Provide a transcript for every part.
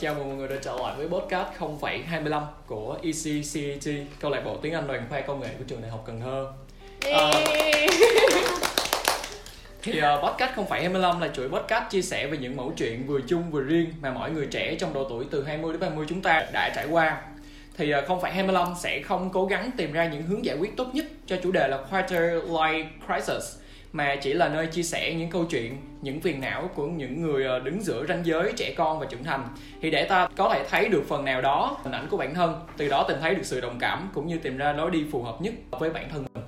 Chào mừng mọi người đã trở lại với podcast 0.25 của ECCAT, câu lạc bộ tiếng Anh đoàn khoa công nghệ của trường Đại học Cần Thơ. Ờ, thì uh, podcast 0.25 là chuỗi podcast chia sẻ về những mẫu chuyện vừa chung vừa riêng mà mỗi người trẻ trong độ tuổi từ 20 đến 30 chúng ta đã trải qua. Thì uh, 0.25 sẽ không cố gắng tìm ra những hướng giải quyết tốt nhất cho chủ đề là quarter life crisis mà chỉ là nơi chia sẻ những câu chuyện, những phiền não của những người ờ, đứng giữa ranh giới trẻ con và trưởng thành. Thì để ta có thể thấy được phần nào đó hình ảnh của bản thân, từ đó tìm thấy được sự đồng cảm cũng như tìm ra lối đi phù hợp nhất với bản thân mình.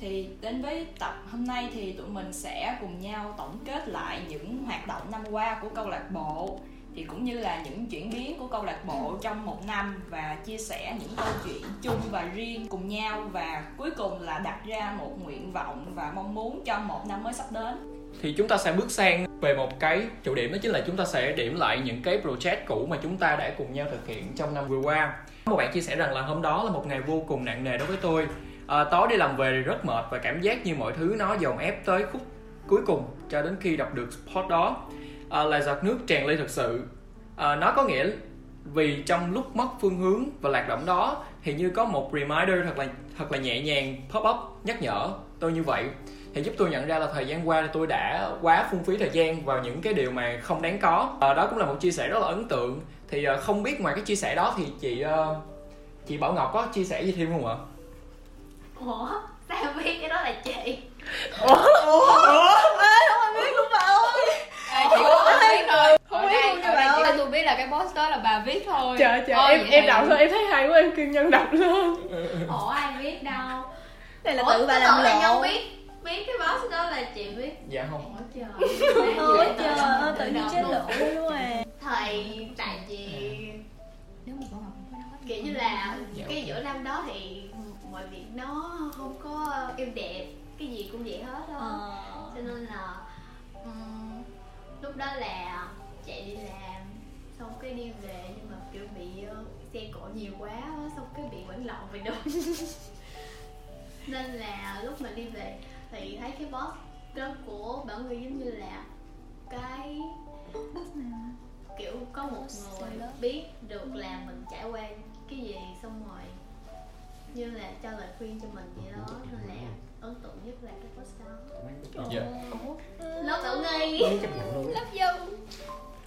Thì đến với tập hôm nay thì tụi mình sẽ cùng nhau tổng kết lại những hoạt động năm qua của câu lạc bộ thì cũng như là những chuyển biến của câu lạc bộ trong một năm và chia sẻ những câu chuyện chung và riêng cùng nhau và cuối cùng là đặt ra một nguyện vọng và mong muốn cho một năm mới sắp đến. Thì chúng ta sẽ bước sang về một cái chủ điểm đó chính là chúng ta sẽ điểm lại những cái project cũ mà chúng ta đã cùng nhau thực hiện trong năm vừa qua. Một bạn chia sẻ rằng là hôm đó là một ngày vô cùng nặng nề đối với tôi. À, tối đi làm về thì rất mệt và cảm giác như mọi thứ nó dồn ép tới khúc cuối cùng cho đến khi đọc được spot đó à, là giọt nước tràn ly thật sự. À, nó có nghĩa vì trong lúc mất phương hướng và lạc lõng đó thì như có một reminder thật là thật là nhẹ nhàng pop up nhắc nhở tôi như vậy. Thì giúp tôi nhận ra là thời gian qua tôi đã quá phung phí thời gian vào những cái điều mà không đáng có. À, đó cũng là một chia sẻ rất là ấn tượng. Thì uh, không biết ngoài cái chia sẻ đó thì chị uh, chị Bảo Ngọc có chia sẻ gì thêm không ạ? Ủa? Sao biết cái đó là chị? Ủa? Ủa? Ê, không ai biết luôn bà à, chị có biết thôi. Không biết luôn ơi. có tôi biết là cái post đó là bà viết thôi. Trời trời, Ôi, em vậy em đọc thôi, em thấy hay quá, em kêu nhân đọc luôn. Ủa ai biết đâu? Đây là Ủa, tự bà tôi làm tưởng là lộ. nhân biết Biết cái post đó là chị biết Dạ không. Ủa trời Ôi trời ơi, tự nhiên đọc chết luôn. lộ luôn à Thầy tại vì nếu mà con học không có nói kiểu như là Dạ, cái giữa năm đó thì mọi việc nó không có êm đẹp cái gì cũng vậy hết đó Ờ. cho nên là ừm, lúc đó là chạy đi làm xong cái đi về nhưng mà kiểu bị ờ, xe cộ nhiều quá á, xong cái bị quẩn lộn về đường. Nên là lúc mà đi về thì thấy cái boss đó của bảo người giống như là cái kiểu có một người biết được là mình trải qua cái gì xong rồi như là cho lời khuyên cho mình vậy đó. Nên là ấn tượng nhất là cái post đó Dạ. lớp tử nghi lớp du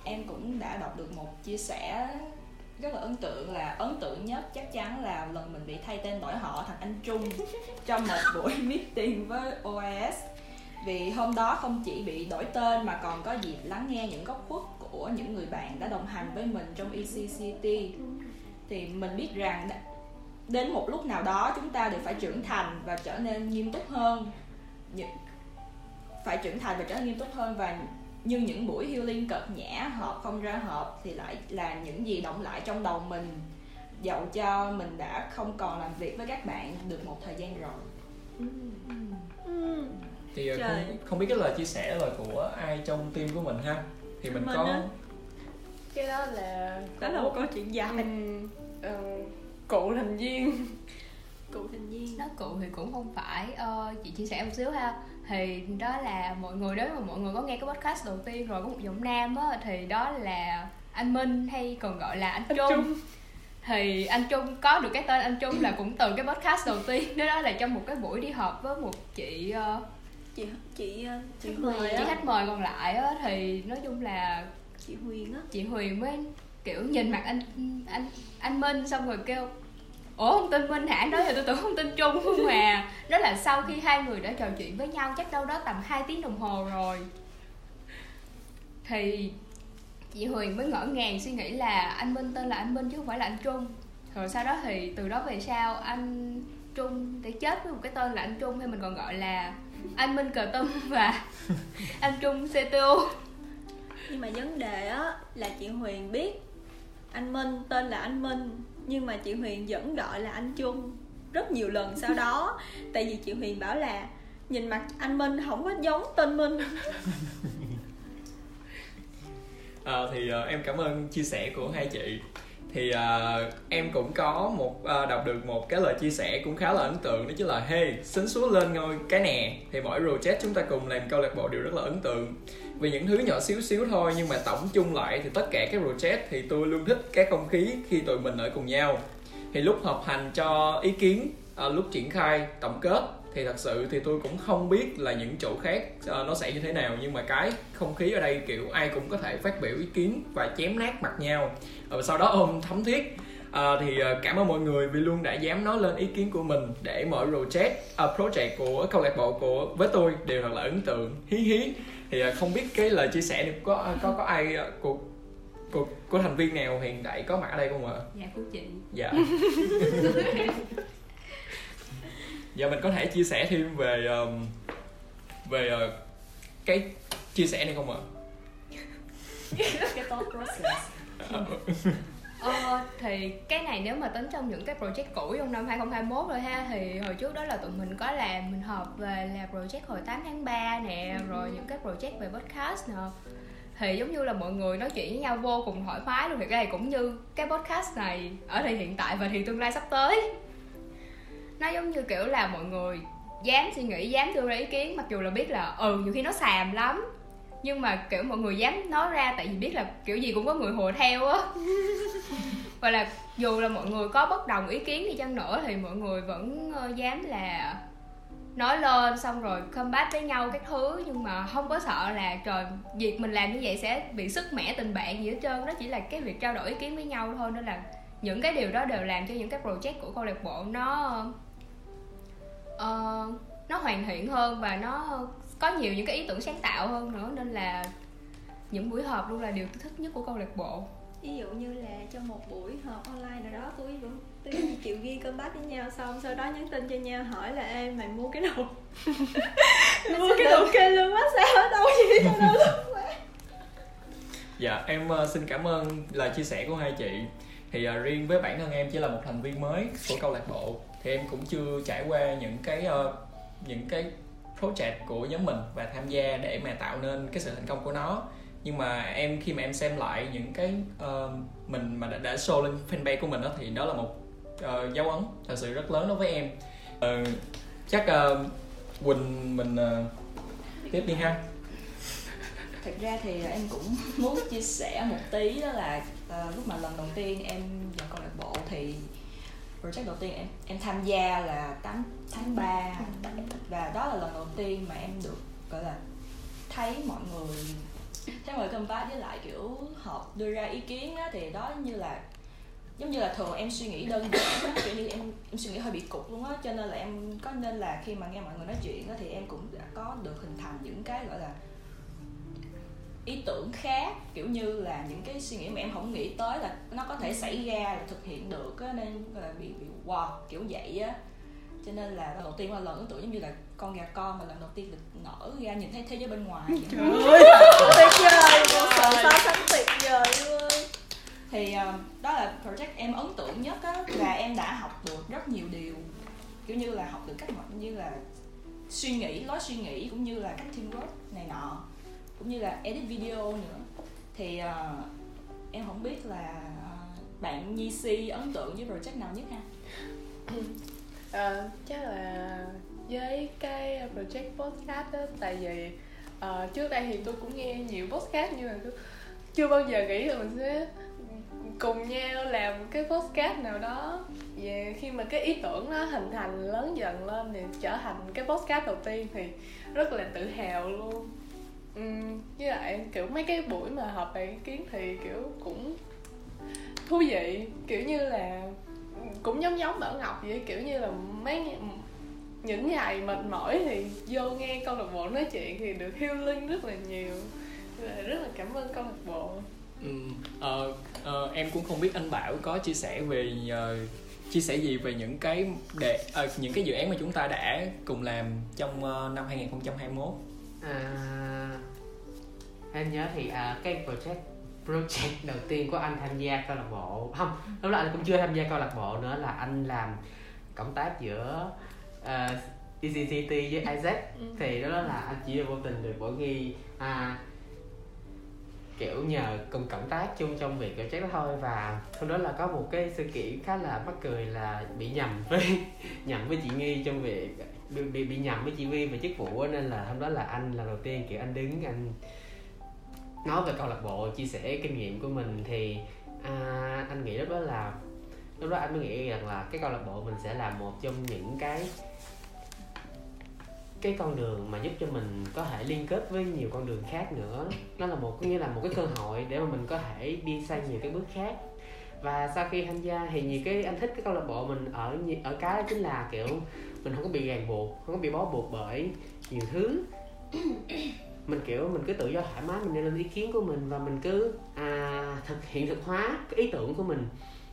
em cũng đã đọc được một chia sẻ rất là ấn tượng là ấn tượng nhất chắc chắn là lần mình bị thay tên đổi họ thành anh Trung trong một buổi meeting với OAS vì hôm đó không chỉ bị đổi tên mà còn có dịp lắng nghe những góc khuất của những người bạn đã đồng hành với mình trong ECCT thì mình biết rằng đến một lúc nào đó chúng ta đều phải trưởng thành và trở nên nghiêm túc hơn phải trưởng thành và trở nên nghiêm túc hơn và nhưng những buổi healing cợt nhã hợp không ra hợp thì lại là những gì động lại trong đầu mình dẫu cho mình đã không còn làm việc với các bạn được một thời gian rồi Ừ. Thì uh, Trời. không, không biết cái lời chia sẻ là của ai trong team của mình ha. Thì mình Mình có á. cái đó là Đó là một câu chuyện dài Ừm, ờ, cụ thành viên. Cụ thành viên. Nói cụ thì cũng không phải. Ờ, chị chia sẻ một xíu ha. Thì đó là mọi người nếu mà mọi người có nghe cái podcast đầu tiên rồi có một giọng nam á thì đó là anh Minh hay còn gọi là anh Anh Trung. Trung. thì anh Trung có được cái tên anh Trung là cũng từ cái podcast đầu tiên. Đó, đó là trong một cái buổi đi họp với một chị ờ, Chị chị ờ, chị Khách mời chị khách mời còn lại á thì nói chung là Chị Huyền á. chị Huyền mới kiểu nhìn mặt anh anh anh Minh xong rồi kêu Ủa không tin Minh hả? Nói là tôi tưởng không tin Trung không mà Đó là sau khi hai người đã trò chuyện với nhau chắc đâu đó tầm 2 tiếng đồng hồ rồi. Thì chị Huyền mới ngỡ ngàng suy nghĩ là anh Minh tên là anh Minh chứ không phải là anh Trung. Rồi sau đó thì từ đó về sau anh Trung để chết với một cái tên là anh Trung hay mình còn gọi là anh Minh Cờ Tâm và anh Trung CTO Nhưng mà vấn đề á là chị Huyền biết anh Minh tên là anh Minh nhưng mà chị Huyền vẫn gọi là anh Trung rất nhiều lần sau đó. Tại vì chị Huyền bảo là nhìn mặt anh Minh không có giống tên Minh. À, thì uh, em cảm ơn chia sẻ của hai chị. Thì uh, em cũng có một uh, đọc được một cái lời chia sẻ cũng khá là ấn tượng đó chính là hey xính xuống lên ngôi cái nè. Thì mỗi project chúng ta cùng làm câu lạc bộ đều rất là ấn tượng vì những thứ nhỏ xíu xíu thôi nhưng mà tổng chung lại thì tất cả các project thì tôi luôn thích cái không khí khi tụi mình ở cùng nhau. Thì lúc họp hành cho ý kiến à, lúc triển khai tổng kết thì thật sự thì tôi cũng không biết là những chỗ khác à, nó sẽ như thế nào. Nhưng mà cái không khí ở đây kiểu ai cũng có thể phát biểu ý kiến và chém nát mặt nhau. Và sau đó ôm thấm thiết À, thì cảm ơn mọi người vì luôn đã dám nói lên ý kiến của mình để mở project uh, project của câu lạc bộ của với tôi đều thật là ấn tượng. Hí hí thì uh, không biết cái lời chia sẻ này có có có ai của của của thành viên nào hiện tại có mặt ở đây không ạ? dạ của chị Dạ. dạ mình có thể chia sẻ thêm về um, về uh, cái chia sẻ này không ạ? cái thought process Ờ, thì cái này nếu mà tính trong những cái project cũ trong năm 2021 rồi ha thì hồi trước đó là tụi mình có làm mình họp về là project hồi 8 tháng 3 nè rồi những cái project về podcast nè. Thì giống như là mọi người nói chuyện với nhau vô cùng thoải mái luôn thì cái này cũng như cái podcast này ở thời hiện tại và thì tương lai sắp tới. Nó giống như kiểu là mọi người dám suy nghĩ dám đưa ra ý kiến mặc dù là biết là ừ nhiều khi nó xàm lắm nhưng mà kiểu mọi người dám nói ra tại vì biết là kiểu gì cũng có người hùa theo á. Và là dù là mọi người có bất đồng ý kiến đi chăng nữa thì mọi người vẫn ờ, dám là nói lên xong rồi combat với nhau các thứ. Nhưng mà không có sợ là trời việc mình làm như vậy sẽ bị sức mẻ tình bạn gì hết trơn. Đó chỉ là cái việc trao đổi ý kiến với nhau thôi. Nên là những cái điều đó đều làm cho những cái project của câu lạc bộ nó ờ, nó hoàn thiện hơn và nó có nhiều những cái ý tưởng sáng tạo hơn nữa nên là những buổi họp luôn là điều tôi thích nhất của câu lạc bộ. Ví dụ như là trong một buổi họp online nào đó tôi vẫn tôi chịu ghi combat với nhau xong sau đó nhắn tin cho nhau hỏi là em mày mua cái đồ mua cái đồ kê lương massage ở đâu vậy? Đâu Dạ em uh, xin cảm ơn lời chia sẻ của hai chị. Thì uh, riêng với bản thân em chỉ là một thành viên mới của câu lạc bộ thì em cũng chưa trải qua những cái uh, những cái project của nhóm mình và tham gia để mà tạo nên cái sự thành công của nó. Nhưng mà em khi mà em xem lại những cái uh, mình mà đã, đã show lên fanpage của mình đó thì đó là một uh, dấu ấn thật sự rất lớn đối với em. Uh, chắc uh, quỳnh mình uh, tiếp đi ha. Thật ra thì em cũng muốn chia sẻ một tí đó là uh, lúc mà lần đầu tiên em vào câu lạc bộ thì project đầu tiên em em tham gia là 8 tháng 3 và đó là lần đầu tiên mà em được gọi là thấy mọi người thấy mọi người tác với lại kiểu họp đưa ra ý kiến á, thì đó như là giống như là thường em suy nghĩ đơn giản á, kiểu như em em suy nghĩ hơi bị cục luôn á cho nên là em có nên là khi mà nghe mọi người nói chuyện á, thì em cũng đã có được hình thành những cái gọi là ý tưởng khác kiểu như là những cái suy nghĩ mà em không nghĩ tới là nó có thể xảy ra là thực hiện được á nên là bị bị wow kiểu vậy á. Cho nên là lần đầu tiên là lần ấn tượng giống như là con gà con mà lần đầu tiên được nở ra nhìn thấy thế giới bên ngoài vậy. tuyệt vời một sự so sánh tuyệt vời luôn. Thì um, đó là project em ấn tượng nhất á và em đã học được rất nhiều điều. Kiểu như là học được cách như là suy nghĩ lối suy nghĩ cũng như là cách teamwork này nọ cũng như là edit video nữa. Thì uh, em không biết là uh, bạn Nhi Si ấn tượng với project nào nhất ha? Uh, chắc là với cái project podcast đó tại vì uh, trước đây thì tôi cũng nghe nhiều podcast nhưng mà tôi chưa bao giờ nghĩ là mình sẽ cùng nhau làm cái podcast nào đó. Và khi mà cái ý tưởng nó hình thành lớn dần lên thì trở thành cái podcast đầu tiên thì rất là tự hào luôn. Ừm, với lại kiểu mấy cái buổi mà họp bài ý kiến thì kiểu cũng thú vị. Kiểu như là cũng giống giống Bảo Ngọc vậy kiểu như là mấy ngày- những ngày mệt mỏi thì vô nghe câu lạc bộ nói chuyện thì được healing rất là nhiều. Rất là cảm ơn câu lạc bộ. Ừ, ờ, ờ, em cũng không biết anh Bảo có chia sẻ về ờ, chia sẻ gì về những cái đề ờ, những cái dự án mà chúng ta đã cùng làm trong ờ, năm 2021 À, em nhớ thì à, cái project project đầu tiên của anh tham gia câu lạc bộ. Không lúc đó anh cũng chưa tham gia câu lạc bộ nữa là anh làm cộng tác giữa uh, ECCT với Isaac thì đó là anh chỉ vô tình được bổ nghi à, kiểu nhờ cùng cộng tác chung trong việc project đó thôi. Và hôm đó là có một cái sự kiện khá là mắc cười là bị nhầm với nhầm với chị nghi trong việc bị, bị, bị nhầm với chị vi về chức vụ nên là hôm đó là anh lần đầu tiên kiểu anh đứng anh nói về câu lạc bộ chia sẻ kinh nghiệm của mình thì à, anh nghĩ lúc đó là lúc đó anh mới nghĩ rằng là cái câu lạc bộ mình sẽ là một trong những cái cái con đường mà giúp cho mình có thể liên kết với nhiều con đường khác nữa. Nó là một nghĩa là một cái cơ hội để mà mình có thể đi sang nhiều cái bước khác. Và sau khi tham gia thì nhiều cái anh thích cái câu lạc bộ mình ở ở cái đó chính là kiểu mình không có bị ràng buộc không có bị bó buộc bởi nhiều thứ mình kiểu mình cứ tự do thoải mái mình nên lên ý kiến của mình và mình cứ à, thực hiện thực hóa cái ý tưởng của mình.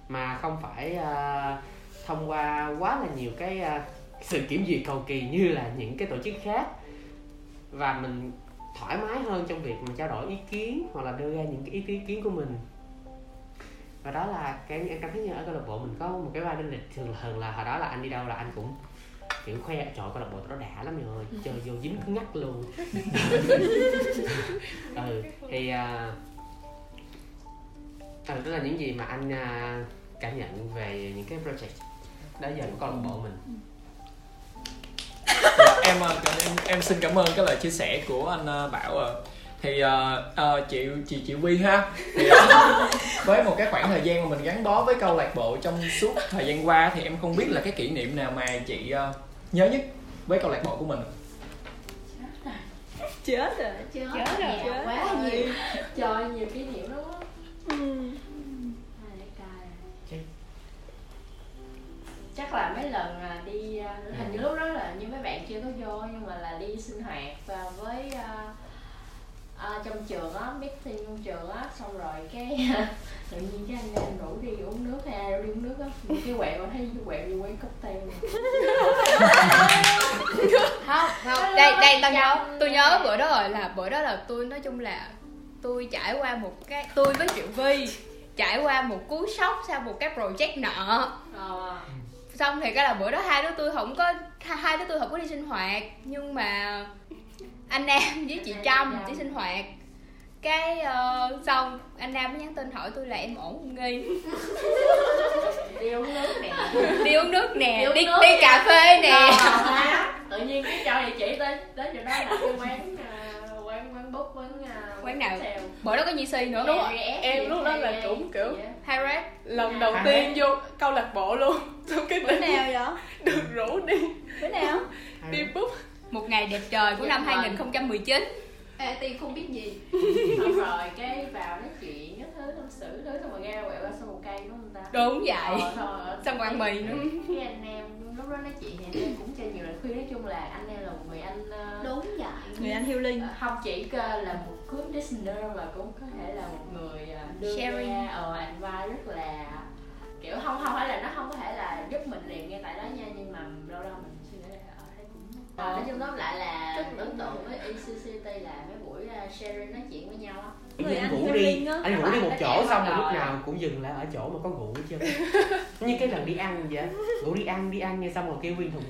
Mà không phải à, thông qua quá là nhiều cái à, sự kiểm duyệt cầu kỳ như là những cái tổ chức khác. Và mình thoải mái hơn trong việc mình trao đổi ý kiến hoặc là đưa ra những cái ý, ý kiến của mình. Và đó là cái em cảm thấy như ở câu lạc bộ mình có một cái vai đinh lịch thường thường là hồi đó là anh đi đâu là anh cũng kiểu khoe trời câu lạc bộ tao nó đã lắm rồi chơi vô dính cứng ngắc luôn. Ừ thì à, ừ, đó là những gì mà anh à, cảm nhận về những cái project đó giờ của câu lạc bộ mình. Dạ, em, em em xin cảm ơn cái lời chia sẻ của anh Bảo ạ. Thì ờ, ờ, chị chị chị Vi ha. Thì ờ, với một cái khoảng thời gian mà mình gắn bó với câu lạc bộ trong suốt thời gian qua thì em không biết là cái kỷ niệm nào mà chị ờ, nhớ nhất với câu lạc bộ của mình. Chết rồi. Chết Chết rồi. nhiều quá nhiều. Trời nhiều kỷ niệm lắm á. Ừ. Cài. chắc là mấy lần à, đi à, hình như lúc đó là như mấy bạn chưa có vô nhưng mà là đi sinh hoạt và với à, à, trong trường á meeting trong trường á xong rồi cái tự nhiên cái anh em rủ đi uống nước hay ai rủ đi uống nước á Thì cái quẹo thấy cái quẹo đi quán cocktail không không đây đây tao nhớ tôi nhớ bữa đó rồi là bữa đó là tôi nói chung là tôi trải qua một cái tôi với triệu vi trải qua một cú sốc sau một cái project nợ ờ, xong thì cái là bữa đó hai đứa tôi không có hai đứa tôi không có đi sinh hoạt nhưng mà anh Nam với chị Trâm đi Trâm. sinh hoạt. Cái ờ, xong anh Nam mới nhắn tin hỏi tôi là em ổn không nghi? Đi uống nước nè. Đi uống nước nè Đi uống đi nước đi cà phê nè. Ờ, má. tự nhiên cái cho địa chỉ tới tới chỗ đó là cái quán quán quán bút quán à, Quán nào? cocktail. bữa đó có Nhi Si nữa Đúng không? Em lúc đó là cũng kiểu Dạ. Harriet lần đầu Hai tiên vô câu lạc bộ luôn. Xong cái bữa nào vậy? Được rủ đi. Bữa nào? Đi búp một ngày đẹp trời của Dạ năm vâng. 2019 Ê, tiên không biết gì. Xong rồi cái vào nói chuyện cái thứ tâm sự thứ xong rồi ra quẹo ra sau một cây đúng không ta? Đúng vậy. Ờ, thôi, xong ăn mì nữa. Cái anh em lúc đó nói chuyện thì anh em cũng cho nhiều lời khuyên. Nói chung là anh em là một người anh ờ, đúng vậy. Người anh healing. Ờ, không chỉ là một good listener mà cũng có thể là một người ờ, đưa Sharing. ra ờ, advice rất là kiểu không không phải là nó không có thể là giúp mình liền ngay tại đó nha nhưng mà lâu lâu mình suy nghĩ là ờ, thấy cũng Ờ, nói chung tóm lại là rất ấn tượng với ECCT là mấy buổi uh, sharing nói chuyện với nhau á. Người anh ngủ đi. anh ngủ đi một chỗ xong rồi lúc nào cũng dừng lại ở chỗ mà có ngủ trơn như cái lần đi ăn vậy ngủ đi ăn đi ăn nghe xong rồi kêu viên thùng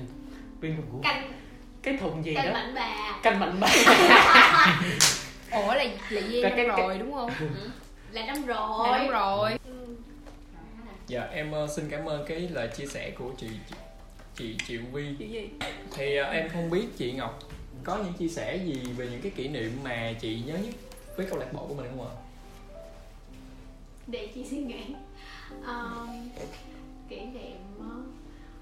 viên thùng ngủ. Canh. Cái thùng gì canh đó? Mạnh bà. Canh mạnh bà. Ủa là là Duyên Cái- năm cái- rồi đúng không? Là năm là rồi. Đúng rồi dạ em ờ, xin cảm ơn cái lời chia sẻ của chị chị Triệu Vi chuyện gì thì ờ, em không biết chị Ngọc có những chia sẻ gì về những cái kỷ niệm mà chị nhớ nhất với câu lạc bộ của mình không ạ? Để chị suy nghĩ. Um, kỷ niệm ờ,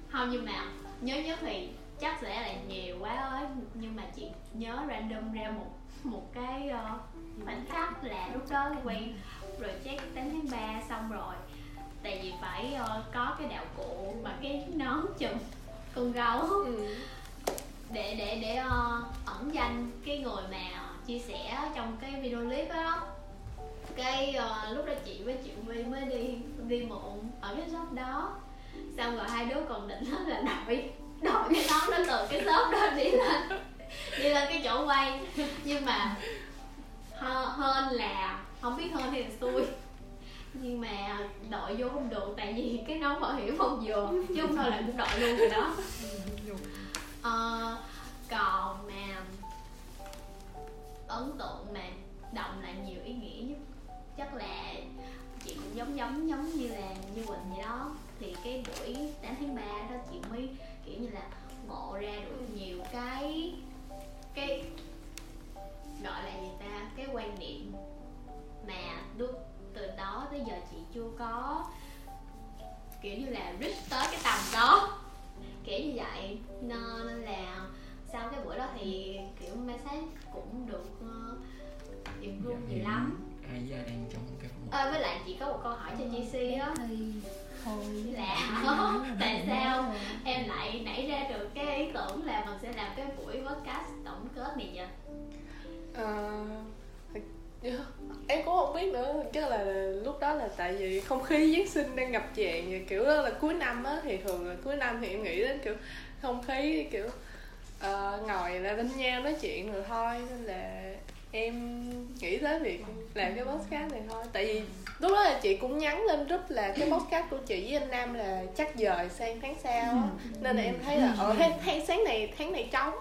không nhưng mà nhớ nhất thì chắc sẽ là nhiều quá ấy. Nhưng mà chị nhớ random ra một một cái ờ, khoảnh khắc là lúc đó quen project 8 tháng 3 xong rồi. Tại vì phải ờ, có cái đạo cụ và cái nón chùm con gấu để để để ờ, ẩn danh cái người mà chia sẻ trong cái video clip đó. Cái ờ, lúc đó chị với chị Vi mới đi đi muộn ở cái shop đó. Xong rồi hai đứa còn định hết là đội đội cái nón đó từ cái shop đó đi lên đi lên cái chỗ quay. Nhưng mà hơ- hơn là không biết hơn thì là xui nhưng mà đội vô không được tại vì cái nón bảo hiểm không vừa chứ không thôi là cũng đội luôn rồi đó. Ờ, còn mà ấn tượng mà động lại nhiều ý nghĩa nhất chắc là chị cũng giống giống giống như là như quỳnh vậy đó. Thì cái buổi 8 tháng 3 đó chị mới kiểu như là ngộ ra được nhiều cái cái gọi là gì ta cái quan niệm mà đứa từ đó tới giờ chị chưa có kiểu như là reach tới cái tầm đó. Kiểu như vậy. Nên, là sau cái buổi đó thì kiểu message cũng được uh, improve nhiều lắm. ai da đang trong cái phòng à, với lại chị có một câu hỏi cho GC á. Thì thôi là tại sao em lại nảy ra được cái ý tưởng là mình sẽ làm cái buổi podcast tổng kết này vậy yeah. em cũng không biết nữa chắc là lúc đó là tại vì không khí giáng sinh đang ngập tràn và kiểu đó là cuối năm á thì thường là cuối năm thì em nghĩ đến kiểu không khí kiểu uh, ngồi là bên nhau nói chuyện rồi thôi nên là em nghĩ tới việc làm cái podcast này thôi tại vì lúc đó là chị cũng nhắn lên group là cái podcast của chị với anh Nam là chắc dời sang tháng sau á nên là em thấy là ở tháng, tháng sáng này tháng này trống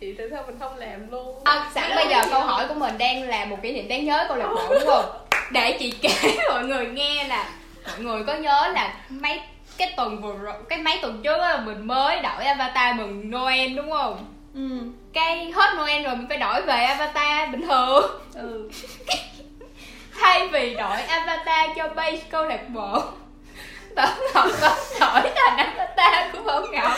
thì tại sao mình không làm luôn. À, sẵn bây giờ câu hỏi của mình đang là một kỷ niệm đáng nhớ câu lạc bộ đúng không? Để chị kể mọi người nghe là mọi người có nhớ là mấy cái tuần vừa rồi cái mấy tuần trước á mình mới đổi avatar mừng Noel đúng không? Ừ. Cái hết Noel rồi mình phải đổi về avatar bình thường. Ừ. Thay vì đổi avatar cho base câu lạc bộ Bảo Ngọc có đổi thành avatar của Bảo Ngọc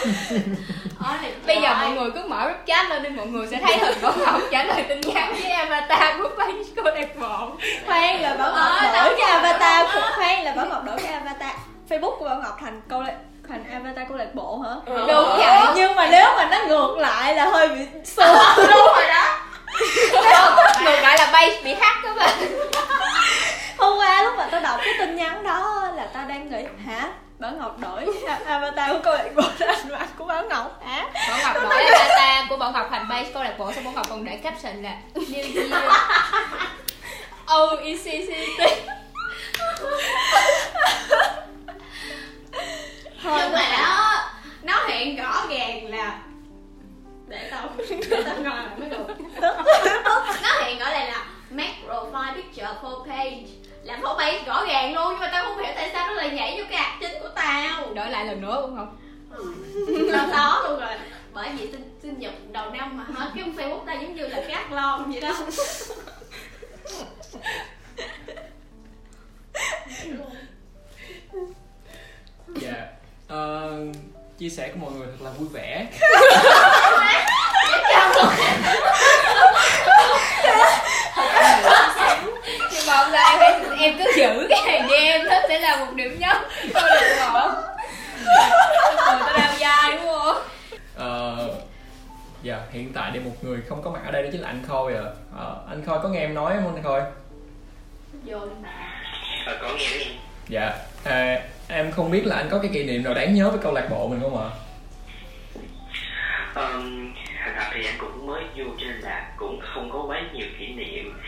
Bây giờ mọi người cứ mở group chat lên đi mọi người sẽ thấy hình Bảo Ngọc trả lời tin nhắn với avatar của base câu lạc bộ khoan là bảo ngọc Ờ, đổi cái avatar của khoan là bảo ngọc đổi cái avatar. Facebook của bảo ngọc thành câu lạc thành avatar câu lạc bộ hả? Ừ. Đúng vậy. Nhưng mà nếu mà nó ngược lại là hơi bị xô. Đúng rồi đó. Ngược lại là base bị hack các bạn hôm qua lúc mà tao đọc cái tin nhắn đó là tao đang nghĩ hả? Bảo ngọc đổi avatar của câu lạc bộ thành mặt của bảo ngọc hả? Bảo Ngọc đổi avatar của Bảo Ngọc thành base câu lạc bộ Xong Bảo Ngọc còn để caption là New Year. Oh ECCT thôi nhưng mà nó nó hiện rõ ràng là để tao để tao ngồi lại mới được. Nó hiện rõ ràng là make profile picture for page là for page rõ ràng luôn nhưng mà tao không hiểu tại sao nó lại nhảy vô cái ạc chính của tao. Đổi lại lần nữa đúng không? lo đó luôn rồi. Bởi vì sinh, sinh nhật đầu năm mà hả cái facebook ta giống như là cát lon vậy đó. Dạ Ờ, chia sẻ của mọi người thật là vui vẻ Hôm nay em, em cứ giữ cái này cho em Nó sẽ là một điểm nhấn. Câu lạc bộ Người ta đang dai đúng không? Ờ, dạ hiện tại đây một người không có mặt ở đây đó chính là anh khôi ạ. Ờ, anh khôi có nghe em nói không anh khôi? Vô Ờ, có nghe dạ. À, em không biết là anh có cái kỷ niệm nào đáng nhớ với câu lạc bộ mình không ạ? Um, Thật ra thì anh cũng mới vô cho nên là cũng không có quá nhiều kỷ niệm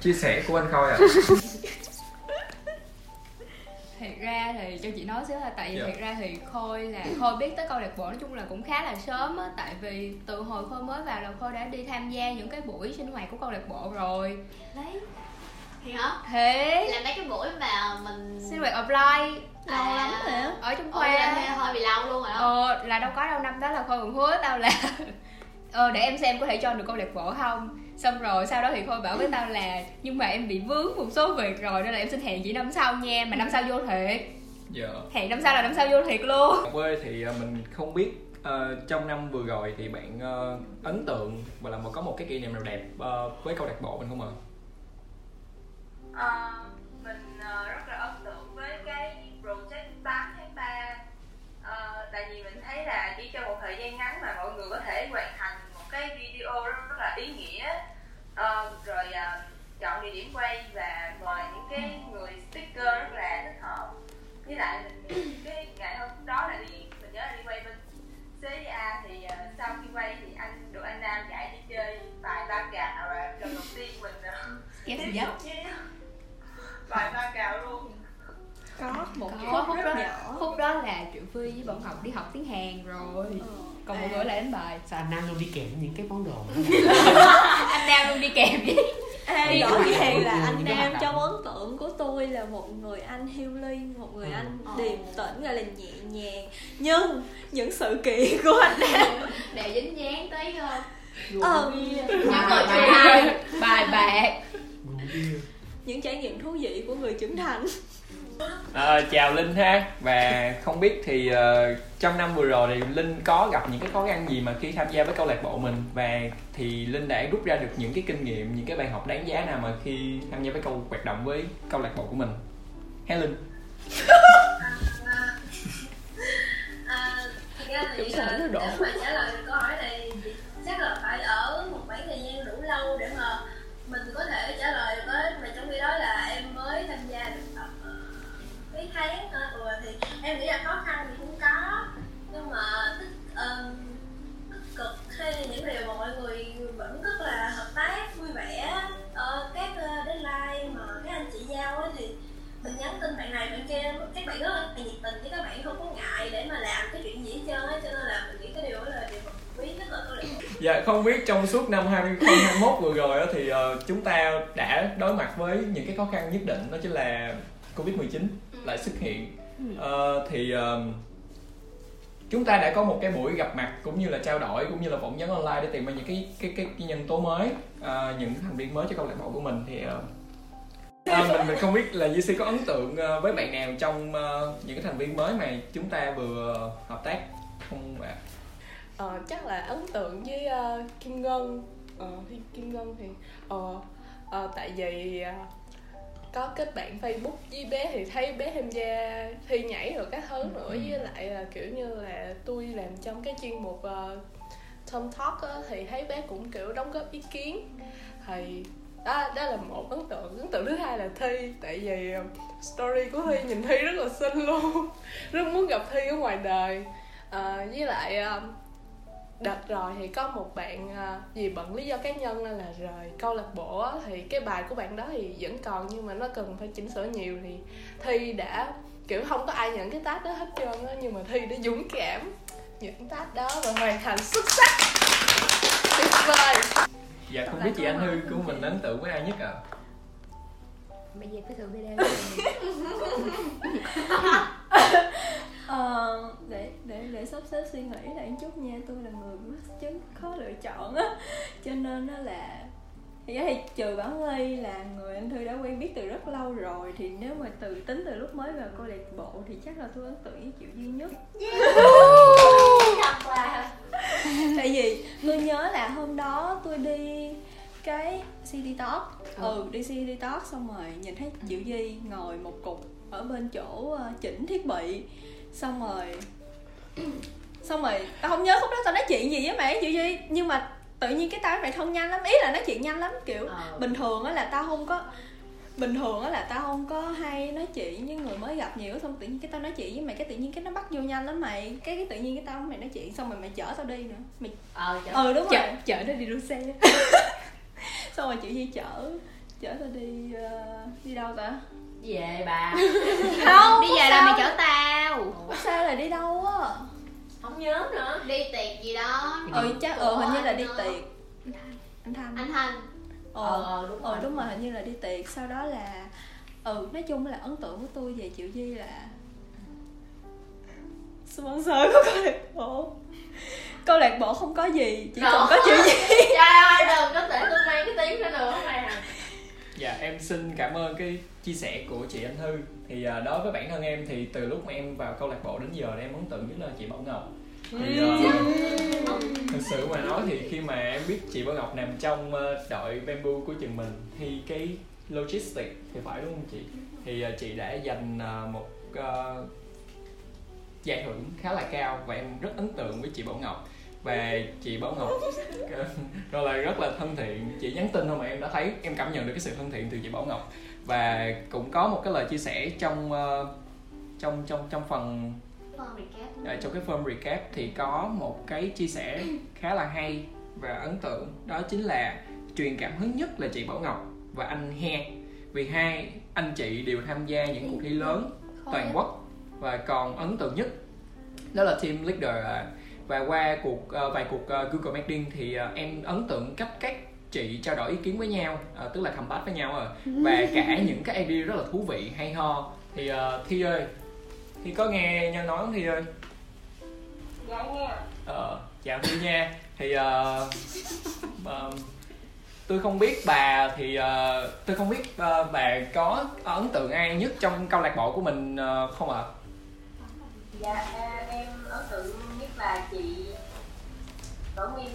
chia sẻ của anh khôi ạ. Thiệt ra thì cho chị nói xíu là tại vì Dạ. thiệt ra thì Khôi là Khôi biết tới câu lạc bộ nói chung là cũng khá là sớm á Tại vì từ hồi Khôi mới vào là Khôi đã đi tham gia những cái buổi sinh hoạt của câu lạc bộ rồi. Đấy thì hả? Thế. Là mấy cái buổi mà mình sinh hoạt offline. Lâu À. lắm rồi ở trong Ôi, là khoa hơi bị lâu luôn rồi đó. Ờ là đâu có đâu năm đó là Khôi còn hứa tao là Ờ để em xem có thể cho được câu lạc bộ không Xong rồi sau đó thì Khôi bảo với tao là Nhưng mà em bị vướng một số việc rồi Nên là em xin hẹn chị năm sau nha Mà năm sau vô thiệt. Dạ. Hẹn năm sau là năm sau vô thiệt luôn. Quê thì ờ, mình không biết ờ, trong năm vừa rồi thì bạn ờ, ấn tượng và là một có một cái kỷ niệm nào đẹp ờ, với câu lạc bộ mình không ạ? Ờ, mình ờ, rất là ấn tượng với cái project 8 tháng 3 Ờ, tại vì mình thấy là chỉ trong một thời gian ngắn mà mọi người có thể hoàn thành cái video rất, rất là ý nghĩa. Ờ, rồi ờ, chọn địa điểm quay và mời những cái người speaker rất là thích hợp. Với lại mình cái ngày hôm đó là đi mình nhớ là đi quay bên CA thì uh, sau khi quay thì anh được anh Nam dạy đi chơi bài ba cào và lần đầu tiên mình uh, tiếp xúc với bài ba cào luôn. Có một Có, cái khúc rất đó nhỏ. khúc đó là triệu phi với bọn học đi học tiếng hàn rồi. Ờ. còn mọi người lại đánh bài. Sao anh nam luôn đi kèm những cái món đồ anh nam luôn đi kèm với Ê, Đi rõ ràng là anh Nam trong động. ấn tượng của tôi là một người anh healing một người Ừ. anh Ờ. điềm tĩnh gọi là nhẹ nhàng. Nhưng những sự kiện của anh Nam đều dính dáng tới uh, ờ, những người trai bài bạc. Những trải nghiệm thú vị của người trưởng thành À, chào Linh ha. Và không biết thì ờ, trong năm vừa rồi thì Linh có gặp những cái khó khăn gì mà khi tham gia với câu lạc bộ mình? Và thì Linh đã rút ra được những cái kinh nghiệm những cái bài học đáng giá nào mà khi tham gia với câu hoạt động với câu lạc bộ của mình? Ha Linh. À, thật ra thì Đúng rồi, nó đổ. để mà trả lời câu hỏi này thì chắc là phải ở một khoảng thời gian đủ lâu để mà mình có thể trả lời được hết mà trong khi đó là em mới tham gia được tập mấy tháng thôi ừ, thì em nghĩ là khó khăn thì cũng có. Nhưng mà tích, um, tích cực khi những điều mà mọi người vẫn rất là hợp tác vui vẻ Ờ, các ờ, deadline mà các anh chị giao ấy thì mình nhắn tin bạn này bạn kia các bạn rất là nhiệt tình chứ các bạn không có ngại để mà làm cái chuyện gì hết trơn á cho nên là mình nghĩ cái điều đó là điều mà quý nhất ở Dạ không biết trong suốt năm 2021 vừa rồi đó, thì uh, chúng ta đã đối mặt với những cái khó khăn nhất định đó chính là Covid-19 lại xuất hiện. Ờ, thì ờ, chúng ta đã có một cái buổi gặp mặt cũng như là trao đổi cũng như là phỏng vấn online để tìm ra những cái cái cái, cái nhân tố mới, ờ, những thành viên mới cho câu lạc bộ của mình thì ờ, ờ, mình mình không biết là GC có ấn tượng ờ, với bạn nào trong ờ, những cái thành viên mới mà chúng ta vừa hợp tác không ạ? Ờ, chắc là ấn tượng với ờ, Kim Ngân ờ, thì Kim Ngân thì ờ, ờ, tại vì ờ, có kết bạn Facebook với bé thì thấy bé tham gia thi nhảy rồi các thứ nữa. Với lại là kiểu như là tôi làm trong cái chuyên mục uh, Tom Talk á, thì thấy bé cũng kiểu đóng góp ý kiến. Thì đó đó là một ấn tượng. Ấn tượng thứ hai là thi. Tại vì ờ, story của thi nhìn thi rất là xinh luôn. Rất muốn gặp thi ở ngoài đời. Ờ, với lại đợt rồi thì có một bạn à, vì bận lý do cá nhân nên là rời câu lạc bộ thì cái bài của bạn đó thì vẫn còn nhưng mà nó cần phải chỉnh sửa nhiều thì thi đã kiểu không có ai nhận cái task đó hết trơn á nhưng mà thi đã dũng cảm nhận task đó và hoàn thành xuất sắc. Tuyệt vời. Dạ không biết chị Anh Hư của mình ấn tượng với ai nhất ạ? Bây giờ cái thử video Ờ, để để để sắp xếp suy nghĩ lại chút nha. Tôi là người mắc chứng khó lựa chọn á. Cho nên nó là thì thì trừ Bảo Ly là người anh Thư đã quen biết từ rất lâu rồi. Thì nếu mà từ tính từ lúc mới vào câu lạc bộ thì chắc là tôi ấn tượng với Triệu duy nhất. Thật là tại vì tôi nhớ là hôm đó tôi đi cái city talk. Ừ đi city talk xong rồi nhìn thấy Triệu Duy ngồi một cục ở bên chỗ ờ, chỉnh thiết bị. Xong rồi xong rồi tao không nhớ khúc đó tao nói chuyện gì với mẹ Triệu Duy nhưng mà tự nhiên cái tao với mẹ thân nhanh lắm ý là nói chuyện nhanh lắm kiểu Ờ. bình thường á là tao không có bình thường á là tao không có hay nói chuyện với người mới gặp nhiều xong tự nhiên cái tao nói chuyện với mày cái tự nhiên cái nó bắt vô nhanh lắm mày. Cái cái tự nhiên cái tao với mày nói chuyện xong rồi mày chở tao đi nữa. Mày ờ chở. Ừ đúng rồi. chở chở nó đi đua xe xong rồi chị Duy chở chở tao đi ờ, đi đâu ta? Về bà. Không đi về là mày chở tao. Ủa sao là đi đâu á. Không nhớ nữa. Đi tiệc gì đó. Ừ chắc ừ hình như là đi tiệc. Anh thanh. Anh thanh. Ờ ờ đúng ờ đúng rồi hình như là đi tiệc. Sau đó là ừ nói chung là ấn tượng của tôi về triệu duy là sponsor của câu lạc bộ câu lạc bộ không có gì chỉ còn có triệu duy trời ơi đừng có để tôi mang cái tiếng đó nữa mày à. Dạ em xin cảm ơn cái chia sẻ của chị Anh Thư. Thì à, đối với bản thân em thì từ lúc mà em vào câu lạc bộ đến giờ thì em ấn tượng nhất là chị Bảo Ngọc. Thì à, thật sự mà nói thì khi mà em biết chị Bảo Ngọc nằm trong ờ, đội bamboo của trường mình thì cái logistics thì phải đúng không chị? Thì ờ, chị đã dành ờ, một ờ, giải thưởng khá là cao và em rất ấn tượng với chị Bảo Ngọc và chị Bảo Ngọc. Rồi là rất là thân thiện. Chị nhắn tin thôi mà em đã thấy em cảm nhận được cái sự thân thiện từ chị Bảo Ngọc. Và cũng có một cái lời chia sẻ trong uh, trong trong trong phần uh, trong cái form recap thì có một cái chia sẻ khá là hay và ấn tượng. Đó chính là truyền cảm hứng nhất là chị Bảo Ngọc và anh He. Vì hai anh chị đều tham gia những cuộc thi lớn toàn quốc và còn ấn tượng nhất đó là team leader à. Và qua cuộc uh, vài cuộc uh, Google Meeting thì uh, em ấn tượng cách các chị trao đổi ý kiến với nhau uh, tức là combat với nhau rồi. Và cả những cái idea rất là thú vị hay ho. Thì uh, Thi ơi Thi có nghe nhân nói không Thi ơi? Dạ nghe Ờ, chào Thi nha. Thì uh, um, tôi không biết bà thì uh, tôi không biết uh, bà có ấn tượng ai nhất trong câu lạc bộ của mình uh, không ạ? Dạ à, em ấn tượng nhất là chị Bảo Nguyên.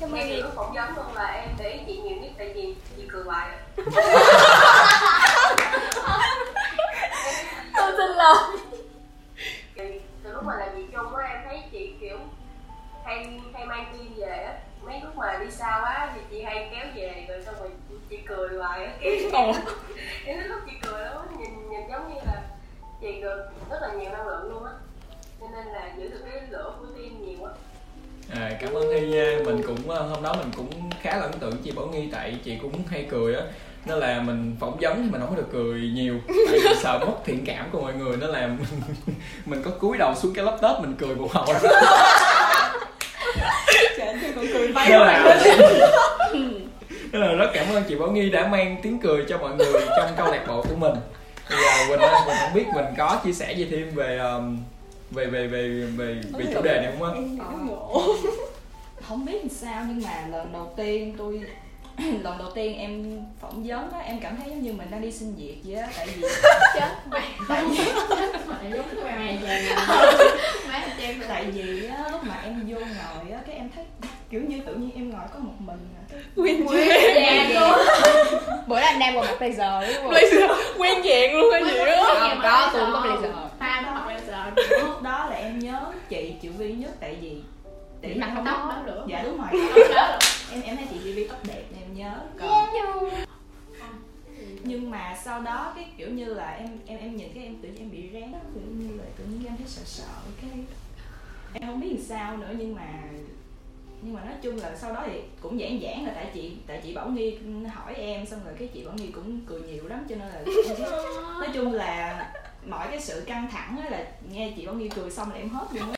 Cảm ơn lúc phỏng vấn luôn là em để ý chị nhiều nhất tại vì chị cười hoài tôi tin lời Thì từ lúc mà làm việc chung á em thấy chị kiểu hay hay mang tim về á mấy lúc mà đi xa quá thì chị hay kéo về rồi xong rồi chị cười hoài á kiểu lúc chị cười đó nhìn nhìn giống như là chị được rất là nhiều năng lượng luôn á. Cho nên là giữ được cái lửa của tim nhiều á. À, cảm ơn Thi nha mình cũng uh, hôm đó mình cũng khá là ấn tượng chị Bảo Nghi tại chị cũng hay cười á. Nên là mình phỏng vấn thì mình không có được cười nhiều. Tại vì sợ mất thiện cảm của mọi người nên là mình, mình có cúi đầu xuống cái laptop mình cười một hồi trời cười bay nên là rất cảm ơn chị Bảo Nghi đã mang tiếng cười cho mọi người trong câu lạc bộ của mình thì uh, Quỳnh ơi, Quỳnh không biết mình có chia sẻ gì thêm về um, về về về về về chủ đề này không á không biết làm sao nhưng mà lần đầu tiên tôi lần đầu tiên em phỏng vấn á em cảm thấy giống như mình đang đi xin việc vậy á tại vì tại vì giống mày về má em tại vì á lúc mà em vô ngồi á cái em thấy kiểu như tự nhiên em ngồi có một mình à. Quen Dạ, dạng luôn. bữa đó anh đang qua mặt blazer đúng không? Blazer quen dạng luôn hay gì á không có tôi có blazer pha nó mặc blazer lúc đó là em nhớ chị Triệu Vi nhất tại vì Chị mặc không tóc có- đó nữa. dạ đúng rồi. Em em thấy chị Vi tóc đẹp nhớ còn nhưng mà sau đó cái kiểu như là em em em nhìn cái em tự nhiên em bị rén á, kiểu như là tự nhiên em thấy sợ sợ cái em không biết làm sao nữa. Nhưng mà nhưng mà nói chung là sau đó thì cũng giãn giãn là tại chị tại chị Bảo Nghi hỏi em xong rồi cái chị Bảo Nghi cũng cười nhiều lắm cho nên là nói chung là mọi cái sự căng thẳng á là nghe chị Bảo Nghi cười xong là em hết luôn á.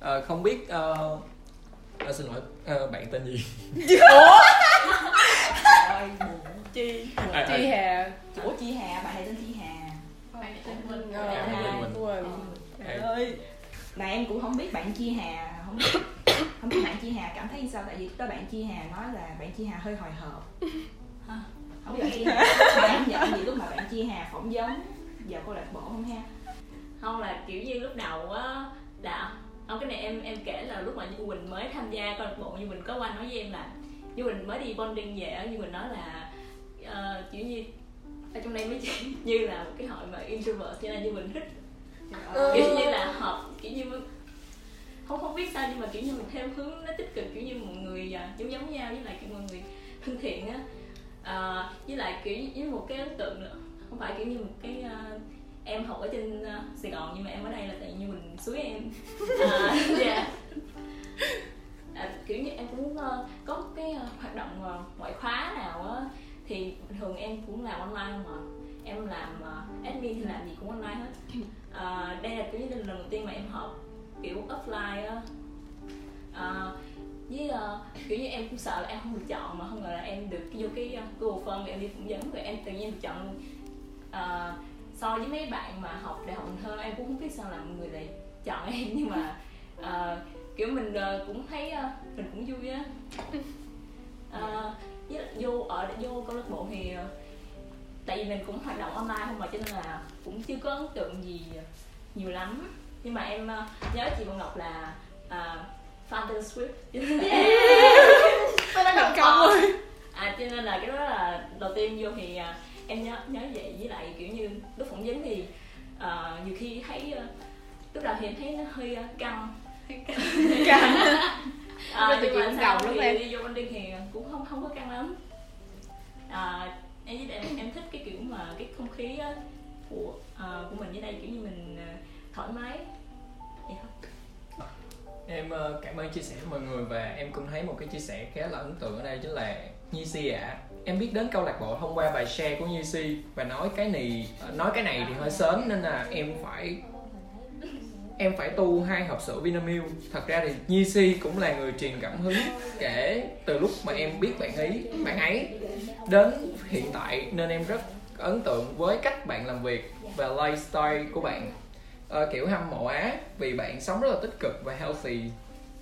Ờ, không biết ờ, ờ, xin lỗi ờ, bạn tên gì? Trời ơi, buồn. chi. À, à, Chi Hà. Ủa Chi Hà, bà này tên Chi Hà? Bạn tên Quỳnh. Quỳnh Trời ơi. Mà em cũng không biết bạn Chi Hà Không biết không biết bạn Chi Hà cảm thấy sao? Tại vì tới bạn Chi Hà nói là bạn Chi Hà hơi hồi hộp. Hả? Không biết bạn Chi Hà Bạn em nhận gì lúc mà bạn Chi Hà phỏng vấn? Vào câu lạc bộ không ha? Không là kiểu như lúc đầu á là không cái này em em kể là lúc mà như quỳnh mới tham gia câu lạc bộ như quỳnh có qua nói với em là như quỳnh mới đi bonding về như quỳnh nói là ờ, kiểu như ở trong đây mới chỉ như là một cái hội mà introvert cho nên như quỳnh thích. Kiểu như là hợp kiểu như không không biết sao nhưng mà kiểu như mình theo hướng nó tích cực kiểu như mọi người à, giống giống nhau với lại kiểu mọi người thân thiện á. À, với lại kiểu như với một cái ấn tượng nữa không phải kiểu như một cái à, em học ở trên à, Sài Gòn nhưng mà em ở đây là tại như mình suối em. À, dạ. à, kiểu như em cũng ờ, có một cái ờ, hoạt động ờ, ngoại khóa nào á thì thường em cũng làm online mà. Em làm ờ, admin thì làm gì cũng online hết. À, đây là kiểu như lần đầu tiên mà em học kiểu offline á. À, với ờ, kiểu như em cũng sợ là em không được chọn mà không ngờ là em được vô cái ờ, Google Form em đi phỏng vấn rồi em tự nhiên được chọn à, so với mấy bạn mà học đại học Cần Thơ em cũng không biết sao là mọi người lại chọn em. Nhưng mà ờ, kiểu mình ờ, cũng thấy ờ, mình cũng vui á. Với lại vô ở vô câu lạc bộ thì tại vì mình cũng hoạt động online không mà cho nên là cũng chưa có ấn tượng gì nhiều lắm. Nhưng mà em nhớ chị Vân Ngọc là uh, fan Taylor Swift. Tôi đang gặp công rồi. À cho nên là cái đó là đầu tiên vô thì à, em nhớ nhớ vậy. Với lại kiểu như lúc phỏng vấn thì à, nhiều khi thấy à, lúc đầu thì em thấy nó hơi căng Căng. à, chịu mà cũng gồng lắm em. đi vô bonding thì cũng không không có căng lắm à, em với em, em thích cái kiểu mà cái không khí á, của ờ, của mình dưới đây kiểu như mình ờ, thoải mái vậy thôi em ờ, cảm ơn chia sẻ của mọi người và em cũng thấy một cái chia sẻ khá là ấn tượng ở đây chính là Nhi Si ạ em biết đến câu lạc bộ thông qua bài share của Nhi Si và nói cái này nói cái này thì hơi sớm nên là em phải em phải tu hai hộp sữa Vinamilk. Thật ra thì Nhi Si cũng là người truyền cảm hứng kể từ lúc mà em biết bạn ấy bạn ấy đến hiện tại. Nên em rất ấn tượng với cách bạn làm việc và lifestyle của bạn. Ờ, kiểu hâm mộ á vì bạn sống rất là tích cực và healthy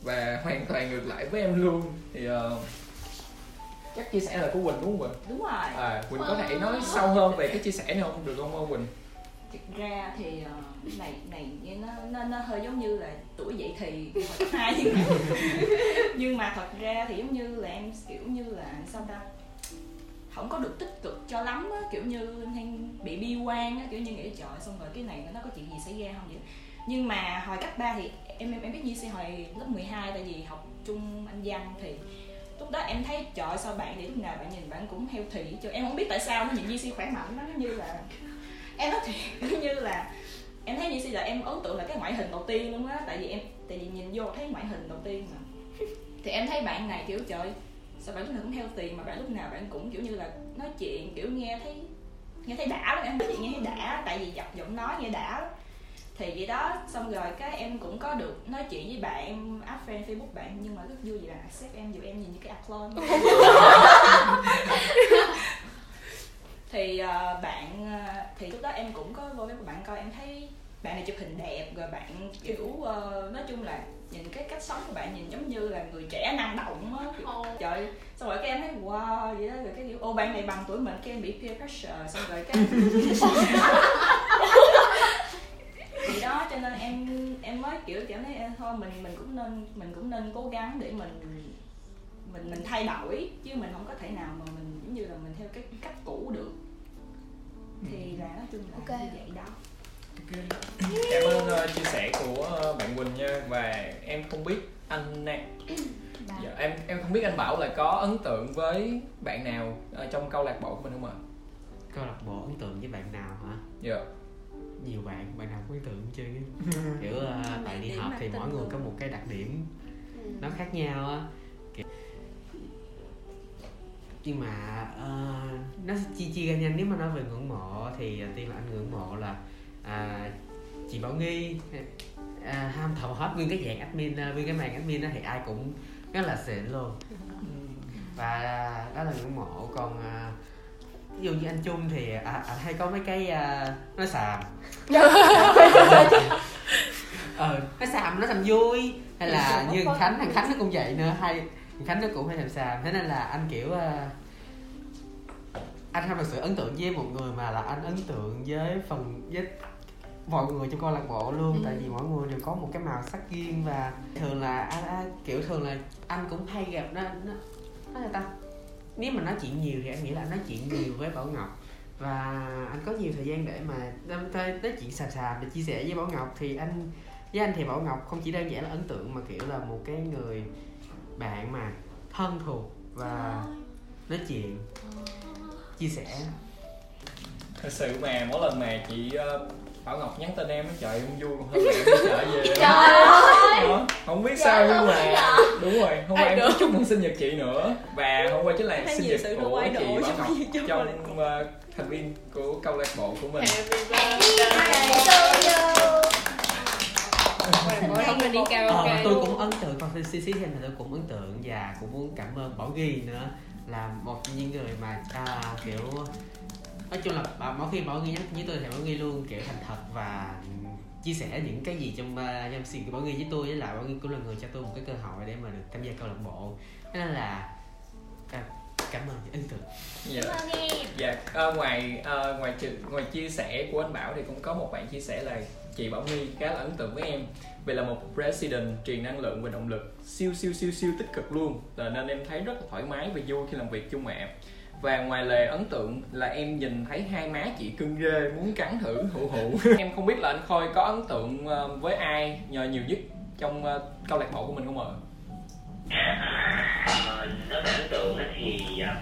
và hoàn toàn ngược lại với em luôn. Thì ờ, chắc chia sẻ là của Quỳnh đúng không Quỳnh? đúng rồi. À, Quỳnh có thể nói sâu hơn về cái chia sẻ này không? Được không Quỳnh? Thực ra thì uh, này này nghe nó nó nó hơi giống như là tuổi dậy thì hồi hai nhưng mà, nhưng mà thật ra thì giống như là em kiểu như là sao ta không có được tích cực cho lắm á kiểu như hay bị bi quan á kiểu như nghĩ trời xong rồi cái này nó có chuyện gì xảy ra không vậy? Nhưng mà hồi cấp 3 thì em em, em biết như sẽ hồi lớp 12 tại vì học chung anh văn thì lúc đó em thấy trời sao bạn thì lúc nào bạn nhìn bạn cũng heo thị cho em không biết tại sao nó nhìn như Si khỏe mạnh nó như là em nói thiệt như là em thấy như là em ấn tượng là cái ngoại hình đầu tiên luôn á, tại vì em, tại vì nhìn vô thấy ngoại hình đầu tiên mà. Thì em thấy bạn này kiểu, trời, sao bạn lúc nào cũng theo tiền mà bạn lúc nào bạn cũng kiểu như là nói chuyện, kiểu nghe thấy nghe thấy đã lắm em nói chuyện nghe thấy đã, tại vì dọc giọng nói nghe đã. Lắm thì vậy đó, xong rồi cái em cũng có được nói chuyện với bạn em add friend facebook bạn, nhưng mà rất vui vì là accept em, dù em nhìn như cái clone. thì ờ, bạn ờ, thì lúc đó em cũng có vô với bạn coi em thấy bạn này chụp hình đẹp rồi bạn kiểu ờ, nói chung là nhìn cái cách sống của bạn nhìn giống như là người trẻ năng động á. Trời xong rồi cái em thấy wow vậy đó rồi cái kiểu ô bạn này bằng tuổi mình. Cái em bị peer pressure xong rồi cái thì đó cho nên em em mới kiểu cảm thấy thôi mình mình cũng nên mình cũng nên cố gắng để mình mình mình thay đổi chứ mình không có thể nào mà mình giống như là mình theo cái cách cũ được thì là nói chung là Ok. như vậy đó. Cảm ơn ờ, chia sẻ của ờ, bạn Quỳnh nha. Và em không biết anh nè. Dạ, em em không biết anh Bảo là có ấn tượng với bạn nào ờ, trong câu lạc bộ của mình không ạ? câu lạc bộ ấn tượng với bạn nào hả? Dạ. nhiều bạn bạn nào cũng ấn tượng á. Kiểu ờ, tại đi học thì mỗi người có một cái đặc điểm nó khác nhau á nhưng mà ờ, nó chia chia ra nhanh. Nếu mà nói về ngưỡng mộ thì đầu tiên là anh ngưỡng mộ là à, chị Bảo Nghi à, ham thầu hết nguyên cái dạng admin à, nguyên cái màn admin đó thì ai cũng rất là xịn luôn. Và đó là ngưỡng mộ. Còn à, ví dụ như anh Trung thì à, anh hay có mấy cái à, nói xàm. Ờ nó xàm nó xàm vui. Hay là như thằng khánh thằng khánh nó cũng vậy nữa hay khánh nó cũng hay làm xàm. Thế nên là anh kiểu à, anh không thật sự ấn tượng với một người mà là anh ấn tượng với phần với mọi người trong câu lạc bộ luôn. Tại vì mỗi người đều có một cái màu sắc riêng và thường là anh, anh kiểu thường là anh cũng hay gặp nó nó nó là ta? Nếu mà nói chuyện nhiều thì anh nghĩ là anh nói chuyện nhiều với bảo ngọc. Và anh có nhiều thời gian để mà nói, nói chuyện xàm xàm để chia sẻ với bảo ngọc. Thì anh với anh thì bảo ngọc không chỉ đơn giản là ấn tượng mà kiểu là một cái người bạn mà thân thuộc và nói chuyện chia sẻ. Thật sự mà mỗi lần mà chị ờ, Bảo Ngọc nhắn tin em trời em vui còn hơn mẹ chợ về. Trời ơi! Đó, không biết sao nhưng mà đúng rồi hôm qua em có chúc mừng sinh nhật chị nữa. Và hôm qua chính là sinh nhật của chị Bảo trong Ngọc trong ờ, thành viên của câu lạc bộ của mình không nên đi Ờ, karaoke tôi luôn. cũng ấn tượng còn thêm thì tôi cũng ấn tượng và cũng muốn cảm ơn Bảo Ghi nữa. Là một trong những người mà à, kiểu nói chung là bảo, mỗi khi Bảo Ghi tin với tôi thì Bảo Ghi luôn kiểu thành thật và chia sẻ những cái gì trong uh, trong của Bảo Ghi với tôi. Với lại Bảo Ghi cũng là người cho tôi một cái cơ hội để mà được tham gia câu lạc bộ. Nên là à, cảm ơn ấn tượng. Dạ. Dạ ờ, ngoài ờ, ngoài trừ- ngoài chia sẻ của anh Bảo thì cũng có một bạn chia sẻ là chị Bảo My khá là ấn tượng với em. Vì là một president truyền năng lượng và động lực siêu siêu siêu siêu tích cực luôn. Là nên em thấy rất là thoải mái và vui khi làm việc chung ạ và ngoài lề ấn tượng là em nhìn thấy hai má chị cưng ghê muốn cắn thử hụ hụ. Em không biết là anh khôi có ấn tượng ờ, với ai nhờ nhiều nhất trong ờ, câu lạc bộ của mình không ạ? À, nói ấn tượng thì à,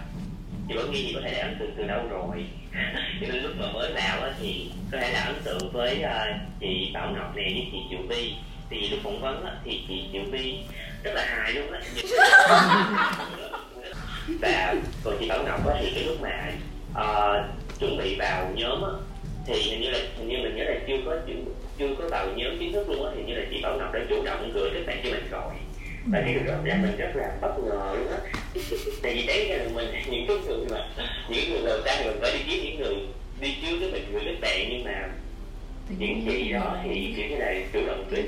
thì Nghi thì có thể là ấn tượng từ lâu rồi? Cho nên lúc mà mới vào á thì có thể là ấn tượng với à, chị Bảo Ngọc nè với chị Triệu Vi thì lúc phỏng vấn á thì chị Triệu Vi rất là hài luôn á. Và còn chị Bảo Ngọc á thì cái lúc mà ờ, chuẩn bị vào nhóm á thì hình như là hình như mình nhớ là chưa có chưa, chưa có vào nhóm chính thức luôn á thì như là chị Bảo Ngọc đã chủ động gửi kết bạn cho mình rồi và cái điều đó mình rất là bất ngờ luôn á. Tại vì đấy là mình những cái người mà những người đầu tiên mình phải đi kiếm những người đi trước cái mình gửi kết bạn. Nhưng mà những chị đó thì kiểu như là chủ động gửi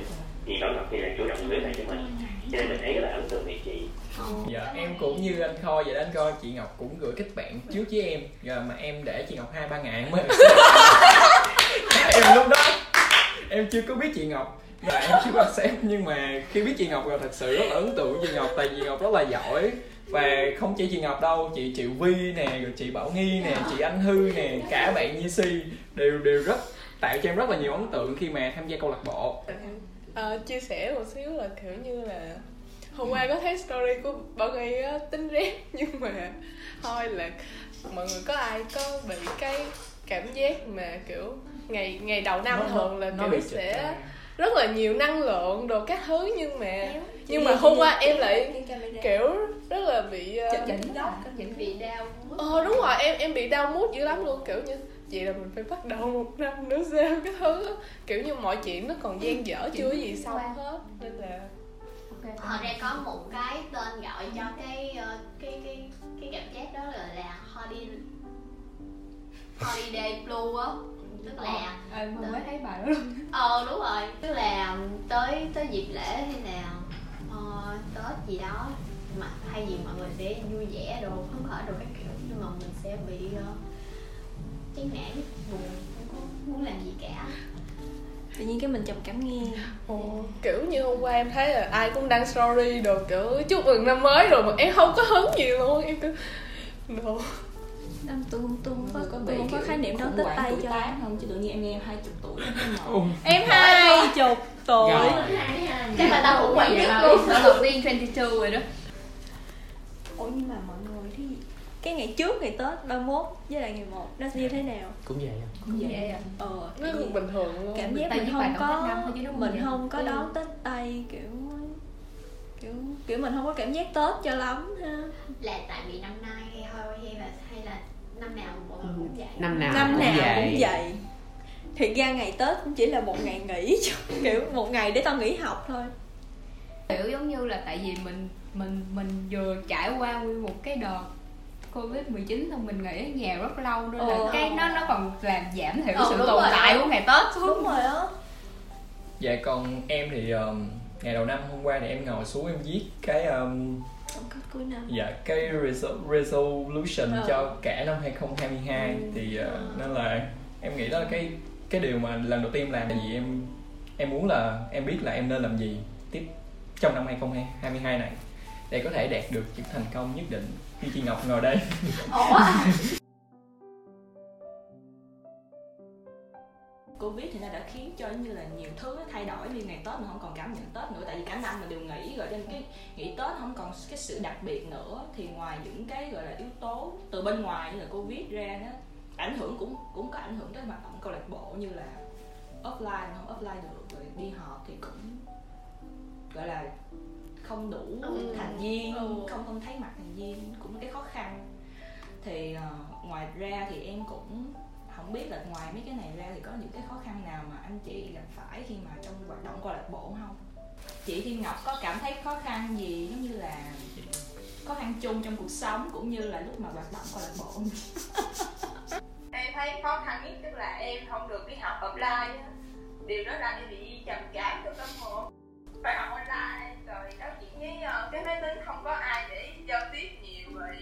chị Bảo Ngọc thì là chủ động gửi bạn cho mình. Cho nên mình thấy rất là ấn tượng về chị. Dạ em cũng như anh khôi vậy đó. Anh khôi chị ngọc cũng gửi kết bạn trước với em. Giờ mà em để chị ngọc hai ba ngàn mới em lúc đó em chưa có biết chị ngọc và em chưa có xem nhưng mà khi biết chị ngọc rồi thật sự rất là ấn tượng với chị ngọc tại chị ngọc rất là giỏi và không chỉ chị ngọc đâu chị triệu vi nè rồi chị bảo nghi nè chị anh hư nè cả bạn nhi si đều đều rất tạo cho em rất là nhiều ấn tượng khi mà tham gia câu lạc bộ Ờ, chia sẻ một xíu là kiểu như là hôm qua có thấy story của bảo nghi á tính rét nhưng mà thôi là mọi người có ai có bị cái cảm giác mà kiểu ngày ngày đầu năm Nó- thường là nó kiểu sẽ. Rất là nhiều năng lượng đồ các thứ nhưng mà nhưng mà hôm qua em lại kiểu rất là bị ờ, chỉnh góc chỉnh bị đau ờ đúng rồi em em bị đau mút dữ lắm luôn kiểu như vậy là mình phải bắt đầu một năm nữa sao cái thứ. Á. kiểu như mọi chuyện nó còn dang dở chưa gì xong hết nên là Họ ra có một cái tên gọi cho cái ờ, cái cái cái cảm giác đó là là holiday holiday blue á tức là em mới thấy bài đó luôn. Ờ đúng rồi. Tức là tới tới dịp lễ hay là ờ, tết gì đó mà hay gì mọi người sẽ vui vẻ đồ phấn khởi đồ các kiểu nhưng mà mình sẽ bị uh, chán nản buồn không có muốn làm gì cả. Tự nhiên cái mình trầm cảm nghe. Ồ, kiểu như hôm qua em thấy là ai cũng đăng story đồ kiểu chúc mừng năm mới rồi mà em không có hứng gì luôn em cứ đồ. Tôi tôi không có, bị không có khái niệm đón tết tay cho tác không? Chứ tự nhiên em nghe em hai chục tuổi em hai chục tuổi. Chắc là tao cũng quản nhất luôn đầu tiên 22 rồi đó. Ủa nhưng mà mọi người thì cái ngày trước ngày tết 31 với lại ngày 1 nó như thế nào? Cũng vậy à cũng vậy à ờ nó cũng bình thường luôn. cảm giác Tại mình không có mình không có đón tết tay kiểu kiểu kiểu mình không có cảm giác tết cho lắm ha. Là tại vì năm nay thôi hay là hay là năm nào mọi người cũng vậy. Năm nào năm cũng nào vậy. cũng vậy. Thiệt ra ngày tết cũng chỉ là một ngày nghỉ kiểu một ngày để tao nghỉ học thôi. Kiểu giống như là tại vì mình mình mình vừa trải qua nguyên một cái đợt covid 19 xong mình nghỉ ở nhà rất lâu nên là Ờ. cái nó nó còn làm giảm thiểu Ờ, sự tồn rồi. tại của ngày tết. Xuống đúng rồi á dạ còn em thì um, ngày đầu năm hôm qua thì em ngồi xuống em viết cái um, tổng kết cuối năm. Dạ cái resol- resolution Ờ. cho cả năm 2022 Ừ. thì uh, nên là em nghĩ đó là cái cái điều mà lần đầu tiên làm là gì em em muốn là em biết là em nên làm gì tiếp trong năm 2022 này để có thể đạt được những thành công nhất định. Như chị Ngọc ngồi đây Covid thì nó đã khiến cho như là nhiều thứ nó thay đổi như ngày Tết mình không còn cảm nhận Tết nữa tại vì cả năm mình đều nghỉ rồi nên cái nghỉ Tết không còn cái sự đặc biệt nữa thì ngoài những cái gọi là yếu tố từ bên ngoài như là Covid ra nó ảnh hưởng cũng cũng có ảnh hưởng tới hoạt động câu lạc bộ như là offline không offline được rồi đi họp thì cũng gọi là không đủ Ừ. thành viên Ừ. không không thấy mặt thành viên cũng là cái khó khăn thì ờ, ngoài ra thì em cũng không biết là ngoài mấy cái này ra thì có những cái khó khăn nào mà anh chị gặp phải khi mà trong hoạt động câu lạc bộ không? Chị Thiên Ngọc có cảm thấy khó khăn gì, giống như là khó khăn chung trong cuộc sống cũng như là lúc mà hoạt động câu lạc bộ không? em thấy khó khăn nhất tức là em không được đi học offline điều đó làm em bị trầm cảm trong tâm hồn. Phải học online rồi nói chuyện với ờ, cái máy tính không có ai để giao tiếp nhiều rồi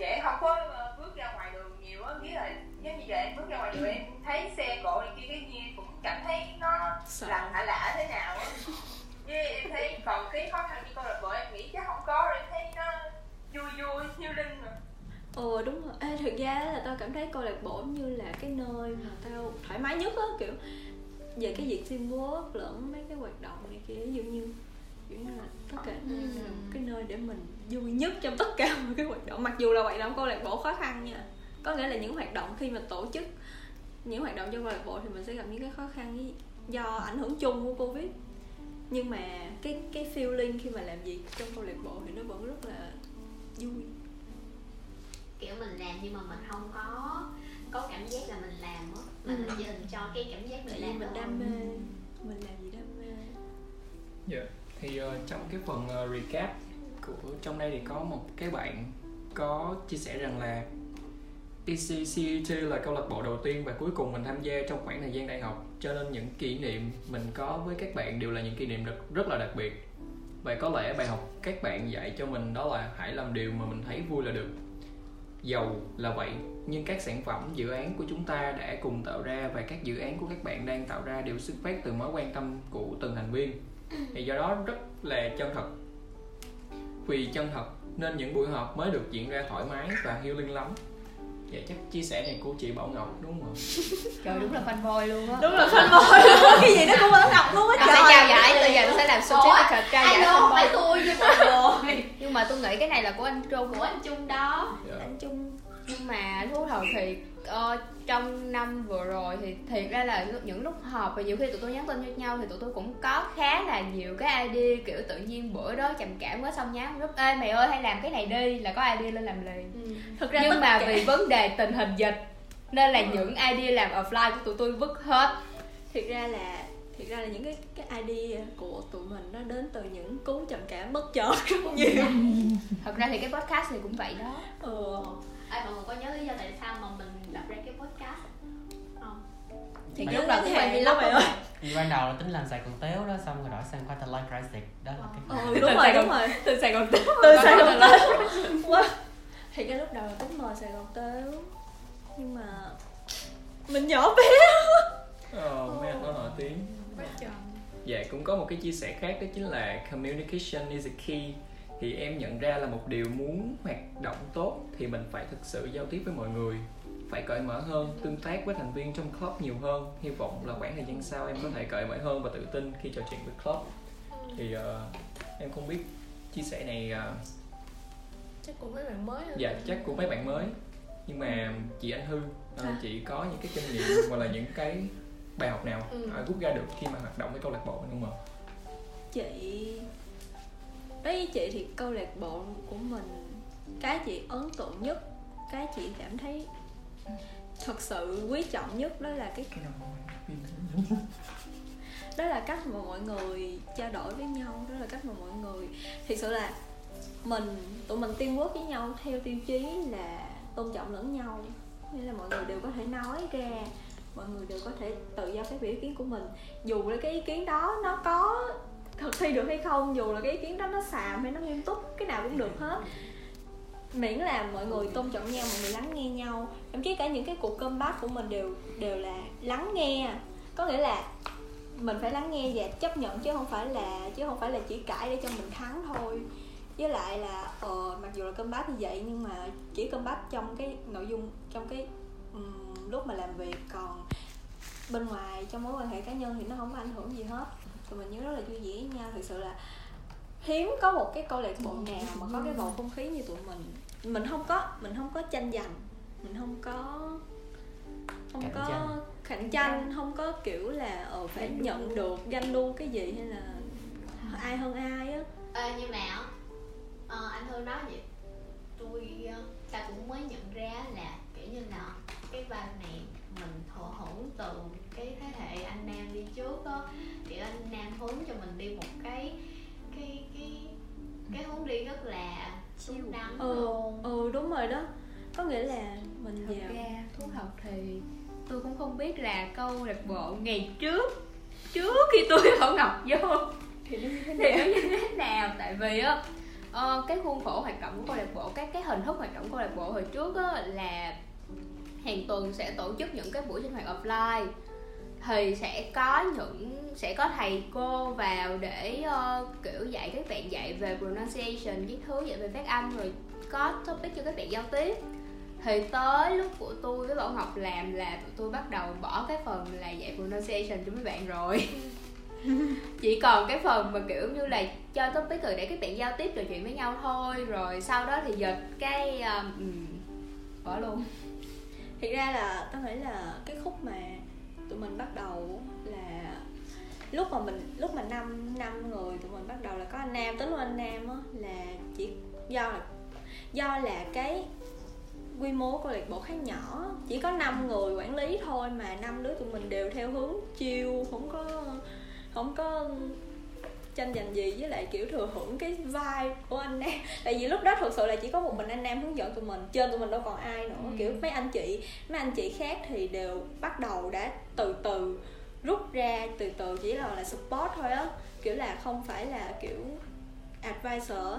dễ không có ờ, bước ra ngoài đường nhiều á nghĩa là giống như vậy em bước ra ngoài đường em thấy xe cộ này kia cái gì cũng cảm thấy nó lạ lạ lạ thế nào á. Với em thấy còn cái khó khăn như câu lạc bộ em nghĩ chắc không có rồi em thấy nó vui vui hiu linh mà. Ồ ừ đúng rồi. Ê, thực ra là tao cảm thấy câu lạc bộ như là cái nơi mà tao thoải mái nhất á kiểu về cái việc teamwork lẫn mấy cái hoạt động này kia ví dụ như kiểu như là tất cả đây là cái nơi để mình vui nhất trong tất cả mọi cái hoạt động. Mặc dù là hoạt động câu lạc bộ khó khăn nha có nghĩa là những hoạt động khi mà tổ chức những hoạt động trong câu lạc bộ thì mình sẽ gặp những cái khó khăn ý- do ảnh hưởng chung của covid. Nhưng mà cái cái feeling khi mà làm việc trong câu lạc bộ thì nó vẫn rất là vui. Kiểu mình làm nhưng mà mình không có có cảm giác là mình làm á. Mà Ừ. mình dành cho cái cảm giác tại mình vì làm mình đam mê mình làm gì đam mê. Dạ. Thì uh, trong cái phần uh, recap của trong đây thì có một cái bạn có chia sẻ rằng là ECCET là câu lạc bộ đầu tiên và cuối cùng mình tham gia trong khoảng thời gian đại học. Cho nên những kỷ niệm mình có với các bạn đều là những kỷ niệm rất, rất là đặc biệt. Và có lẽ bài học các bạn dạy cho mình đó là hãy làm điều mà mình thấy vui là được. Giàu là vậy nhưng các sản phẩm dự án của chúng ta đã cùng tạo ra và các dự án của các bạn đang tạo ra đều xuất phát từ mối quan tâm của từng thành viên thì do đó rất là chân thật. Vì chân thật nên những buổi họp mới được diễn ra thoải mái và healing lắm. Dạ chắc chia sẻ này của chị Bảo Ngọc đúng không trời đúng là fanboy luôn á. Đúng là fanboy luôn. Cái gì nó cũng ở ngọc luôn á Tao sẽ trao giải bây giờ tôi sẽ làm certificate trao giải không phải tôi với mọi người. Nhưng mà tôi nghĩ cái này là của anh Trung. Của anh Trung đó. Dạ. anh chung nhưng mà thú thật thì ờ, trong năm vừa rồi thì thiệt ra là những lúc họp và nhiều khi tụi tôi nhắn tin cho nhau thì tụi tôi cũng có khá là nhiều cái idea kiểu tự nhiên bữa đó trầm cảm quá xong nhắn group ê mày ơi hay làm cái này đi là có idea lên làm liền. Thực ra nhưng mà cả- vì vấn đề tình hình dịch nên là những idea làm offline của tụi tôi vứt hết. Thiệt ra là thiệt ra là những cái cái idea của tụi mình nó đến từ những cú trầm cảm bất chợt rất nhiều. Thật ra thì cái podcast này cũng vậy đó. Ừ. Ai mọi người có nhớ lý do tại sao mà mình lập ra cái podcast không? thì lúc đầu cũng thèm vậy lắm mày ơi Vì ban đầu là tính làm xài còn téo đó xong rồi đổi sang quarter life crisis đó là cái ừ đúng rồi đúng rồi. Từ sài gòn tới từ sài gòn quá. Thì cái lúc đầu là tính mời sài gòn tới nhưng mà mình nhỏ bé. Ờ, mấy anh đó nổi tiếng. Dạ cũng có một cái chia sẻ khác đó chính là communication is a key thì em nhận ra là một điều muốn hoạt động tốt thì mình phải thực sự giao tiếp với mọi người phải cởi mở hơn tương tác với thành viên trong club nhiều hơn. Hy vọng là khoảng thời gian sau em có thể cởi mở hơn và tự tin khi trò chuyện với club. Thì ờ, em không biết chia sẻ này ờ, chắc cũng mấy bạn mới dạ chắc của mấy bạn mới. Nhưng mà chị anh hư À. chị có những cái kinh nghiệm hoặc là những cái bài học nào Ừ. rút ra được khi mà hoạt động với câu lạc bộ không ạ? Chị đối với chị thì câu lạc bộ của mình cái chị ấn tượng nhất cái chị cảm thấy thật sự quý trọng nhất đó là cái đó là cách mà mọi người trao đổi với nhau đó là cách mà mọi người thực sự là mình tụi mình teamwork với nhau theo tiêu chí là tôn trọng lẫn nhau. Nghĩa là mọi người đều có thể nói ra mọi người đều có thể tự do phát biểu ý kiến của mình. Dù là cái ý kiến đó nó có thực thi được hay không dù là cái ý kiến đó nó xàm hay nó nghiêm túc cái nào cũng được hết. Miễn là mọi người tôn trọng nhau mọi người lắng nghe nhau. Thậm chí cả những cái cuộc comeback của mình đều đều là lắng nghe. Có nghĩa là mình phải lắng nghe và chấp nhận chứ không phải là chứ không phải là chỉ cãi để cho mình thắng thôi. Với lại là ờ, mặc dù là comeback như vậy nhưng mà chỉ comeback trong cái nội dung trong cái um, lúc mà làm việc. Còn bên ngoài trong mối quan hệ cá nhân thì nó không có ảnh hưởng gì hết tụi mình nhớ rất là vui vẻ với nhau. Thực sự là hiếm có một cái câu lạc bộ nào mà có cái bầu không khí như tụi mình. Mình không có mình không có tranh giành. Mình không có không Cạnh có tranh. cạnh tranh không có kiểu là ờ phải nhận được ganh đua cái gì hay là ai hơn ai á. Ê, nhưng mà á, ờ, anh Hương nói vậy tôi ờ, ta cũng mới nhận ra là kiểu như là cái ban này mình thụ hưởng từ cái thế hệ anh Nam đi trước á. Kiểu anh Nam hướng cho mình đi một cái cái cái cái hướng đi rất là đúng đắn ừ luôn ừ đúng rồi đó. Có nghĩa là mình thật vào ra thú thật thì tôi cũng không biết là câu lạc bộ ngày trước trước khi tôi bảo ngọc vô thì nó như thế thì nào? nó như thế nào? Tại vì á ờ, cái khuôn khổ hoạt động của câu lạc bộ các cái hình thức hoạt động của câu lạc bộ hồi trước á là hàng tuần sẽ tổ chức những cái buổi sinh hoạt offline thì sẽ có những sẽ có thầy cô vào để ờ, kiểu dạy các bạn dạy về pronunciation viết thứ dạy về phát âm rồi có topic cho các bạn giao tiếp. Thì tới lúc của tôi với Bảo Ngọc làm là tụi tôi bắt đầu bỏ cái phần là dạy pronunciation cho mấy bạn rồi. Chỉ còn cái phần mà kiểu như là cho topic để các bạn giao tiếp trò chuyện với nhau thôi. Rồi sau đó thì dịch cái um, bỏ luôn. Thiệt ra là tao nghĩ là cái khúc mà tụi mình bắt đầu là lúc mà mình, lúc mà năm năm người tụi mình bắt đầu là có anh Nam, tính luôn anh Nam á, là chỉ do là do là cái quy mô câu lạc bộ khá nhỏ, chỉ có 5 người quản lý thôi mà năm đứa tụi mình đều theo hướng chiêu, không có không có tranh giành gì với lại kiểu thừa hưởng cái vibe của anh Nam tại vì lúc đó thực sự là chỉ có một mình anh Nam hướng dẫn tụi mình trên tụi mình đâu còn ai nữa. Ừ. kiểu mấy anh chị mấy anh chị khác thì đều bắt đầu đã từ từ rút ra từ từ chỉ là là support thôi á. Kiểu là không phải là kiểu advisor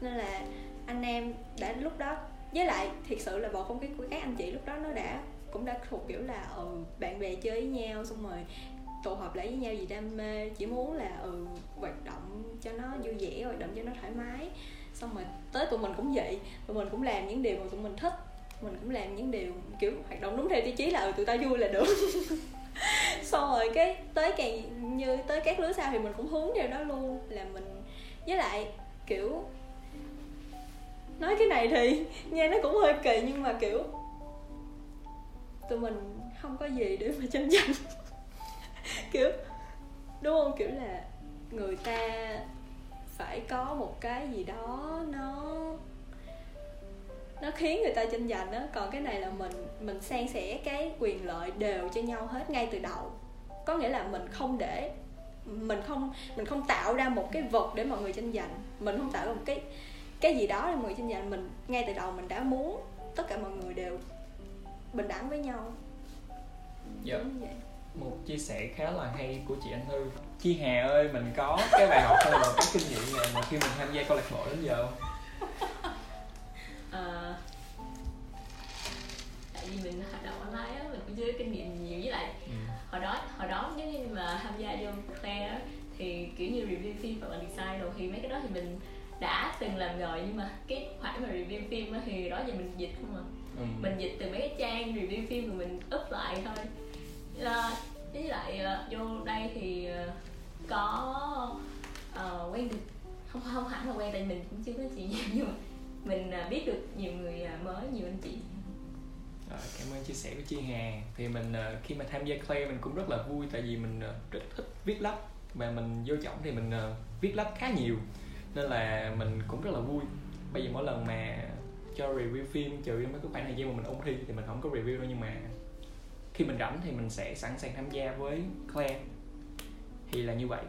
nên là anh em đã lúc đó với lại thiệt sự là bầu không khí của các anh chị lúc đó nó đã cũng đã thuộc kiểu là ừ, bạn bè chơi với nhau xong rồi tụ họp lại với nhau vì đam mê, chỉ muốn là ừ hoạt động cho nó vui vẻ, hoạt động cho nó thoải mái. Xong rồi tới tụi mình cũng vậy, tụi mình cũng làm những điều mà tụi mình thích. Mình cũng làm những điều, kiểu, hoạt động đúng theo tiêu chí là ừ tụi tao vui là được. Xong rồi cái tới càng, như tới các lứa sau thì mình cũng hướng theo đó luôn. Là mình, với lại, kiểu, nói cái này thì nghe nó cũng hơi kỳ nhưng mà kiểu, tụi mình không có gì để mà tranh giành kiểu đúng không? Kiểu là người ta phải có một cái gì đó nó nó khiến người ta tranh giành á. Còn cái này là mình mình san sẻ cái quyền lợi đều cho nhau hết ngay từ đầu. Có nghĩa là mình không để mình không mình không tạo ra một cái vật để mọi người tranh giành mình không tạo ra một cái cái gì đó để mọi người tranh giành mình ngay từ đầu mình đã muốn tất cả mọi người đều bình đẳng với nhau. Dạ. Vậy. Một chia sẻ khá là hay của chị Anh Thư Chi Hà ơi mình có cái bài học hay là cái kinh nghiệm nào mà khi mình tham gia câu lạc bộ đến giờ không? Ờ, tại vì mình hoạt động online á mình cũng chưa có kinh nghiệm nhiều với lại Ừ. hồi đó hồi đó nếu như mà tham gia vô Claire á, thì kiểu như review phim hoặc là design rồi thì mấy cái đó thì mình đã từng làm rồi nhưng mà cái khoản mà review phim á, thì đó giờ mình dịch không à Ừ. mình dịch từ mấy cái trang review phim rồi mình up lại thôi Ờ, với lại ờ, vô đây thì ờ, có uh, quen được không không hẳn là quen tại mình cũng chưa có chị nhiều nhưng mà mình biết được nhiều người mới nhiều anh chị. Rồi, cảm ơn chia sẻ của Chi Hà. Thì mình khi mà tham gia Clay mình cũng rất là vui tại vì mình rất thích viết lách và mình vô trọng thì mình viết lách khá nhiều nên là mình cũng rất là vui. Bây giờ mỗi lần mà cho review phim trừ mấy cái khoảng thời gian mà mình ôn thi thì mình không có review đâu nhưng mà khi mình rảnh thì mình sẽ sẵn sàng tham gia với Claire thì là như vậy.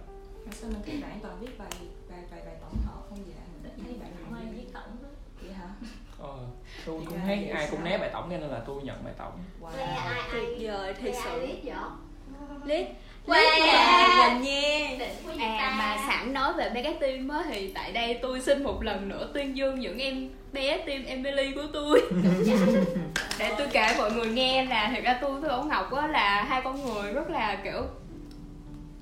Mà sao mình thấy bạn toàn viết bài bài bài bài tổng hợp không vậy? Mình ít thấy bạn không ai viết tổng hết vậy hả? Ờ, tôi cũng thấy ai cũng né bài tổng nên là tôi nhận bài tổng. Claire ai ai tuyệt vời ai sự biết lít là Quỳnh vậy À mà sẵn nói về mấy cái team á thì tại đây tôi xin một lần nữa tuyên dương những em bé team Emily của tôi. Để tôi kể mọi người nghe là thực ra tôi với Bảo Ngọc á là hai con người rất là kiểu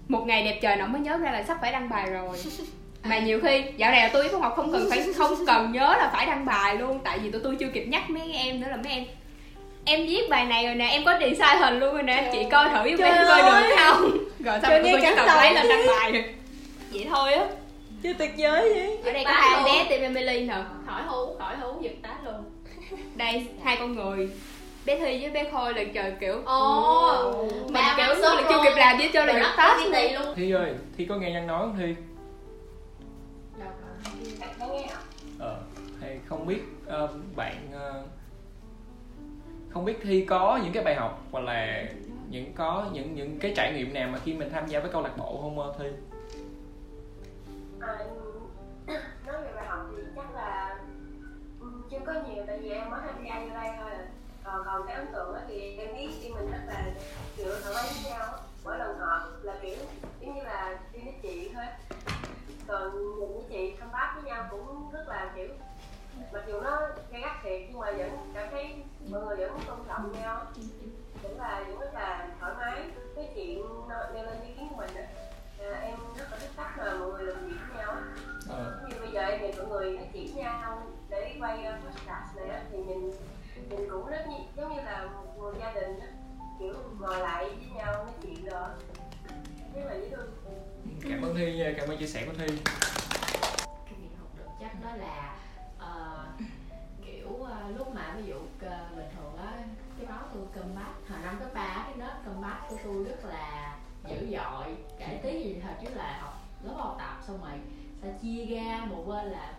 một ngày đẹp trời nó mới nhớ ra là sắp phải đăng bài rồi. Mà nhiều khi dạo này là tôi với Bảo Ngọc không cần phải không cần nhớ là phải đăng bài luôn. Tại vì tụi tôi chưa kịp nhắc mấy em nữa là mấy em em viết bài này rồi nè em có design hình luôn rồi nè. Chị coi thử giúp Trời em coi được không? Rồi xong tụi tôi nghe chỉ cần cảm lấy lên đăng bài rồi. Vậy thôi á. Chưa tuyệt vời vậy ở đây có hai bé team Emily nè. Khỏi hú khỏi hú giật tát luôn. Đây hai con người. Bé Thi với bé Khôi là trời kiểu Ồ, mình ba kiểu sốt là chưa kịp làm hết trơn là Rồi giật tát. luôn. Thi ơi Thi có nghe Nhân nói không Thi? Bạn có nghe. Ờ thì không biết ờ, bạn ờ, không biết thi có những cái bài học hoặc là những có những những cái trải nghiệm nào mà khi mình tham gia với câu lạc bộ không ờ, thi? À, nói về bài học thì chắc là chưa có nhiều tại vì em mới tham gia vô đây thôi. Còn còn cái ấn tượng thì em biết khi mình rất là kiểu thoải mái với nhau mỗi lần họp là kiểu giống như là đi với chị thôi. Còn những với chị thăm bác với nhau cũng rất là kiểu mặc dù nó gay gắt thiệt nhưng mà vẫn cảm thấy mọi người vẫn trọng nhau vẫn là vẫn rất là thoải mái cái chuyện nêu lên ý kiến của mình á. À, em rất là thích cách mà mọi người làm việc với nhau á. Ờ, như bây giờ em nhìn mọi người nói chuyện với nhau để quay uh, podcast này á thì nhìn mình cũng rất như, giống như là một người gia đình á. Kiểu ngồi lại với nhau nói chuyện đó rất là dễ thương. Cảm ơn thi nha cảm ơn chia sẻ của thi. Kinh nghiệm học được chắc đó là ờ, kiểu ờ, lúc mà ví dụ ờ, bình thường á cái đó tôi cầm bát. Hồi năm cấp ba cái lớp cầm bát của tôi rất là dữ dội. Kể tí gì hồi trước là học lớp học tập xong rồi sẽ chia ra một bên là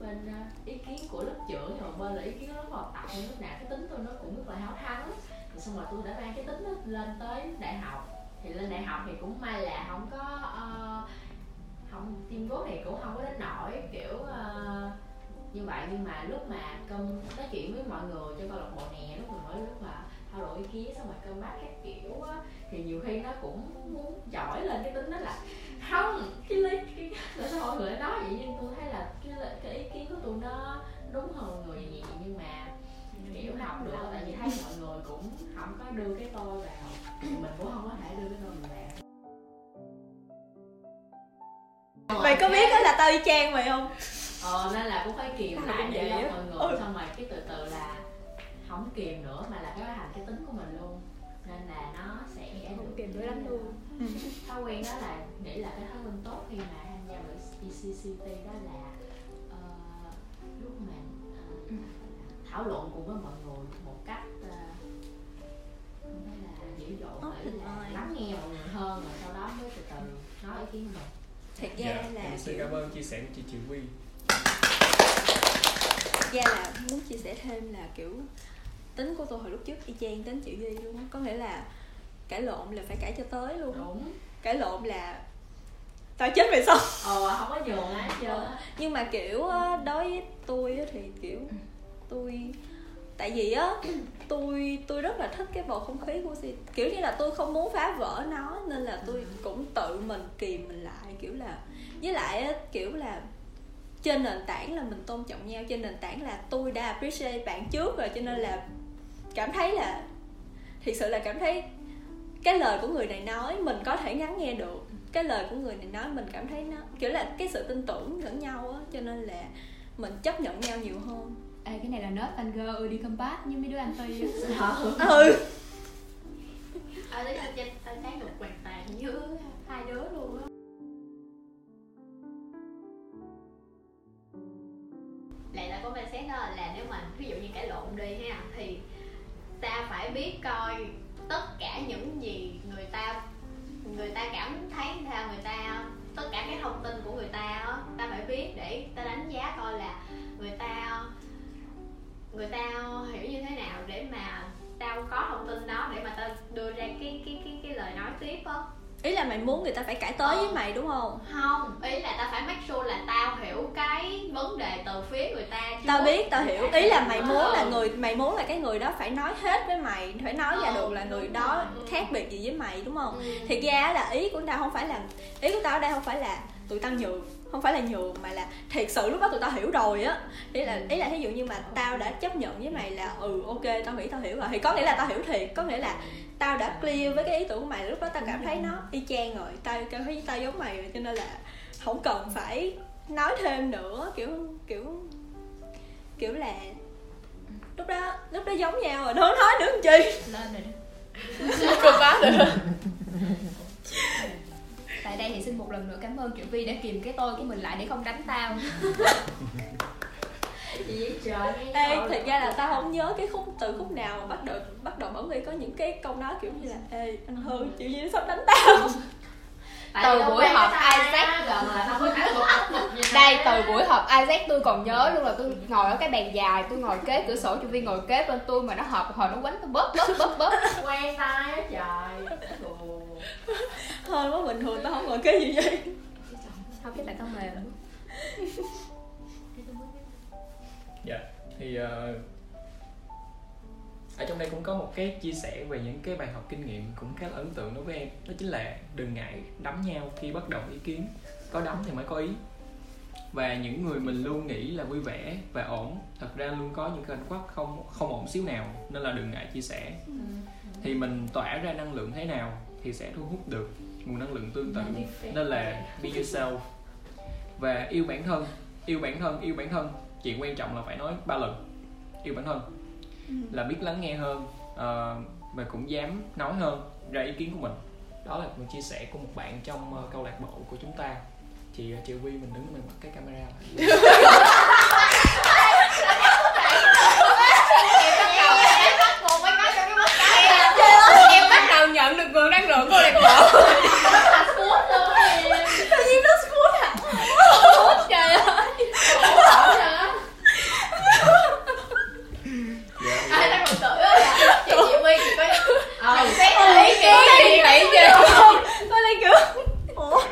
bên ờ, ý kiến của lớp trưởng rồi một bên là ý kiến của lớp học tập. Lúc nào cái tính tôi nó cũng rất là háo thắng. Rồi xong rồi tôi đã mang cái tính đó lên tới đại học. Thì lên đại học thì cũng may là không có ờ, không team group thì cũng không có đến nổi. Kiểu ờ, như vậy nhưng mà lúc mà công nói chuyện với mọi người trong câu lạc bộ nè lúc mà mỗi lúc mà thao đổi ý kiến xong rồi cơm bát các kiểu á thì nhiều khi nó cũng muốn giỏi lên cái tính đó là không cái lý cái tại sao mọi người nói vậy? Nhưng tôi thấy là cái cái ý kiến của tôi nó đúng hơn mọi người vậy nhưng mà kiểu học được tại vì thấy mọi người cũng không có đưa cái tôi vào thì mình cũng không có thể đưa cái tôi mình vào. Mày có biết đó là tao y chang mày không ờ nên là cũng phải kìm Tao lại để vậy cho mọi người Ừ. xong rồi cái từ từ là không kìm nữa mà là cái thành cái tính của mình luôn. Nên là nó sẽ không kìm dữ lắm luôn. Thói quen đó là nghĩ là cái thói quen tốt khi mà tham gia vào ECCT đó là ờ, lúc mình ờ, thảo luận cùng với mọi người một cách ờ, không là dữ dội Ốc phải hình là ơi. lắng nghe mọi người hơn rồi sau đó mới từ từ nói ý kiến của mình. Thật ra dạ là em xin cảm ơn chia sẻ của chị Triệu thật ra là muốn chia sẻ thêm là kiểu tính của tôi hồi lúc trước y chang tính chị duy luôn á. Có nghĩa là cãi lộn là phải cãi cho tới luôn đúng. Cãi lộn là tao chết về sau ờ không có nhường ai hết trơn á. nhưng mà kiểu á, đối với tôi á thì kiểu tôi tại vì á tôi tôi rất là thích cái bầu không khí của si kiểu như là tôi không muốn phá vỡ nó nên là tôi cũng tự mình kìm mình lại kiểu là với lại á, kiểu là trên nền tảng là mình tôn trọng nhau trên nền tảng là tôi đã appreciate bạn trước rồi cho nên là cảm thấy là thiệt sự là cảm thấy cái lời của người này nói mình có thể ngắn nghe được cái lời của người này nói mình cảm thấy nó kiểu là cái sự tin tưởng lẫn nhau á cho nên là mình chấp nhận nhau nhiều hơn. Ê, cái này là nết anh girl ưa đi combat như mấy đứa anh ti á. Ừ. À đấy là trên tay thấy được hoàn toàn như hai đứa luôn á lại là có mindset xét đó, là nếu mà ví dụ như cãi lộn đi ha, thì ta phải biết coi tất cả những gì người ta người ta cảm thấy sao người ta, tất cả cái thông tin của người ta ta phải biết để ta đánh giá coi là người ta người ta hiểu như thế nào để mà tao có thông tin đó để mà tao đưa ra cái cái cái cái lời nói tiếp á ý là mày muốn người ta phải cãi tới với mày đúng không không ý là tao phải make sure là tao hiểu cái vấn đề từ phía người ta trước. tao biết tao hiểu ý là mày muốn là Ừ. người mày muốn là cái người đó phải nói hết với mày phải nói ra Ừ, được là người đó ừ. khác biệt gì với mày đúng không Ừ. thiệt ra là ý của tao không phải là ý của tao ở đây không phải là tụi tao nhường không phải là nhường mà là thiệt sự lúc đó tụi tao hiểu rồi á. Ý là ý là ví dụ như mà tao đã chấp nhận với mày là ừ ok tao nghĩ tao hiểu rồi thì có nghĩa là tao hiểu thiệt. Có nghĩa là tao đã clear với cái ý tưởng của mày lúc đó tao cảm thấy nó y chang rồi tao cảm thấy tao giống mày rồi cho nên là không cần phải nói thêm nữa kiểu kiểu kiểu là lúc đó lúc đó giống nhau rồi đâu nói nữa làm chi? Lên rồi Cơ bá được tại đây thì xin một lần nữa cảm ơn Triệu Vi đã kìm cái tôi của mình lại để không đánh tao. Ê, thật ra là tao không nhớ cái khúc từ khúc nào mà bắt đầu bắt đầu bởi vì có những cái câu nói kiểu như là ê anh hư chịu gì sắp đánh tao. Từ buổi họp Isaac. Gần là có áp lực đây từ buổi họp Isaac tôi còn nhớ luôn là tôi ngồi ở cái bàn dài tôi ngồi kế cửa sổ Triệu Vi ngồi kế bên tôi mà nó họp hồi nó quánh tôi bóp bóp bóp bóp quen tay á trời Thôi quá bình thường tao không ngồi cái gì vậy không cái tại tao mềm? Dạ thì ờ, ở trong đây cũng có một cái chia sẻ về những cái bài học kinh nghiệm cũng khá là ấn tượng đối với em. Đó chính là đừng ngại đấm nhau khi bất đồng ý kiến. Có đấm thì mới có ý. Và những người mình luôn nghĩ là vui vẻ và ổn thật ra luôn có những cái khắc không không ổn xíu nào nên là đừng ngại chia sẻ. Thì mình tỏa ra năng lượng thế nào thì sẽ thu hút được nguồn năng lượng tương tự. Nên là be yourself. Và yêu bản thân yêu bản thân yêu bản thân. Chuyện quan trọng là phải nói ba lần. Yêu bản thân. Là biết lắng nghe hơn và cũng dám nói hơn ra ý kiến của mình. Đó là một chia sẻ của một bạn trong ờ, câu lạc bộ của chúng ta. Chị ờ, chị Vi mình đứng mình bật cái camera lại em bắt đầu nhận được nguồn năng lượng của lạc bộ tự nhiên nó squat hả trời ơi dạ, ai đang một tuổi á chị chị Huy chị có Ờ, nhận xét ý kiến chị nghĩ gì tôi lại kiểu ủa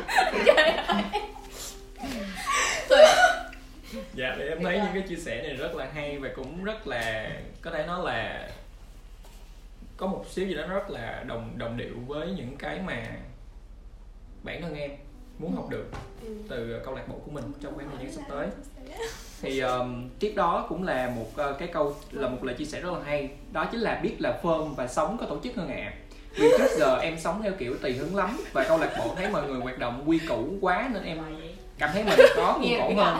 dạ thì em thấy những cái chia sẻ này rất là hay và cũng rất là có thể nói là có một xíu gì đó nó rất là đồng đồng điệu với những cái mà bản thân em muốn học được từ câu lạc bộ của mình trong khoảng thời gian sắp tới thì um, tiếp đó cũng là một uh, cái câu là một lời chia sẻ rất là hay. Đó chính là biết là phơm và sống có tổ chức hơn ạ. Vì trước giờ em sống theo kiểu tùy hứng lắm và câu lạc bộ thấy mọi người hoạt động quy củ quá nên em cảm thấy mình có khuôn khổ hơn.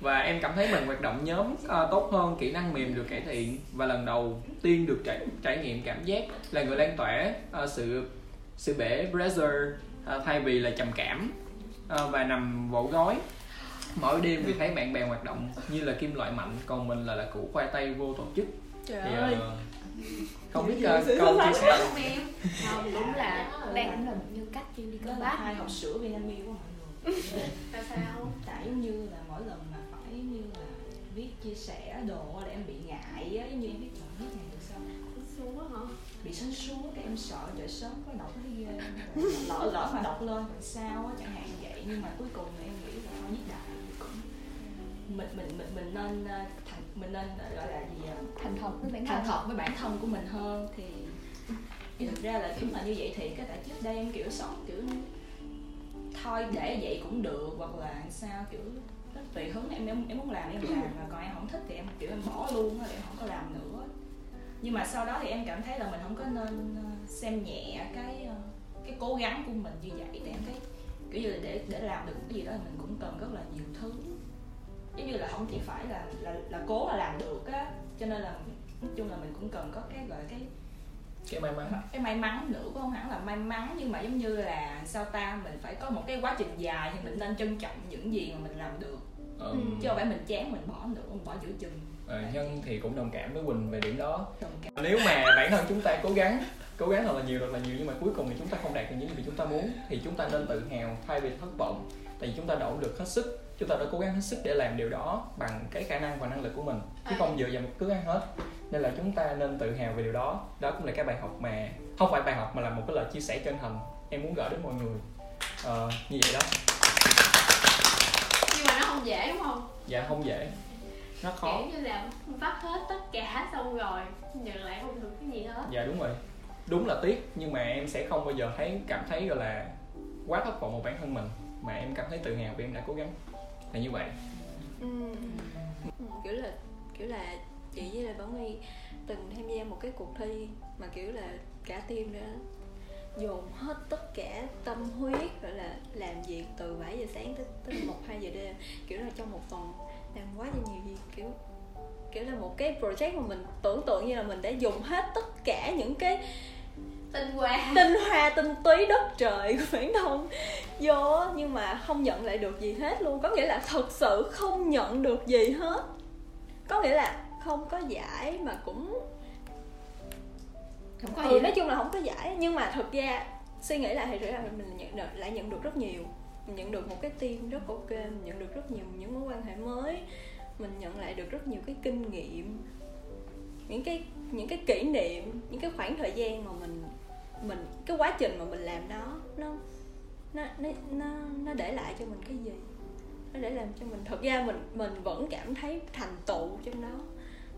và em cảm thấy mình hoạt động nhóm ờ, tốt hơn kỹ năng mềm được cải thiện. Và lần đầu tiên được trải trải nghiệm cảm giác là người lan tỏa ờ, sự sự bể pressure ờ, thay vì là trầm cảm ờ, và nằm vỗ gói mỗi đêm vì thấy bạn bè hoạt động như là kim loại mạnh còn mình là là củ khoai tây vô tổ chức. Trời thì ơi. ờ, không biết ờ, câu chia sẻ. Không em không đúng là cũng là một như cách chuyên đi cơ là bác. hai hộp sữa Vinamilk của mọi người. Tại sao? Tại như là mỗi lần mà phải như là viết chia sẻ đồ là em bị ngại á như em viết chọn viết này được sao? Xuống hả? Bị sinh xuống cái em sợ trời sớm có đọc thấy ghê lỡ lỡ mà đọc lên làm sao á chẳng hạn vậy. Nhưng mà cuối cùng thì em nghĩ là thôi viết đại mình mình mình mình nên ờ, thành mình nên ờ, gọi là gì thành thật với bản thành thật với bản thân của mình hơn thì thì thực ra là nếu mà như vậy thì cái tại trước đây em kiểu sống kiểu thôi để vậy cũng được hoặc là sao kiểu tùy hứng em em, em muốn làm em làm mà còn em không thích thì em kiểu em bỏ luôn á em không có làm nữa. Nhưng mà sau đó thì em cảm thấy là mình không có nên ờ, xem nhẹ cái cái cố gắng của mình như vậy thì em thấy kiểu như là để để làm được cái gì đó thì mình cũng cần rất là nhiều thứ giống như là không chỉ phải là là là cố là làm được á. Cho nên là nói chung là mình cũng cần có cái gọi cái cái may mắn. Cái may mắn nữa cũng không hẳn là may mắn nhưng mà giống như là sao ta mình phải có một cái quá trình dài thì mình nên trân trọng những gì mà mình làm được. Ờ, chứ không phải mình chán mình bỏ nữa mình bỏ giữa chừng. Ờ, nhân thì cũng đồng cảm với quỳnh về điểm đó. Đồng cảm. Nếu mà bản thân chúng ta cố gắng cố gắng thật là nhiều thật là nhiều nhưng mà cuối cùng thì chúng ta không đạt được những gì chúng ta muốn thì chúng ta nên tự hào thay vì thất vọng. Tại vì chúng ta đã nỗ lực hết sức chúng ta đã cố gắng hết sức để làm điều đó bằng cái khả năng và năng lực của mình. Chứ không dựa vào một thứ ai hết. Nên là chúng ta nên tự hào về điều đó. Đó cũng là cái bài học mà không phải bài học mà là một cái lời chia sẻ chân thành. Em muốn gửi đến mọi người. Ờ, như vậy đó. Nhưng mà nó không dễ đúng không? Dạ không dễ. Nó khó. Kiểu như là vắt hết tất cả xong rồi nhận lại không được cái gì hết. Dạ đúng rồi. Đúng là tiếc nhưng mà em sẽ không bao giờ thấy cảm thấy gọi là quá thất vọng một bản thân mình. Mà em cảm thấy tự hào vì em đã cố gắng là như vậy Ừ. Ừ, kiểu là kiểu là chị với lại Bảo Nghi từng tham gia một cái cuộc thi mà kiểu là cả team đã dồn hết tất cả tâm huyết gọi là làm việc từ 7 giờ sáng tới tới một hai giờ đêm kiểu là trong một tuần làm quá là nhiều việc kiểu kiểu là một cái project mà mình tưởng tượng như là mình đã dùng hết tất cả những cái tinh hoa. Tinh hoa tinh túy đất trời của bản thân vô nhưng mà không nhận lại được gì hết luôn. Có nghĩa là thật sự không nhận được gì hết. Có nghĩa là không có giải mà cũng không có ừ, gì nói chung là không có giải. Nhưng mà thực ra suy nghĩ lại thì thực ra mình nhận được, lại nhận được rất nhiều. Mình nhận được một cái team rất ok mình nhận được rất nhiều những mối quan hệ mới. Mình nhận lại được rất nhiều cái kinh nghiệm những cái những cái kỷ niệm những cái khoảng thời gian mà mình mình cái quá trình mà mình làm nó nó nó nó nó, nó để lại cho mình cái gì? Nó để làm cho mình thật ra mình mình vẫn cảm thấy thành tựu trong đó.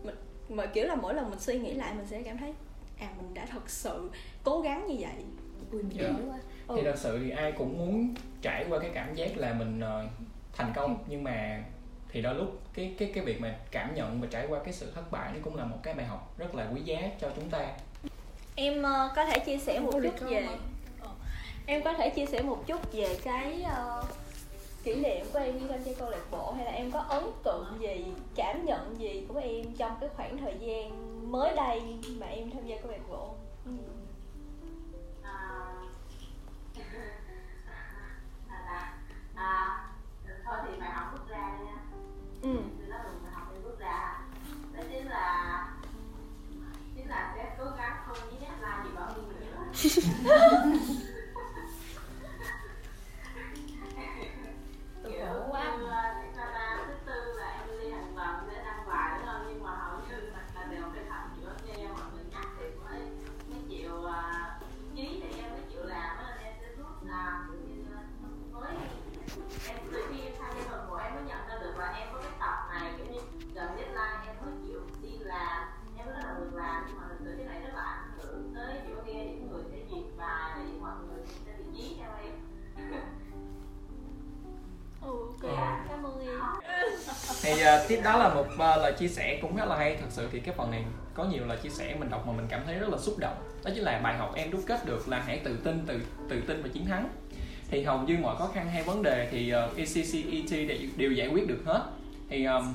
Mình mà kiểu là mỗi lần mình suy nghĩ lại mình sẽ cảm thấy à mình đã thật sự cố gắng như vậy. Ui mình dễ quá. Ừ. thì thật sự thì ai cũng muốn trải qua cái cảm giác là mình ờ, thành công. Nhưng mà thì đôi lúc cái cái cái việc mà cảm nhận và trải qua cái sự thất bại nó cũng là một cái bài học rất là quý giá cho chúng ta em ờ, có thể chia sẻ một chút về Ờ. em có thể chia sẻ một chút về cái ờ, kỷ niệm của em khi tham gia câu lạc bộ hay là em có ấn tượng gì cảm nhận gì của em trong cái khoảng thời gian mới đây mà em tham gia câu lạc bộ ừ. à, à, à, thôi thì bài học rút ra đi nha ừ. Nữa À, tiếp đó là một à, lời chia sẻ cũng rất là hay. Thật sự thì cái phần này có nhiều lời chia sẻ mình đọc mà mình cảm thấy rất là xúc động. Đó chính là bài học em đúc kết được là hãy tự tin tự tự tin và chiến thắng. Thì hầu như mọi khó khăn hay vấn đề thì à, uh, ECCET đều, đều giải quyết được hết. Thì um,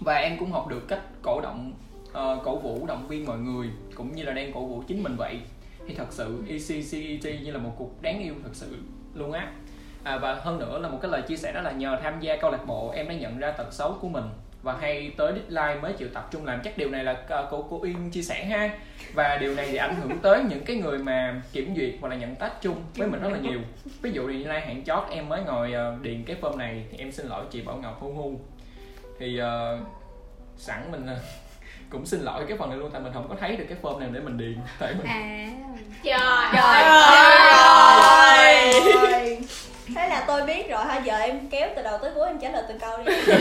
và em cũng học được cách cổ động uh, cổ vũ động viên mọi người cũng như là đang cổ vũ chính mình vậy. Thì thật sự ECCET như là một cuộc đáng yêu thật sự luôn á à, và hơn nữa là một cái lời chia sẻ đó là nhờ tham gia câu lạc bộ em đã nhận ra tật xấu của mình. Và hay tới deadline mới chịu tập trung làm. Chắc điều này là uh, cô cô Yên chia sẻ ha. Và điều này thì ảnh hưởng tới những cái người mà kiểm duyệt hoặc là nhận tách chung với mình rất là nhiều. Ví dụ như nay hạn chót em mới ngồi uh, điền cái form này thì em xin lỗi chị Bảo Ngọc hu hu thì uh, sẵn mình uh, cũng xin lỗi cái phần này luôn tại mình không có thấy được cái form này để mình điền. Tại mình à. Trời Trời ơi. Thế là tôi biết rồi ha, giờ em kéo từ đầu tới cuối em trả lời từng câu đi.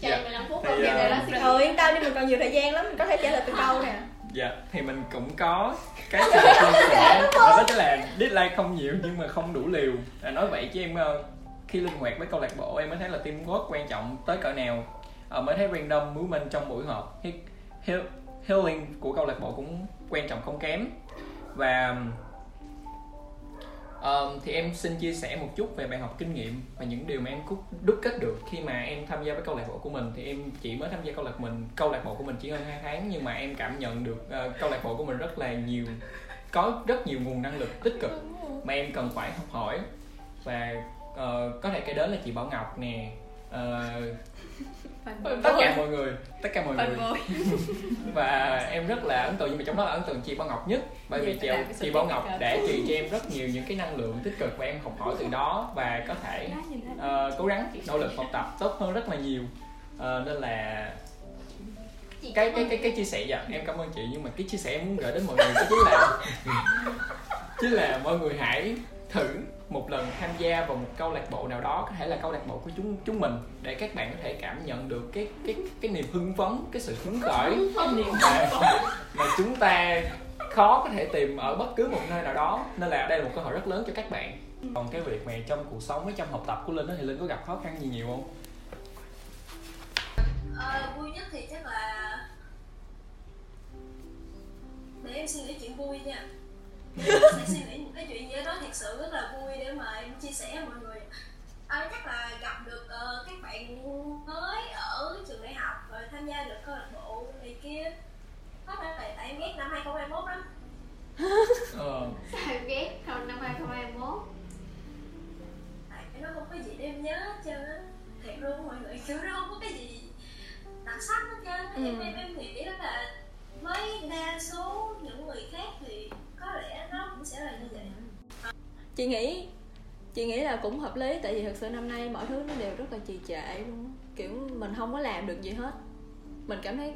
Chờ 15 phút Thì, không giờ đó xin Ừ yên tâm đi, mình còn nhiều thời gian lắm, mình có thể trả lời từng câu nè. Dạ thì mình cũng có cái sự chia sẻ đó chính là deadline không nhiều nhưng mà không đủ liều. À, nói vậy chứ em ờ, khi linh hoạt với câu lạc bộ em mới thấy là teamwork quan trọng tới cỡ nào. À, mới thấy random movement trong buổi họp He- heal, healing của câu lạc bộ cũng quan trọng không kém. Và Ờ, thì em xin chia sẻ một chút về bài học kinh nghiệm và những điều mà em cút- đúc kết được khi mà em tham gia với câu lạc bộ của mình. Thì em chỉ mới tham gia câu lạc mình câu lạc bộ của mình chỉ hơn 2 tháng nhưng mà em cảm nhận được ờ, câu lạc bộ của mình rất là nhiều có rất nhiều nguồn năng lực tích cực mà em cần phải học hỏi. Và ờ, có thể kể đến là chị Bảo Ngọc nè tất cả mọi người. Tất cả mọi người. và em rất là ấn tượng nhưng mà trong đó là ấn tượng chị Bảo Ngọc nhất. Bởi vì chị, chị Bảo Ngọc đã truyền cho em rất nhiều những cái năng lượng tích cực và em học hỏi từ đó và có thể ờ, cố gắng nỗ lực học tập tốt hơn rất là nhiều. Ờ, nên là cái cái cái cái chia sẻ dạ em cảm ơn chị nhưng mà cái chia sẻ em muốn gửi đến mọi người đó chính là chính là mọi người hãy thử một lần tham gia vào một câu lạc bộ nào đó có thể là câu lạc bộ của chúng chúng mình để các bạn có thể cảm nhận được cái cái cái niềm hưng phấn cái sự hứng khởi mà, mà chúng ta khó có thể tìm ở bất cứ một nơi nào đó. Nên là đây là một cơ hội rất lớn cho các bạn. Còn cái việc mà trong cuộc sống với trong học tập của linh á, thì linh có gặp khó khăn gì nhiều không? Ờ, vui nhất thì chắc là để em suy nghĩ chuyện vui nha em sẽ suy nghĩ một cái chuyện gì đó thật sự rất là vui để mà em chia sẻ với mọi người. À, chắc là gặp được ờ, các bạn mới ở trường đại học rồi tham gia được câu lạc bộ này kia. Có thể là tại em ghét năm 2021 lắm? Ờ, sao em ghét không năm 2021 tại nó không có gì để em nhớ hết trơn á. Thiệt luôn mọi người kiểu nó không có cái gì đặc sắc hết trơn á. em em nghĩ là với đa số những người khác thì có lẽ nó cũng sẽ là như vậy Chị nghĩ chị nghĩ là cũng hợp lý tại vì thật sự năm nay mọi thứ nó đều rất là trì trệ luôn kiểu mình không có làm được gì hết. Mình cảm thấy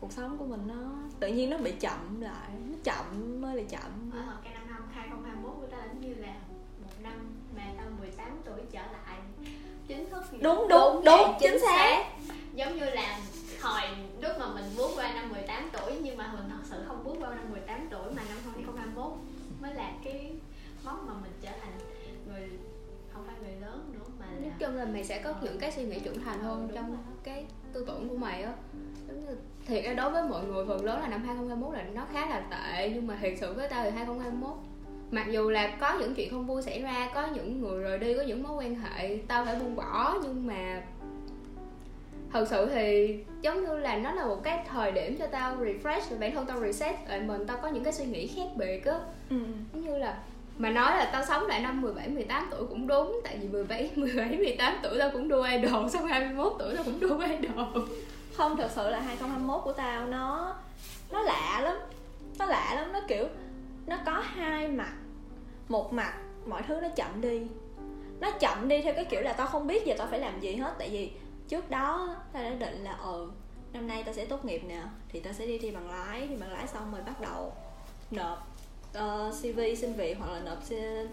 cuộc sống của mình nó tự nhiên nó bị chậm lại nó chậm mới là chậm. Ờ, cái năm 2021 của ta giống như là một năm mà tao 18 tuổi trở lại. Chính thức đúng đúng đúng chính xác. Giống như là hồi lúc mà mình bước qua năm 18 tuổi nhưng mà mình thật sự không bước qua năm 18 tuổi mà năm 2021 mới là cái mốc mà mình trở thành người không phải người lớn nữa mà nói là chung là mày sẽ có những cái suy nghĩ trưởng thành hơn Đúng trong rồi. cái tư tưởng của mày á thiệt ra đối với mọi người phần lớn là năm 2021 là nó khá là tệ nhưng mà thiệt sự với tao thì 2021 mặc dù là có những chuyện không vui xảy ra có những người rời đi có những mối quan hệ tao phải buông bỏ nhưng mà thật sự thì giống như là nó là một cái thời điểm cho tao refresh rồi bản thân tao reset lại mình tao có những cái suy nghĩ khác biệt á. Ừ. giống như là mà nói là tao sống lại năm 17, 18 tuổi cũng đúng Tại vì 17, 17, 18 tuổi tao cũng đua idol Xong 21 tuổi tao cũng đua idol. Không thật sự là 2021 của tao nó nó lạ lắm. Nó lạ lắm nó kiểu nó có hai mặt. Một mặt mọi thứ nó chậm đi. Nó chậm đi theo cái kiểu là tao không biết giờ tao phải làm gì hết tại vì trước đó ta đã định là ừ năm nay ta sẽ tốt nghiệp nè thì ta sẽ đi thi bằng lái thì bằng lái xong rồi bắt đầu nộp ờ, uh, cv xin việc hoặc là nộp xin-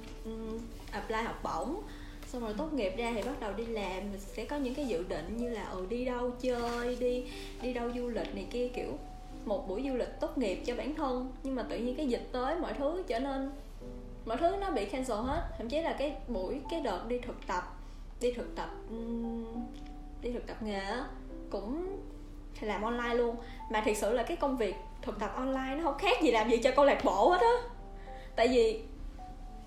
apply học bổng. Xong rồi tốt nghiệp ra thì bắt đầu đi làm mình sẽ có những cái dự định như là ừ đi đâu chơi đi đi đâu du lịch này kia kiểu một buổi du lịch tốt nghiệp cho bản thân. Nhưng mà tự nhiên cái dịch tới mọi thứ trở nên mọi thứ nó bị cancel hết. Thậm chí là cái buổi cái đợt đi thực tập đi thực tập đi thực tập nghề á, cũng làm online luôn. Mà thiệt sự là cái công việc thực tập online nó không khác gì làm gì cho câu lạc bộ hết á. Tại vì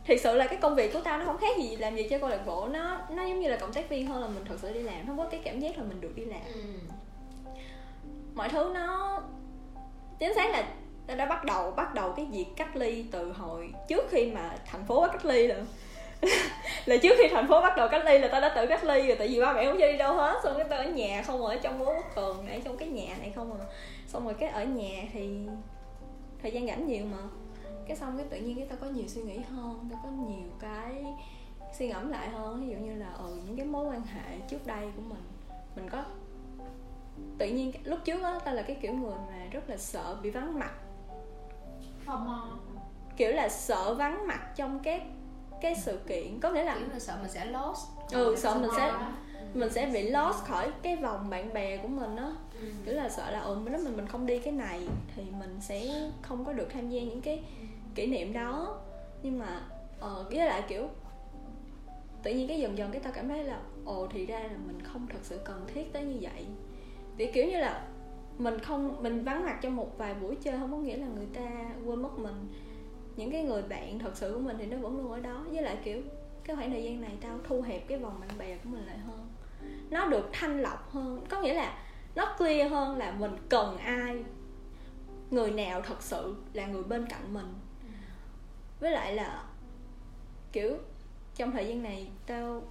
thiệt sự là cái công việc của tao nó không khác gì làm gì cho câu lạc bộ. Nó nó giống như là cộng tác viên hơn là mình thật sự đi làm không có cái cảm giác là mình được đi làm. Mọi thứ nó chính xác là tao đã bắt đầu bắt đầu cái việc cách ly từ hồi trước khi mà thành phố bắt cách ly rồi là trước khi thành phố bắt đầu cách ly là tao đã tự cách ly rồi tại vì ba mẹ không cho đi đâu hết. Xong cái tao ở nhà không ở trong bố quốc cường này trong cái nhà này không à. Xong rồi cái ở nhà thì thời gian rảnh nhiều mà. Cái xong cái tự nhiên cái tao có nhiều suy nghĩ hơn tao có nhiều cái suy ngẫm lại hơn. Ví dụ như là ừ những cái mối quan hệ trước đây của mình mình có tự nhiên lúc trước á tao là cái kiểu người mà rất là sợ bị vắng mặt. FOMO kiểu là sợ vắng mặt trong các cái sự kiện có nghĩa là Kiểu là sợ mình sẽ lost. Ừ sợ mình sẽ mình sẽ bị lost khỏi cái vòng bạn bè của mình á. Kiểu là sợ là ừ nếu mà mình không đi cái này thì mình sẽ không có được tham gia những cái kỷ niệm đó. Nhưng mà ờ với lại kiểu tự nhiên cái dần dần cái tao cảm thấy là ồ thì ra là mình không thật sự cần thiết tới như vậy. Thì kiểu như là mình không mình vắng mặt trong một vài buổi chơi không có nghĩa là người ta quên mất mình những cái người bạn thật sự của mình thì nó vẫn luôn ở đó. Với lại, kiểu, cái khoảng thời gian này tao thu hẹp cái vòng bạn bè của mình lại hơn. Nó được thanh lọc hơn. Có nghĩa là nó clear hơn là mình cần ai, người nào thật sự là người bên cạnh mình. Với lại là, kiểu, trong thời gian này tao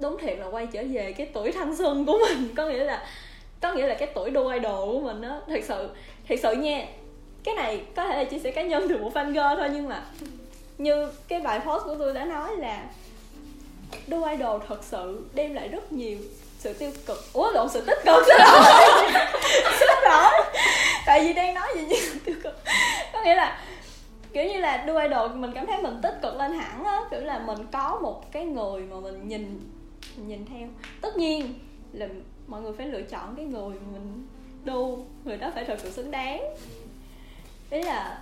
đúng thiệt là quay trở về cái tuổi thanh xuân của mình. Có nghĩa là, có nghĩa là cái tuổi đua idol của mình á, thật sự thật sự nha cái này có thể là chia sẻ cá nhân từ một fan girl thôi, nhưng mà như cái bài post của tôi đã nói là đua idol thật sự đem lại rất nhiều sự tiêu cực. Ủa, lộn, sự tích cực xin lỗi xin lỗi tại vì đang nói gì như tiêu cực. Có nghĩa là, kiểu như là đua idol, mình cảm thấy mình tích cực lên hẳn á. Kiểu là mình có một cái người mà mình nhìn nhìn theo. Tất nhiên là mọi người phải lựa chọn cái người mình đu, người đó phải thật sự xứng đáng ý là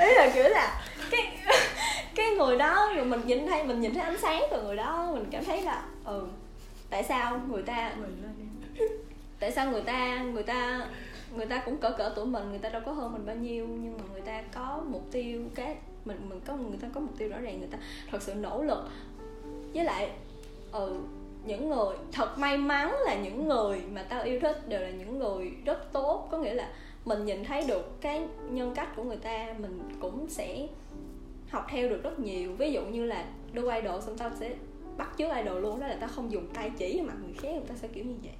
ý là kiểu là cái cái người đó rồi mình nhìn thấy mình nhìn thấy ánh sáng từ người đó, mình cảm thấy là ừ tại sao người ta tại sao người ta người ta người ta cũng cỡ cỡ tuổi mình, người ta đâu có hơn mình bao nhiêu, nhưng mà người ta có mục tiêu cái mình mình có người ta có mục tiêu rõ ràng người ta thật sự nỗ lực. Với lại ừ những người thật may mắn là những người mà tao yêu thích đều là những người rất tốt. Có nghĩa là mình nhìn thấy được cái nhân cách của người ta mình cũng sẽ học theo được rất nhiều. Ví dụ như là đua idol xong tao sẽ bắt chước idol luôn đó là tao không dùng tay chỉ vào mặt người khác người ta sẽ kiểu như vậy.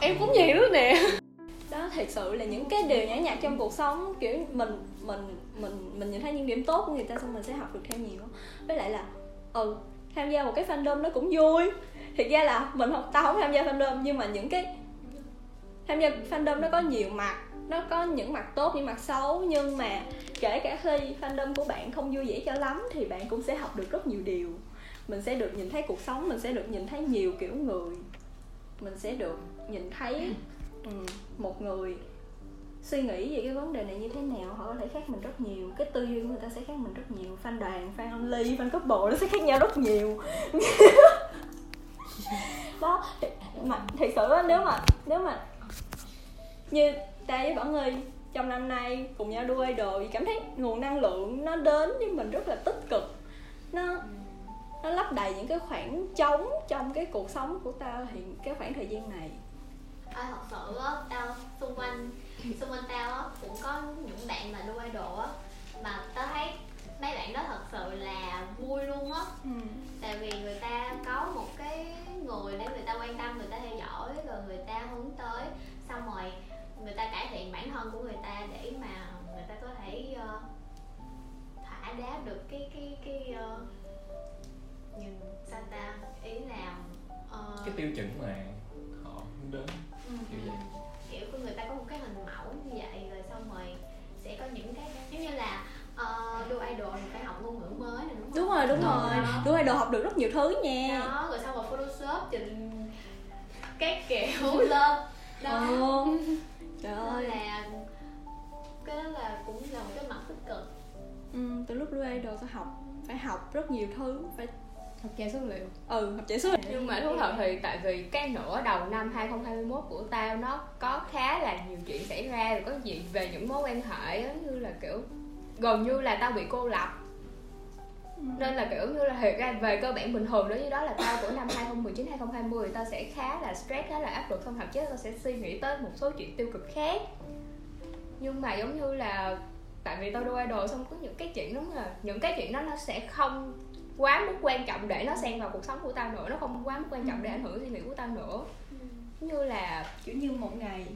Em cũng vậy đó nè. Đó thật sự là những cái điều nhỏ nhặt trong cuộc sống kiểu mình mình mình mình nhìn thấy những điểm tốt của người ta xong mình sẽ học được theo nhiều. Với lại là ừ tham gia một cái fandom nó cũng vui thực ra là mình không, tao không tham gia fandom, nhưng mà những cái tham gia fandom nó có nhiều mặt, nó có những mặt tốt, những mặt xấu, nhưng mà kể cả khi fandom của bạn không vui vẻ cho lắm thì bạn cũng sẽ học được rất nhiều điều. Mình sẽ được nhìn thấy cuộc sống, mình sẽ được nhìn thấy nhiều kiểu người. Mình sẽ được nhìn thấy một người suy nghĩ về cái vấn đề này như thế nào, họ có thể khác mình rất nhiều. Cái tư duy của người ta sẽ khác mình rất nhiều. Fan đoàn, fan only, fan couple nó sẽ khác nhau rất nhiều. đó thì, mà thật sự đó, nếu mà nếu mà như ta với Bảo Nghi trong năm nay cùng nhau đua idol thì cảm thấy nguồn năng lượng nó đến với mình rất là tích cực. Nó nó lấp đầy những cái khoảng trống trong cái cuộc sống của tao hiện cái khoảng thời gian này. À, thật sự á, tao xung quanh xung quanh tao á cũng có những bạn mà đua idol á mà tao thấy mấy bạn đó thật sự là vui luôn á. Ừ. tại vì người ta có một cái người để người ta quan tâm người ta theo dõi rồi người ta hướng tới. Xong rồi người ta cải thiện bản thân của người ta để mà người ta có thể uh, thỏa đáp được cái cái cái uh, nhìn sao ta ý là uh, cái tiêu chuẩn mà họ hướng đến kiểu vậy đúng không đúng rồi. Đúng Đó. rồi đua idol học được rất nhiều thứ nha. Đó rồi xong rồi photoshop trình các kiểu. Lên đó. Ồ. trời ơi. là cái đó là cũng là một cái mặt tích cực. Ừ, từ lúc đua idol tao học phải học rất nhiều thứ phải học chạy số liệu. Ừ học chạy số liệu. Nhưng mà thú thật thì tại vì cái nửa đầu năm 2021 của tao nó có khá là nhiều chuyện xảy ra rồi có gì về những mối quan hệ á, như là kiểu gần như là tao bị cô lập nên là kiểu như là thiệt ra về cơ bản bình thường đối với đó là tao của năm 2019 2020 thì tao sẽ khá là stress khá là áp lực xong thậm chí tao sẽ suy nghĩ tới một số chuyện tiêu cực khác. Nhưng mà giống như là tại vì tao đua idol xong có những cái chuyện đúng là những cái chuyện đó nó sẽ không quá mức quan trọng để nó xen vào cuộc sống của tao nữa nó không quá mức quan trọng để ảnh hưởng suy nghĩ của tao nữa. Giống như là kiểu như một ngày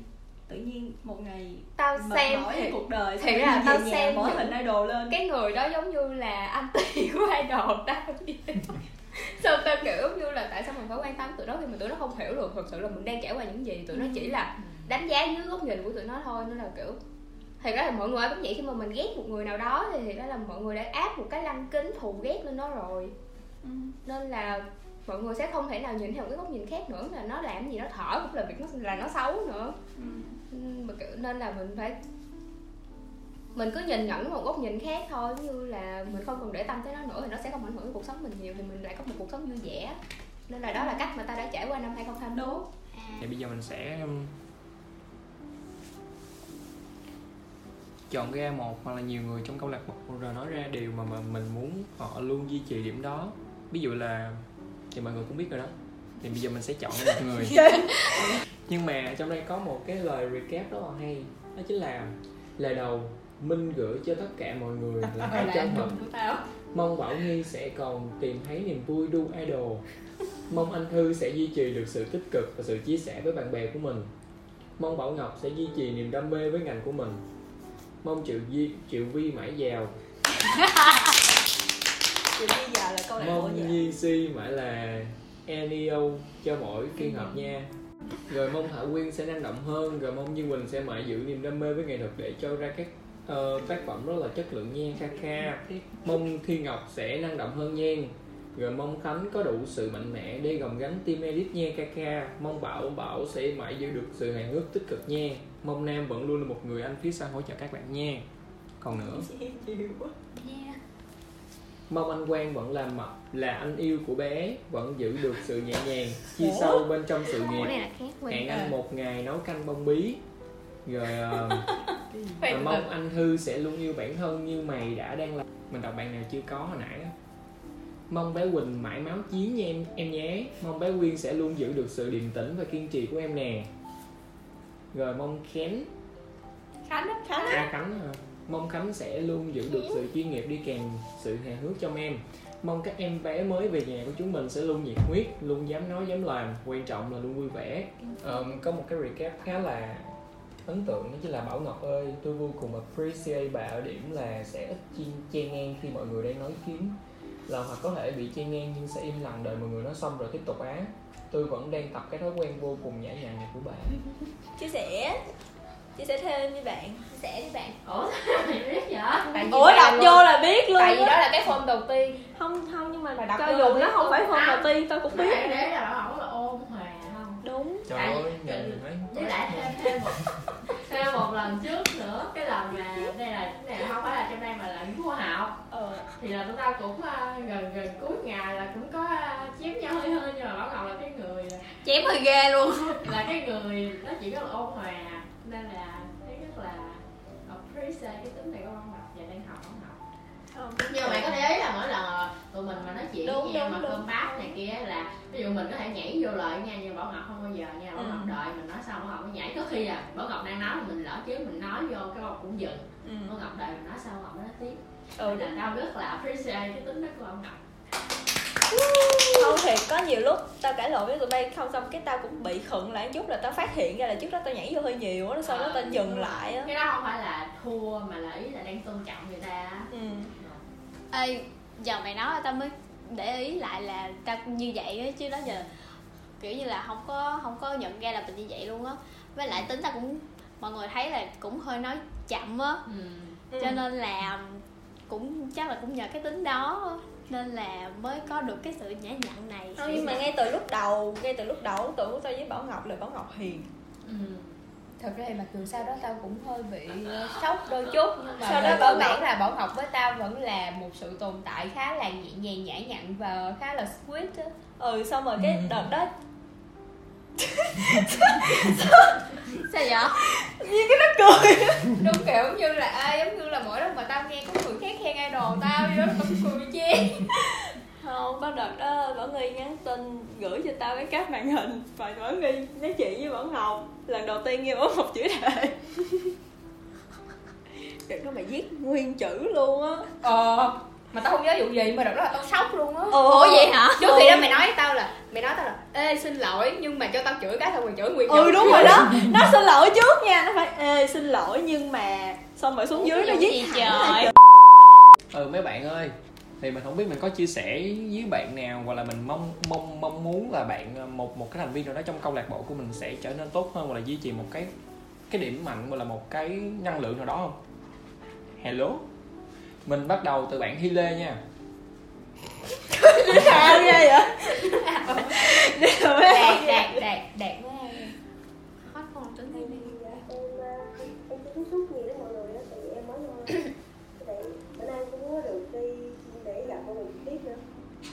tự nhiên một ngày tao xem thì cuộc đời thì là tao nhà xem những- hình idol lên. cái người đó giống như là anh tỷ của idol tao vậy. xong tao kiểu như là tại sao mình phải quan tâm tụi nó khi mà tụi nó không hiểu được. Thực sự là mình đang trải qua những gì tụi nó chỉ là đánh giá dưới góc nhìn của tụi nó thôi. Nên là kiểu thì đó là mọi người ai cũng vậy. Khi mà mình ghét một người nào đó thì thì đó là mọi người đã áp một cái lăng kính thù ghét lên nó rồi. Ừ. nên là mọi người sẽ không thể nào nhìn theo một cái góc nhìn khác nữa. Là nó làm gì nó thở cũng là việc nó là nó xấu nữa. Ừ. Mà kiểu nên là mình phải mình cứ nhìn nhận một góc nhìn khác thôi. Giống như là mình không cần để tâm tới nó nữa thì nó sẽ không ảnh hưởng đến cuộc sống mình nhiều thì mình lại có một cuộc sống vui vẻ. Nên là đó là cách mà ta đã trải qua năm 2021 à, thì bây giờ mình sẽ um, chọn ra một hoặc là nhiều người trong câu lạc bộ rồi nói ra điều mà, mà mình muốn họ luôn duy trì điểm đó. Ví dụ là thì mọi người cũng biết rồi đó thì bây giờ mình sẽ chọn một người. Nhưng mà trong đây có một cái lời recap rất là hay. Đó chính là lời đầu minh gửi cho tất cả mọi người là hãy chân thật Mong Bảo Nghi sẽ còn tìm thấy niềm vui đu idol. Mong anh Thư sẽ duy trì được sự tích cực và sự chia sẻ với bạn bè của mình. Mong Bảo Ngọc sẽ duy trì niềm đam mê với ngành của mình. Mong Triệu, Di, Triệu Vi mãi giàu. Chị bây giờ là câu lạc bộ Mong gì? Nhi Si mãi là NEO cho mỗi phiên họp nha. Rồi mong Thảo Quyên sẽ năng động hơn Rồi mong Như Quỳnh sẽ mãi giữ niềm đam mê với nghệ thuật để cho ra các ờ, tác phẩm rất là chất lượng nha kha kha. Mong Thiên Ngọc sẽ năng động hơn nha. Rồi mong Khánh có đủ sự mạnh mẽ để gồng gánh team edit nha kha kha. Mong Bảo Bảo sẽ mãi giữ được sự hài hước tích cực nha. Mong Nam vẫn luôn là một người anh phía sau hỗ trợ các bạn nha. Còn nữa? Yeah. Mong anh Quang vẫn là mập là anh yêu của bé Vẫn giữ được sự nhẹ nhàng Chia sâu bên trong sự nghiệp. Hẹn anh một ngày nấu canh bông bí. Rồi và mong anh Thư sẽ luôn yêu bản thân như mày đã đang làm Mình đọc bạn nào chưa có hồi nãy. Mong bé Quỳnh mãi máu chiến nha em em nhé. Mong bé Quyên sẽ luôn giữ được sự điềm tĩnh và kiên trì của em nè. Rồi mong Khánh. Khánh Khánh. A Khánh hả? Mong Khánh sẽ luôn giữ được sự chuyên nghiệp đi kèm sự hài hước trong em. Mong các em bé mới về nhà của chúng mình sẽ luôn nhiệt huyết, luôn dám nói dám làm. Quan trọng là luôn vui vẻ. Ờm, Có một cái recap khá là ấn tượng đó chính là Bảo Ngọc ơi Tôi vô cùng appreciate bà ở điểm là sẽ ít chi chen ngang khi mọi người đang nói ý kiến Là hoặc có thể bị chen ngang nhưng sẽ im lặng đợi mọi người nói xong rồi tiếp tục á Tôi vẫn đang tập cái thói quen vô cùng nhã nhặn này của bà. Chia sẻ chia sẻ thêm với bạn. Chia sẻ với bạn. Ủa mày biết vậy? Tại vì ủa đọc luôn- vô là biết luôn tại vì đó là cái form đầu tiên. Không không nhưng mà Mà đọc cho dù nó không phải À. đầu tiên tôi cũng biết. để là bảo ổng là ôn hòa không? Đúng. Trời ơi, nhìn mấy với lại thêm thêm một thêm một lần trước nữa. Cái lần mà đây là cái này không phải là trong đây mà là khoa học ờ. Thì là tụi tao cũng à, gần gần cuối ngày là cũng có à, chém nhau hơi hơi nhưng mà bảo ngọc là cái người chém hơi ghê luôn. là cái người nó chỉ rất là ôn hòa nên là freestyle cái tính này của Bảo Ngọc và đang học Bảo Ngọc Ờ, nhưng mà bạn có để ý là mỗi lần tụi mình mà nói chuyện Đúng, với nhau đúng, mà cơm bát này kia là ví dụ mình có thể nhảy vô lời nha nhưng Bảo Ngọc không bao giờ nha Bảo Ừ. Ngọc đợi mình nói xong Bảo Ngọc mới nhảy. Có khi là Bảo Ngọc đang nói mình lỡ chứ mình nói vô cái Ngọc cũng dừng ừ. Bảo Ngọc đợi mình nói xong Ngọc mới nói tiếp. Ừ là tao rất là appreciate cái tính đó của Bảo Ngọc không thiệt có nhiều lúc tao cãi lộn với tụi bay không xong cái tao cũng bị khựng lại chút là tao phát hiện ra là trước đó tao nhảy vô hơi nhiều á sau đó Ờ, tao dừng đúng rồi. lại á cái đó không phải là thua mà là ý là đang tôn trọng người ta á. ừ. ê giờ mày nói tao mới để ý lại là tao như vậy á chứ đó giờ kiểu như là không có không có nhận ra là mình như vậy luôn á với lại tính tao cũng mọi người thấy là cũng hơi nói chậm á ừ. cho nên là cũng chắc là cũng nhờ cái tính đó nên là mới có được cái sự nhã nhặn này không nhưng mà ngay từ lúc đầu ngay từ lúc đầu ấn tượng của tao với bảo ngọc là bảo ngọc hiền Ừ. thật ra thì mặc dù sau đó tao cũng hơi bị ờ, sốc đôi chút nhưng mà Sau đó Bảo cơ bản là bảo ngọc với tao vẫn là một sự tồn tại khá là nhẹ nhàng nhã nhặn và khá là sweet á ừ xong rồi cái Ừ. đợt đó sao vậy? Như cái nó cười. Đúng kiểu như là à, giống như là mỗi lần mà tao nghe có người khác khen idol tao vậy đó tao cười chê. Không có đợt đó bảo nghi nhắn tin gửi cho tao cái cáp màn hình. Và bảo nghi nói chuyện với bảo ngọc. Lần đầu tiên nghe bảo ngọc chửi thề. Đợt đó mày viết nguyên chữ luôn á. Ờ mà tao không nhớ vụ gì mà đợt đó là tao sốc luôn á. Ủa vậy hả? Trước khi đó mày nói với tao là mày nói tao là ê xin lỗi nhưng mà cho tao chửi cái thôi mày chửi nguyên ừ đúng rồi đó. Nó xin lỗi trước nha nó phải ê xin lỗi nhưng mà xong rồi xuống dưới nó là trời? ừ mấy bạn ơi thì mình không biết mình có chia sẻ với bạn nào hoặc là mình mong mong mong muốn là bạn ờ, một một cái thành viên nào đó trong câu lạc bộ của mình sẽ trở nên tốt hơn hoặc là duy trì một cái cái điểm mạnh hoặc là một cái năng lượng nào đó không? Hello mình bắt đầu từ bạn Hy Lê nha sao ghê vậy? Đạt đạt đạt đạt quá hết con tính Thì, em em chưa tiếp xúc nhiều với mọi người đó tại vì em mới vô tại bữa nay cũng có được đi để gặp mọi người trực tiếp nữa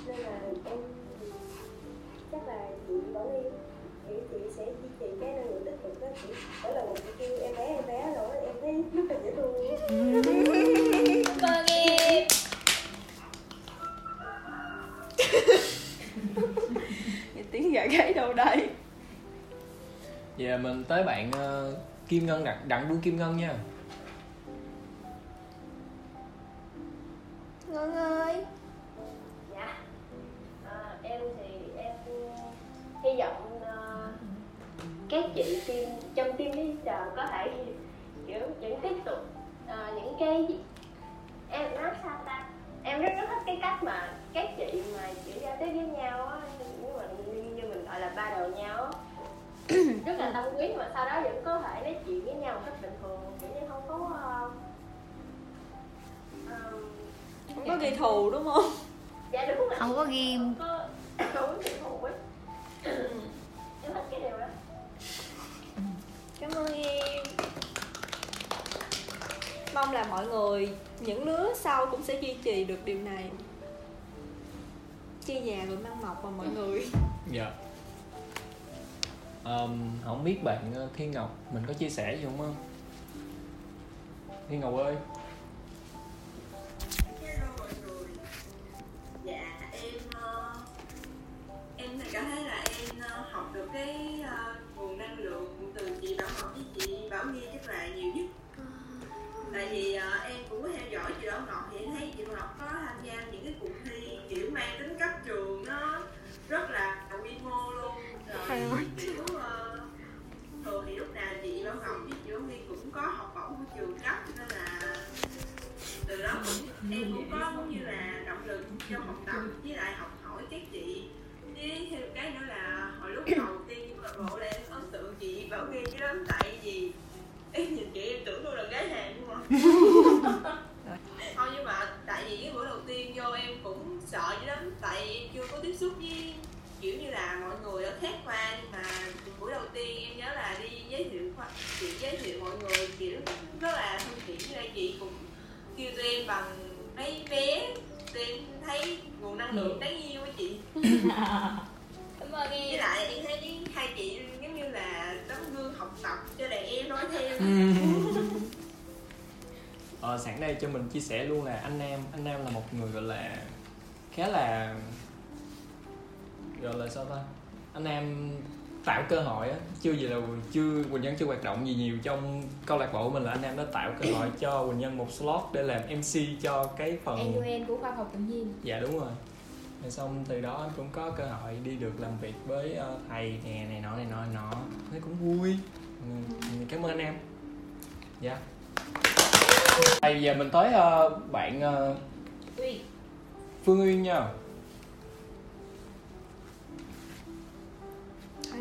nên là em chắc là chị Bảo Nghi thì chị sẽ duy trì cái năng lượng tích cực đó chị mỗi lần chị kêu em bé em bé rồi em thấy rất là dễ thương Nghe tiếng gà gáy đâu đây? Giờ mình tới bạn ờ, Kim Ngân đặng đặng đu Kim Ngân nha. Ngân ơi. Dạ. Ờ, em thì em hy vọng ờ, các chị team trong team leader có thể kiểu vẫn tiếp tục ờ, những cái em nói sao ta em rất rất thích cái cách mà các chị mà kiểu giao tiếp với nhau á nhưng mà như, như mình gọi là ba đầu nhau á. Rất là tâm quý nhưng mà sau đó vẫn có thể nói chuyện với nhau một cách bình thường kiểu như không có ờ, ờ, không có ghi thù đúng không? Dạ đúng rồi. Không có ghim không có không có thù ấy em thích cái điều đó. Cảm ơn em. Mong là mọi người những lứa sau cũng sẽ duy trì được điều này. Chia già rồi mang mọc vào mọi người. Dạ. Ờm, không biết bạn ờ, Thiên Ngọc mình có chia sẻ gì không không Thiên Ngọc ơi. Người Dạ em ờ, Em thì cảm thấy là em ờ, học được cái nguồn năng lượng từ chị Bảo Ngọc với chị Bảo Nghi Tại vì ờ, em cũng có theo dõi chị Bảo Ngọc thì em thấy chị Bảo Ngọc có tham gia những cái cuộc thi kiểu mang tính cấp trường nó rất là quy mô luôn. Rồi kiểu ờ, thường thì lúc nào chị Bảo Ngọc với chị Bảo Nghi cũng có học bổng của trường cấp nên là từ đó cũng em cũng có giống như là động lực trong học tập với lại học hỏi các chị. Với thêm cái nữa là hồi lúc đầu tiên câu lạc bộ là em ấn tượng chị Bảo Nghi chứ lắm tại vì em nhìn chị em tưởng tôi là gái hàng đúng không? Thôi nhưng mà tại vì cái bữa đầu tiên vô em cũng sợ dữ lắm tại vì em chưa có tiếp xúc với kiểu như là mọi người ở khác qua. Nhưng mà buổi đầu tiên em nhớ là đi giới thiệu khoa chị giới thiệu mọi người kiểu rất là thân thiện với lại chị cũng kêu tụi em bằng mấy bé. Tụi em thấy nguồn năng lượng đáng yêu với chị. Cảm ơn với em lại em thấy hai chị như là tấm gương học tập cho đàn em nói theo ờ, sẵn đây cho mình chia sẻ luôn là anh Nam anh Nam là một người gọi là khá là gọi là sao ta? Anh em tạo cơ hội á chưa gì là chưa quỳnh nhân chưa hoạt động gì nhiều trong câu lạc bộ của mình là anh em đã tạo cơ hội cho quỳnh nhân một slot để làm mc cho cái phần của khoa học tự nhiên. Dạ đúng rồi rồi xong từ đó anh cũng có cơ hội đi được làm việc với ờ, thầy nè này nọ này nọ này nọ. Thấy cũng vui. Ừ, cảm ơn anh em. Dạ. Bây giờ mình tới ờ, bạn ờ, Uy. phương uyên nha.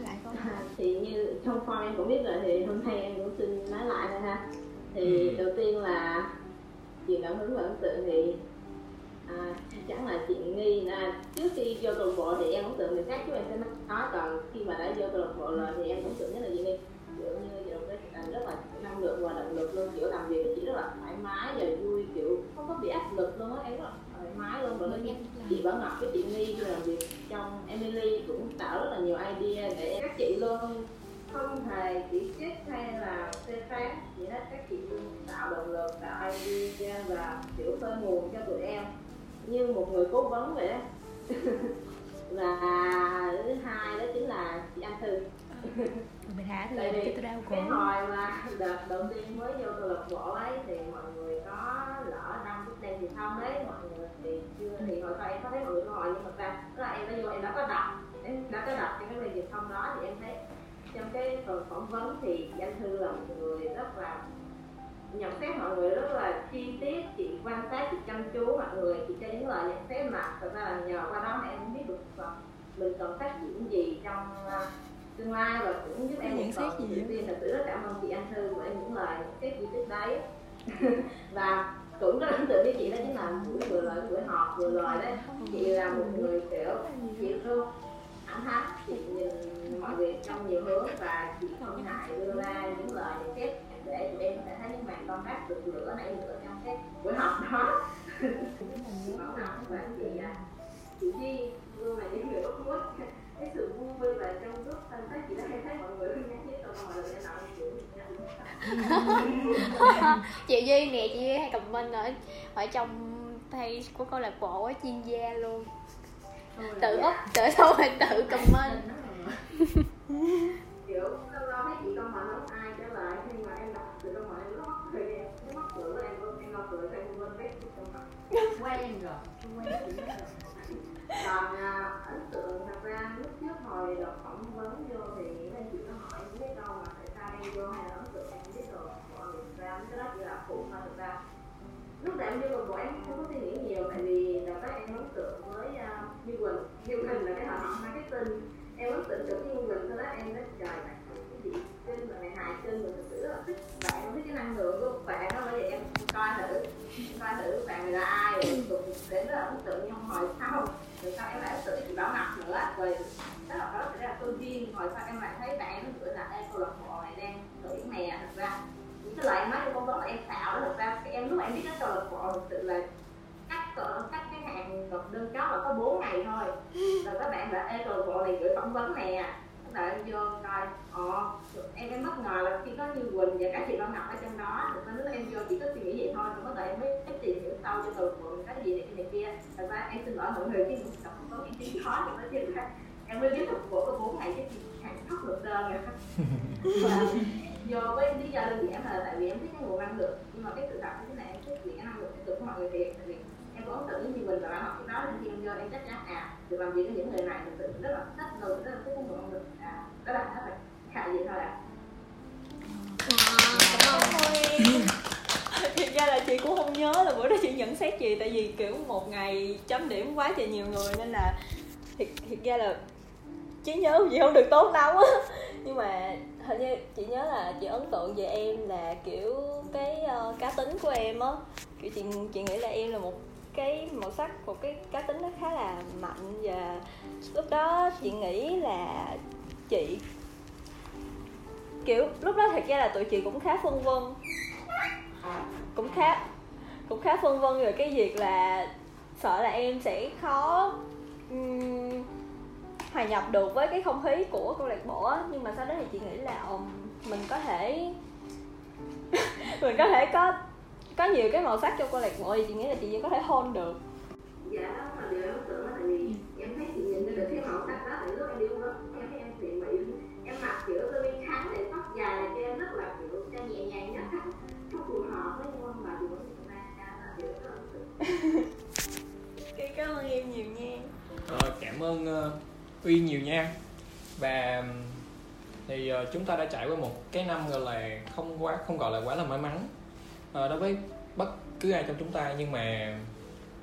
Lại À, thì như trong form em cũng biết rồi thì hôm nay em cũng xin nói lại thôi ha. Thì đầu tiên là truyền cảm hứng và ấn tượng thì à, chắc là chị nghi là trước khi vô câu lạc bộ thì em cũng tưởng người khác chứ em sẽ nói còn khi mà đã vô câu lạc bộ rồi thì em cũng tưởng nhất là chị nghi. Kiểu như đồng cái rất là năng lượng và động lực luôn kiểu làm việc với chị rất là thoải mái và vui kiểu không có bị áp lực luôn á em rất là thoải mái luôn. Và như chị Bảo Ngọc với chị Nghi khi làm việc trong Emily cũng tạo rất là nhiều idea để các chị luôn. Không hề chỉ trích hay là phê phán chỉ hết các chị luôn tạo động lực tạo idea và kiểu khơi nguồn cho tụi em như một người cố vấn vậy đó và thứ hai đó chính là chị Anh Thư. Mình hả thì cái tôi đau cổ cái hồi mà đợt đầu tiên mới vô câu lạc bộ ấy thì mọi người có lỡ đăng bức đen truyền thông đấy mọi người thì chưa thì hồi sau em có thấy mọi người câu hỏi nhưng mà ra tức là em đã vô em đã có đọc em đã có đọc cái đen truyền thông đó thì em thấy trong cái phần phỏng vấn thì danh thư là một người rất là nhận xét mọi người rất là chi tiết chị quan sát chị chăm chú mọi người chị cho những lời nhận xét mà thật ra là nhờ qua đó mà em biết được mình cần phát triển gì trong uh, tương lai và cũng giúp em Nhận xét gì tự tin thật sự rất cảm ơn chị Anh Thư bởi những lời nhận xét chi tiết đấy. Và cũng rất ấn tượng với chị đó chính là buổi vừa rồi buổi họp vừa rồi đấy chị là một người kiểu chị luôn thẳng thắn chị nhìn mọi việc trong nhiều hướng và chị không ngại đưa ra những lời nhận xét để tụi em có thể thấy những màn con rác được lửa nảy lửa trong cái buổi họp đó. Chị Bảo Ngọc và chị à, chị Chi luôn là những người bất khuất cái sự vui và trong lúc thân tác chị đã hay thấy mọi người nhắc nhớ tôi mọi người nào kiểu chị duy nè chị duy hay comment ở ở trong page của câu lạc bộ á chuyên gia luôn. Tự úp tự rồi tự comment. kiểu lâu lâu thấy chị con mà không quen rồi quen rồi còn ấn tượng thật ra lúc trước hồi đợt phỏng vấn vô thì những anh chị có hỏi em biết đâu mà tại sao em vô hay là ấn tượng em biết rồi mọi người ra cái đó chỉ là phụ mà thực ra lúc đầu em vô cuộc em không có suy nghĩ nhiều tại vì đợt đó em ấn tượng với uh, Như Quỳnh Như Quỳnh là cái họ học marketing em ấn tượng được Như Quỳnh sau đó em nói trời bạn trên mà này hài trên mình thực sự là bạn không thích cái năng lượng của bạn đó bởi vậy em coi thử coi thử bạn này là ai, rồi cũng đến rất là ấn tượng nhưng không hỏi sau. Rồi sau em lại ấn tượng chị Bảo Ngọc nữa. Rồi đó là đó sẽ là tôi duyên rồi sau em lại thấy bạn nó gửi là em câu lạc bộ này đang tuyển nè thật ra, những cái loại máy trong phỏng là em tạo đó, thật ra cái em lúc mà em biết cái câu lạc bộ thực sự là cách cách cái hàng nộp đơn cáo là có 4 ngày thôi. Rồi các bạn là ê, câu lạc bộ này gửi phỏng vấn nè các vô coi. Ờ em em bất ngờ là khi có như quỳnh và cả chị Văn Ngọc ở trong đó thực lúc em vô chỉ có suy nghĩ vậy thôi, rồi bắt đầu em mới tiếp tìm hiểu sâu cho từ lạc cái gì này, cái này kia. Thật ra em xin lỗi mọi người, khi mình tập phỏng vấn em chỉ khó thì nó chứ là em mới biết được của bộ có 4 ngày chứ chị hàng khóc được đơn rồi. Vô với lý do đơn giản là tại vì em thích cái nguồn năng lượng, nhưng mà cái sự thật như thế này em thích những cái năng lượng tích cực của mọi người thiệt. Tại vì em ấn tượng với như mình và bạn học nói đó nên khi em vô em chắc chắn à được làm việc với những người này thực sự rất là thích luôn rất là thích một nguồn được à đó là hết rồi. Khả gì thôi ạ. Thực ra là chị cũng không nhớ là bữa đó chị nhận xét gì Tại vì kiểu một ngày chấm điểm quá trời nhiều người Nên là thiệt, thiệt ra là trí nhớ của chị không được tốt lắm á. Nhưng mà hình như chị nhớ là chị ấn tượng về em là kiểu cái uh, cá tính của em á. Kiểu chị, chị nghĩ là em là một cái màu sắc, một cái cá tính nó khá là mạnh Và lúc đó chị nghĩ là chị kiểu lúc đó thật ra là tụi chị cũng khá phân vân. Cũng khá cũng khá phân vân về cái việc là sợ là em sẽ khó um, hòa nhập được với cái không khí của câu lạc bộ á. Nhưng mà sau đó thì chị nghĩ là um, mình có thể mình có thể có có nhiều cái màu sắc trong câu lạc bộ thì chị nghĩ là chị vẫn có thể hold được. Dạ đó mà điều ấn tượng là tại vì em thấy chị nhìn được cái màu sắc đó tại lúc em đi uống em thấy em tiện bị em mặc kiểu tôi đi kháng để tóc dài là cho em rất là kiểu cho nhẹ nhàng nhất nó phù hợp với nhưng mà điều ấn tượng là điều rất cảm ơn em nhiều nha. Rồi, cảm ơn ờ, Uy nhiều nha. Và thì ờ, chúng ta đã trải qua một cái năm gọi là không quá không gọi là quá là may mắn Ờ, đối với bất cứ ai trong chúng ta nhưng mà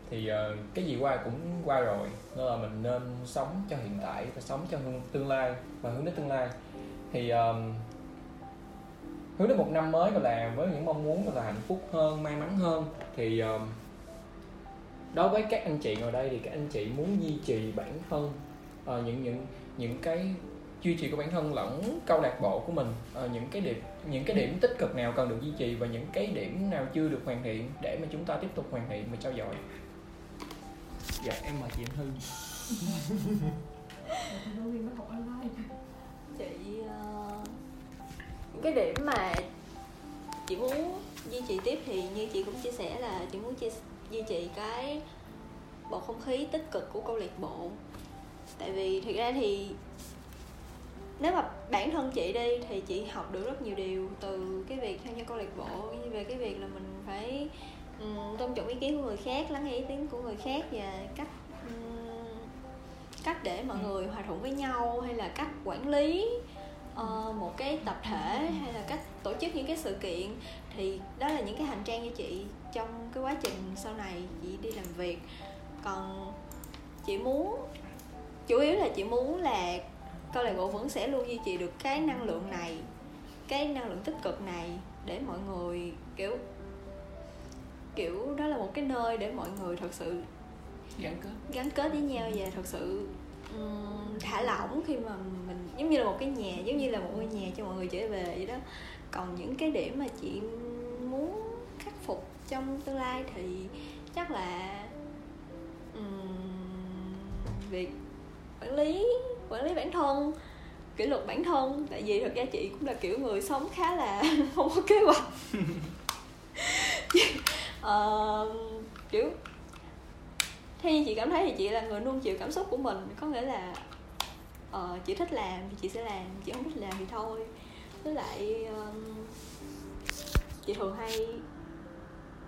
thì uh, cái gì qua cũng qua rồi. Nên là mình nên sống cho hiện tại và sống cho tương lai và hướng đến tương lai. Thì um, hướng đến một năm mới gọi là với những mong muốn gọi là hạnh phúc hơn may mắn hơn thì um, đối với các anh chị ngồi đây thì các anh chị muốn duy trì bản thân uh, những những những cái duy trì của bản thân lẫn câu lạc bộ của mình Ờ, những cái điểm những cái điểm tích cực nào cần được duy trì và những cái điểm nào chưa được hoàn thiện để mà chúng ta tiếp tục hoàn thiện và trao dồi? Dạ em mời chị em Hương chị ờ, những cái điểm mà chị muốn duy trì tiếp thì như chị cũng chia sẻ là chị muốn chia, duy trì cái bầu không khí tích cực của câu lạc bộ. Tại vì thực ra thì nếu mà bản thân chị đi thì chị học được rất nhiều điều từ cái việc tham gia câu lạc bộ như về cái việc là mình phải tôn trọng ý kiến của người khác lắng nghe ý kiến của người khác và cách cách để mọi người hòa thuận với nhau hay là cách quản lý ờ, một cái tập thể hay là cách tổ chức những cái sự kiện thì đó là những cái hành trang cho chị trong cái quá trình sau này chị đi làm việc. Còn chị muốn chủ yếu là chị muốn là câu lạc bộ vẫn sẽ luôn duy trì được cái năng lượng này cái năng lượng tích cực này để mọi người kiểu kiểu đó là một cái nơi để mọi người thật sự gắn kết. gắn kết với nhau và thật sự ừm, thả lỏng khi mà mình giống như là một cái nhà giống như là một ngôi nhà cho mọi người trở về vậy đó. Còn những cái điểm mà chị muốn khắc phục trong tương lai thì chắc là ừm, việc quản lý quản lý bản thân kỷ luật bản thân. Tại vì thật ra chị cũng là kiểu người sống khá là không có kế hoạch. Ờ, kiểu theo như chị cảm thấy thì chị là người nuông chịu cảm xúc của mình. Có nghĩa là ờ, chị thích làm thì chị sẽ làm chị không thích làm thì thôi. Với lại um, chị thường hay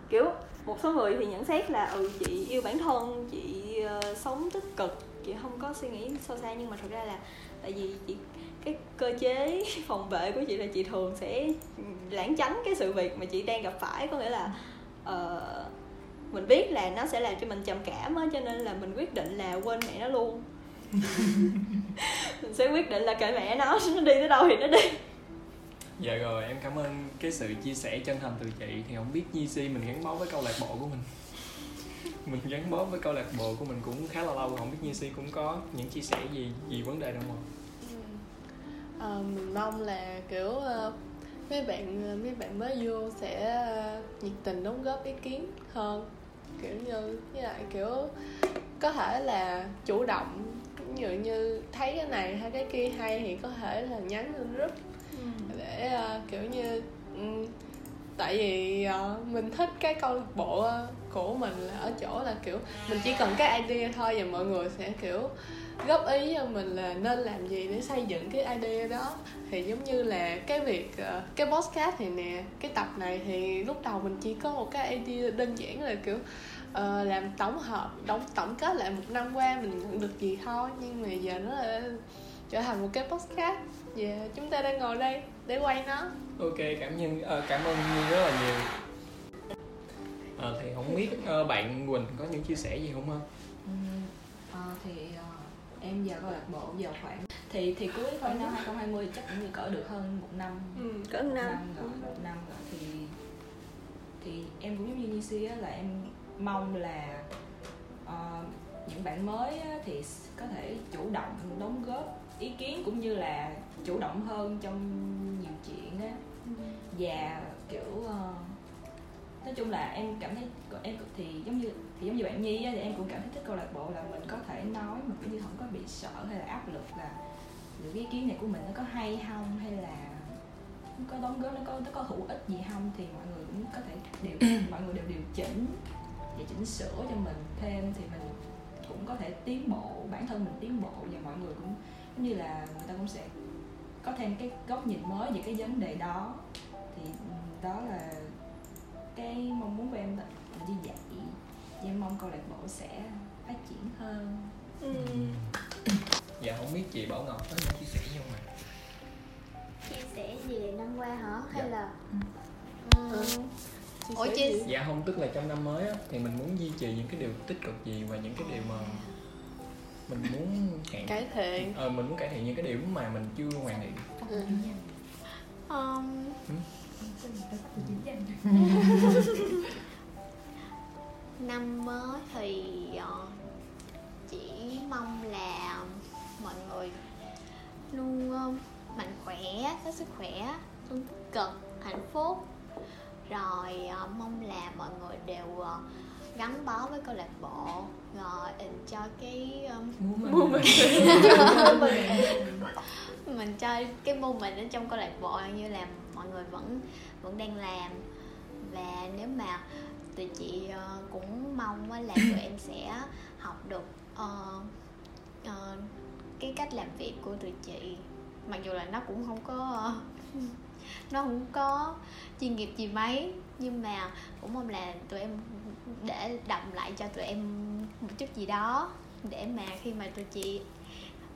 kiểu một số người thì nhận xét là ừ chị yêu bản thân chị ờ, sống tích cực chị không có suy nghĩ sâu xa nhưng mà thật ra là tại vì chị cái cơ chế phòng vệ của chị là chị thường sẽ lãng tránh cái sự việc mà chị đang gặp phải. Có nghĩa là ờ, mình biết là nó sẽ làm cho mình trầm cảm á cho nên là mình quyết định là quên mẹ nó luôn. Mình sẽ quyết định là kệ mẹ nó nó đi tới đâu thì nó đi. Dạ rồi em cảm ơn cái sự chia sẻ chân thành từ chị. Thì không biết Nhi Si mình gắn bó với câu lạc bộ của mình mình gắn bó với câu lạc bộ của mình cũng khá là lâu không biết Nhi Si cũng có những chia sẻ gì gì vấn đề đâu không Ờ, mình mong là kiểu ờ, mấy bạn mấy bạn mới vô sẽ ờ, nhiệt tình đóng góp ý kiến hơn. Kiểu như với lại kiểu có thể là chủ động ví dụ như thấy cái này hay cái kia hay thì có thể là nhắn lên group để ờ, kiểu như ừm, tại vì ờ, mình thích cái câu lạc bộ ờ, của mình là ở chỗ là kiểu mình chỉ cần cái idea thôi và mọi người sẽ kiểu góp ý cho mình là nên làm gì để xây dựng cái idea đó. Thì giống như là cái việc ờ, cái podcast này nè cái tập này thì lúc đầu mình chỉ có một cái idea đơn giản là kiểu uh, làm tổng hợp đóng tổng kết lại một năm qua mình nhận được gì thôi. Nhưng mà giờ nó là trở thành một cái podcast và chúng ta đang ngồi đây để quay nó. Ok cảm ơn uh, ờ, cảm ơn Nhi rất là nhiều. Ờ, thì không biết ờ, bạn Quỳnh có những chia sẻ gì không ha? Ờ, thì ờ, em vào câu lạc bộ giờ khoảng thì thì cuối khoảng năm. 2020 chắc cũng như cỡ được hơn một năm. Ừ, cỡ một năm. rồi một năm rồi thì thì em cũng giống như Nisi á là em mong là ờ, những bạn mới á, thì có thể chủ động đóng góp ý kiến cũng như là chủ động hơn trong nhiều chuyện á. Và kiểu ờ, nói chung là em cảm thấy em thì giống như thì giống như bạn nhi á, thì em cũng cảm thấy thích câu lạc bộ là mình có thể nói mà kiểu như không có bị sợ hay là áp lực là liệu cái ý kiến này của mình nó có hay không hay là có đóng góp nó có nó có hữu ích gì không thì mọi người cũng có thể điều mọi người đều điều chỉnh và chỉnh sửa cho mình thêm thì mình cũng có thể tiến bộ bản thân mình tiến bộ và mọi người cũng giống như là người ta cũng sẽ có thêm cái góc nhìn mới về cái vấn đề đó. Thì ừ, đó là cái mong muốn của em là như vậy và em mong câu lạc bộ sẽ phát triển hơn. Dạ không biết chị bảo ngọc có những chia sẻ gì không ạ? Chia sẻ gì năm qua hả? Hay Dạ. là Ừ. Ủa, chia- chia- dạ không tức là trong năm mới á, thì mình muốn duy trì những cái điều tích cực gì và những cái điều mà mình muốn cải cải thiện. Ờ, mình muốn cải thiện những cái điểm mà mình chưa hoàn thiện. Um, năm mới thì ờ, chỉ mong là mọi người luôn ờ, mạnh khỏe có sức khỏe luôn tích cực hạnh phúc rồi ờ, mong là mọi người đều gắn bó với câu lạc bộ rồi enjoy cái um, mình. mình chơi cái mô mình ở trong câu lạc bộ như là mọi người vẫn vẫn đang làm. Và nếu mà tụi chị ờ, cũng mong là tụi em sẽ học được uh, uh, cái cách làm việc của tụi chị. Mặc dù là nó cũng không có nó không có chuyên nghiệp gì mấy nhưng mà cũng mong là tụi em để đậm lại cho tụi em một chút gì đó để mà khi mà tụi chị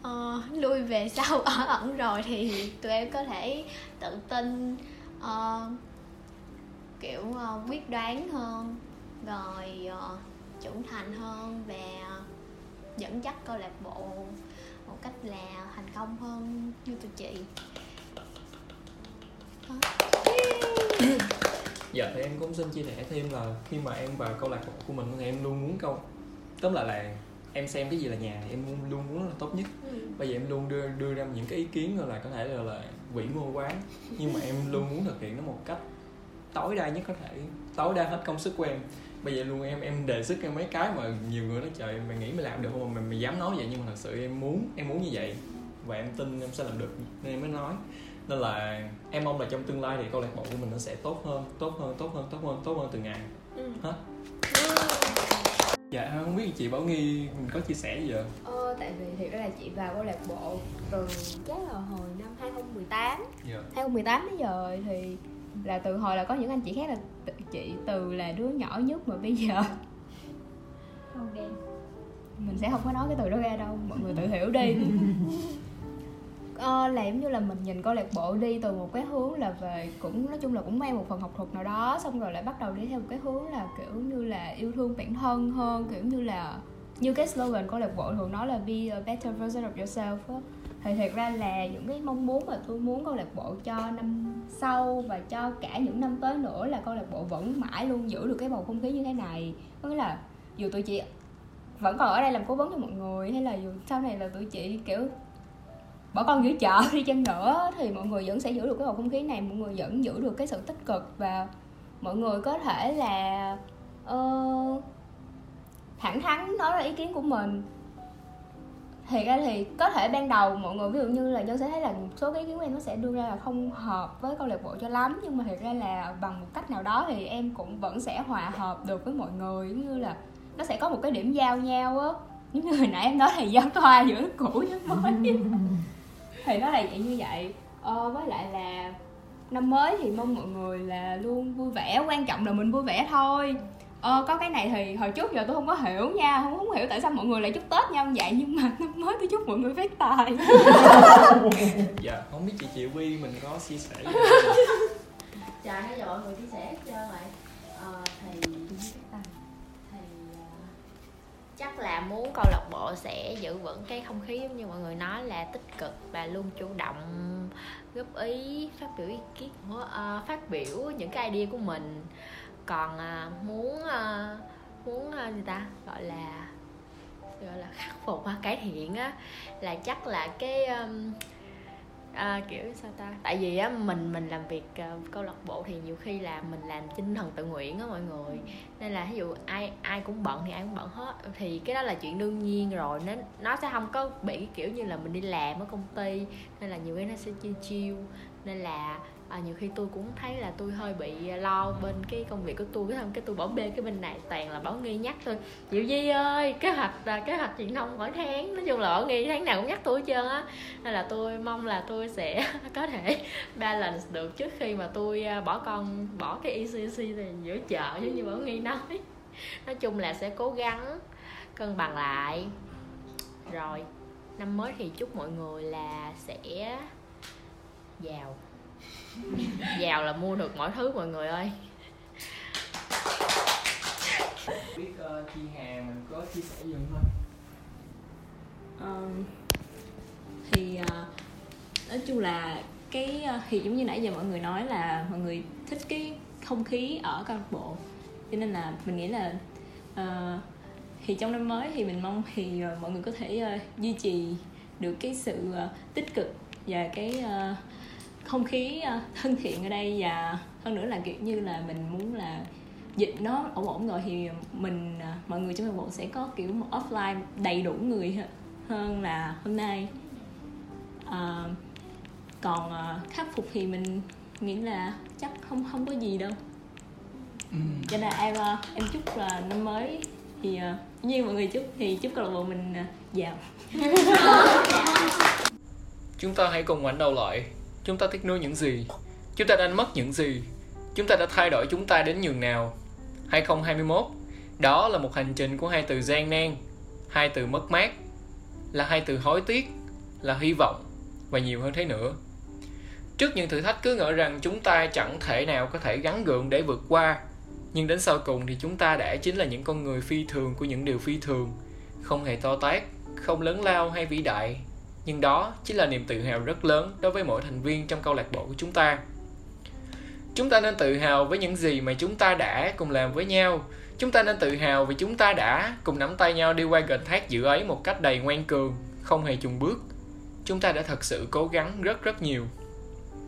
Ờ, uh, lui về sau ở ẩn rồi thì tụi em có thể tự tin uh, kiểu uh, quyết đoán hơn rồi uh, trưởng thành hơn và dẫn dắt câu lạc bộ một cách là thành công hơn như tụi chị. Dạ thì em cũng xin chia sẻ thêm là khi mà em vào câu lạc bộ của mình thì em luôn muốn câu tóm lại là em xem cái gì là nhà thì em luôn luôn muốn là tốt nhất. Bây giờ em luôn đưa đưa ra những cái ý kiến gọi là có thể là, là vĩ mô quá nhưng mà em luôn muốn thực hiện nó một cách tối đa nhất có thể tối đa hết công sức của em. Bây giờ luôn em em đề xuất em mấy cái mà nhiều người nói trời mày nghĩ mày làm được không? Mà mày, mày dám nói vậy nhưng mà thật sự em muốn em muốn như vậy. Và em tin em sẽ làm được nên em mới nói. Nên là em mong là trong tương lai thì câu lạc bộ của mình nó sẽ tốt hơn tốt hơn tốt hơn tốt hơn tốt hơn từng ngày. Ừ. hết dạ không biết chị bảo nghi mình có chia sẻ gì ạ Ờ, tại vì thiệt ra là chị vào câu lạc bộ từ chắc là hồi năm 2018 dạ. 2018 đến giờ thì là từ hồi là có những anh chị khác là t- chị từ là đứa nhỏ nhất mà bây giờ. Không đen mình sẽ không có nói cái từ đó ra đâu mọi người tự hiểu đi uh, là như là mình nhìn câu lạc bộ đi từ một cái hướng là về cũng nói chung là cũng mang một phần học thuật nào đó xong rồi lại bắt đầu đi theo một cái hướng là kiểu như là yêu thương bản thân hơn kiểu như là như cái slogan câu lạc bộ thường nói là be a better version of yourself đó. thì thật ra là những cái mong muốn mà tôi muốn câu lạc bộ cho năm sau và cho cả những năm tới nữa là câu lạc bộ vẫn mãi luôn giữ được cái bầu không khí như thế này có nghĩa là dù tụi chị vẫn còn ở đây làm cố vấn cho mọi người hay là dù sau này là tụi chị kiểu bỏ con giữa chợ đi chăng nữa thì mọi người vẫn sẽ giữ được cái bầu không khí này mọi người vẫn giữ được cái sự tích cực và mọi người có thể là uh, thẳng thắn nói ra ý kiến của mình. Thì ra thì có thể ban đầu mọi người ví dụ như là dân sẽ thấy là một số cái ý kiến của em nó sẽ đưa ra là không hợp với câu lạc bộ cho lắm nhưng mà thiệt ra là bằng một cách nào đó thì em cũng vẫn sẽ hòa hợp được với mọi người giống như là nó sẽ có một cái điểm giao nhau á. Giống như hồi nãy em nói là giao thoa giữa cũ với mới. thì nó là vậy như vậy. Ờ, với lại là năm mới thì mong mọi người là luôn vui vẻ quan trọng là mình vui vẻ thôi. Ờ, có cái này thì hồi trước giờ tôi không có hiểu nha không không hiểu tại sao mọi người lại chúc tết nhau như vậy nhưng mà năm mới tôi chúc mọi người phát tài. Dạ không biết chị chị Vi mình có chia sẻ chào nãy giờ mọi người chia sẻ hết trơn rồi chắc là muốn câu lạc bộ sẽ giữ vững cái không khí giống như mọi người nói là tích cực và luôn chủ động góp ý phát biểu ý kiến uh, phát biểu những cái idea của mình. Còn uh, muốn uh, muốn uh, gì ta? Gọi là gọi là khắc phục hoặc cải thiện á là chắc là cái um, à, kiểu sao ta? Tại vì á mình mình làm việc uh, câu lạc bộ thì nhiều khi là mình làm tinh thần tự nguyện á mọi người. Nên là ví dụ ai ai cũng bận thì ai cũng bận hết. Thì cái đó là chuyện đương nhiên rồi. Nó nó sẽ không có bị kiểu như là mình đi làm ở công ty nên là nhiều cái nó sẽ chiêu chiêu nên là à, nhiều khi tôi cũng thấy là tôi hơi bị lo bên cái công việc của tôi cái không cái tôi bỏ bê cái bên này toàn là bảo nghi nhắc thôi. Diệu di ơi kế hoạch là kế hoạch truyền thông mỗi tháng nói chung là bảo nghi tháng nào cũng nhắc tôi hết trơn á. Nên là tôi mong là tôi sẽ có thể balance được trước khi mà tôi à, bỏ con bỏ cái ECC này giữa chợ giống như bảo nghi nói. Nói chung là sẽ cố gắng cân bằng lại. Rồi năm mới thì chúc mọi người là sẽ giàu giàu là mua được mọi thứ mọi người ơi. Biết uh, chị Hà mình có chia sẻ gì không Ờ, thì uh, nói chung là cái uh, thì giống như nãy giờ mọi người nói là mọi người thích cái không khí ở câu lạc bộ. Cho nên là mình nghĩ là uh, thì trong năm mới thì mình mong thì uh, mọi người có thể uh, duy trì được cái sự uh, tích cực và cái uh, không khí uh, thân thiện ở đây và hơn nữa là kiểu như là mình muốn là dịch nó ổn ổn rồi thì mình uh, mọi người trong câu bộ sẽ có kiểu một offline đầy đủ người hơn- là hôm nay. Ờ, còn ờ, khắc phục thì mình nghĩ là chắc không không có gì đâu. Cho nên em ờ, em chúc là năm mới thì ờ, như mọi người chúc thì chúc câu lạc bộ mình ờ, giàu. Chúng ta hãy cùng ngoảnh đầu lại. Chúng ta tiếc nuối những gì? Chúng ta đánh mất những gì? Chúng ta đã thay đổi chúng ta đến nhường nào? 2021, đó là một hành trình của hai từ gian nan, hai từ mất mát, là hai từ hối tiếc, là hy vọng và nhiều hơn thế nữa. Trước những thử thách cứ ngỡ rằng chúng ta chẳng thể nào có thể gắn gượng để vượt qua, nhưng đến sau cùng thì chúng ta đã chính là những con người phi thường của những điều phi thường, không hề to tát, không lớn lao hay vĩ đại, nhưng đó chính là niềm tự hào rất lớn đối với mỗi thành viên trong câu lạc bộ của chúng ta. Chúng ta nên tự hào với những gì mà chúng ta đã cùng làm với nhau. Chúng ta nên tự hào vì chúng ta đã cùng nắm tay nhau đi qua gành thác dự ấy một cách đầy ngoan cường, không hề chùn bước. Chúng ta đã thật sự cố gắng rất rất nhiều.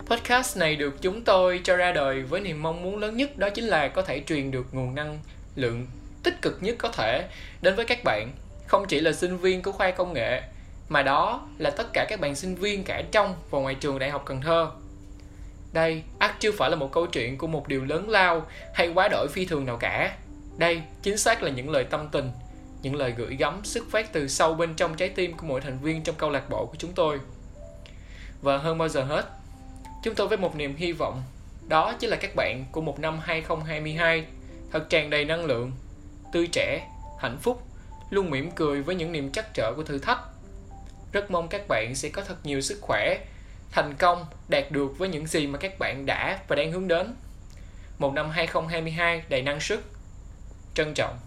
Podcast này được chúng tôi cho ra đời với niềm mong muốn lớn nhất đó chính là có thể truyền được nguồn năng lượng tích cực nhất có thể đến với các bạn, không chỉ là sinh viên của khoa công nghệ mà đó là tất cả các bạn sinh viên cả trong và ngoài trường Đại học Cần Thơ. Đây ắt chưa phải là một câu chuyện của một điều lớn lao hay quá đổi phi thường nào cả. Đây chính xác là những lời tâm tình, những lời gửi gắm xuất phát từ sâu bên trong trái tim của mỗi thành viên trong câu lạc bộ của chúng tôi. Và hơn bao giờ hết, chúng tôi với một niềm hy vọng, đó chính là các bạn của một năm 2022 thật tràn đầy năng lượng, tươi trẻ, hạnh phúc, luôn mỉm cười với những niềm trắc trở của thử thách rất mong các bạn sẽ có thật nhiều sức khỏe, thành công, đạt được với những gì mà các bạn đã và đang hướng đến. Một năm 2022 đầy năng suất. Trân trọng.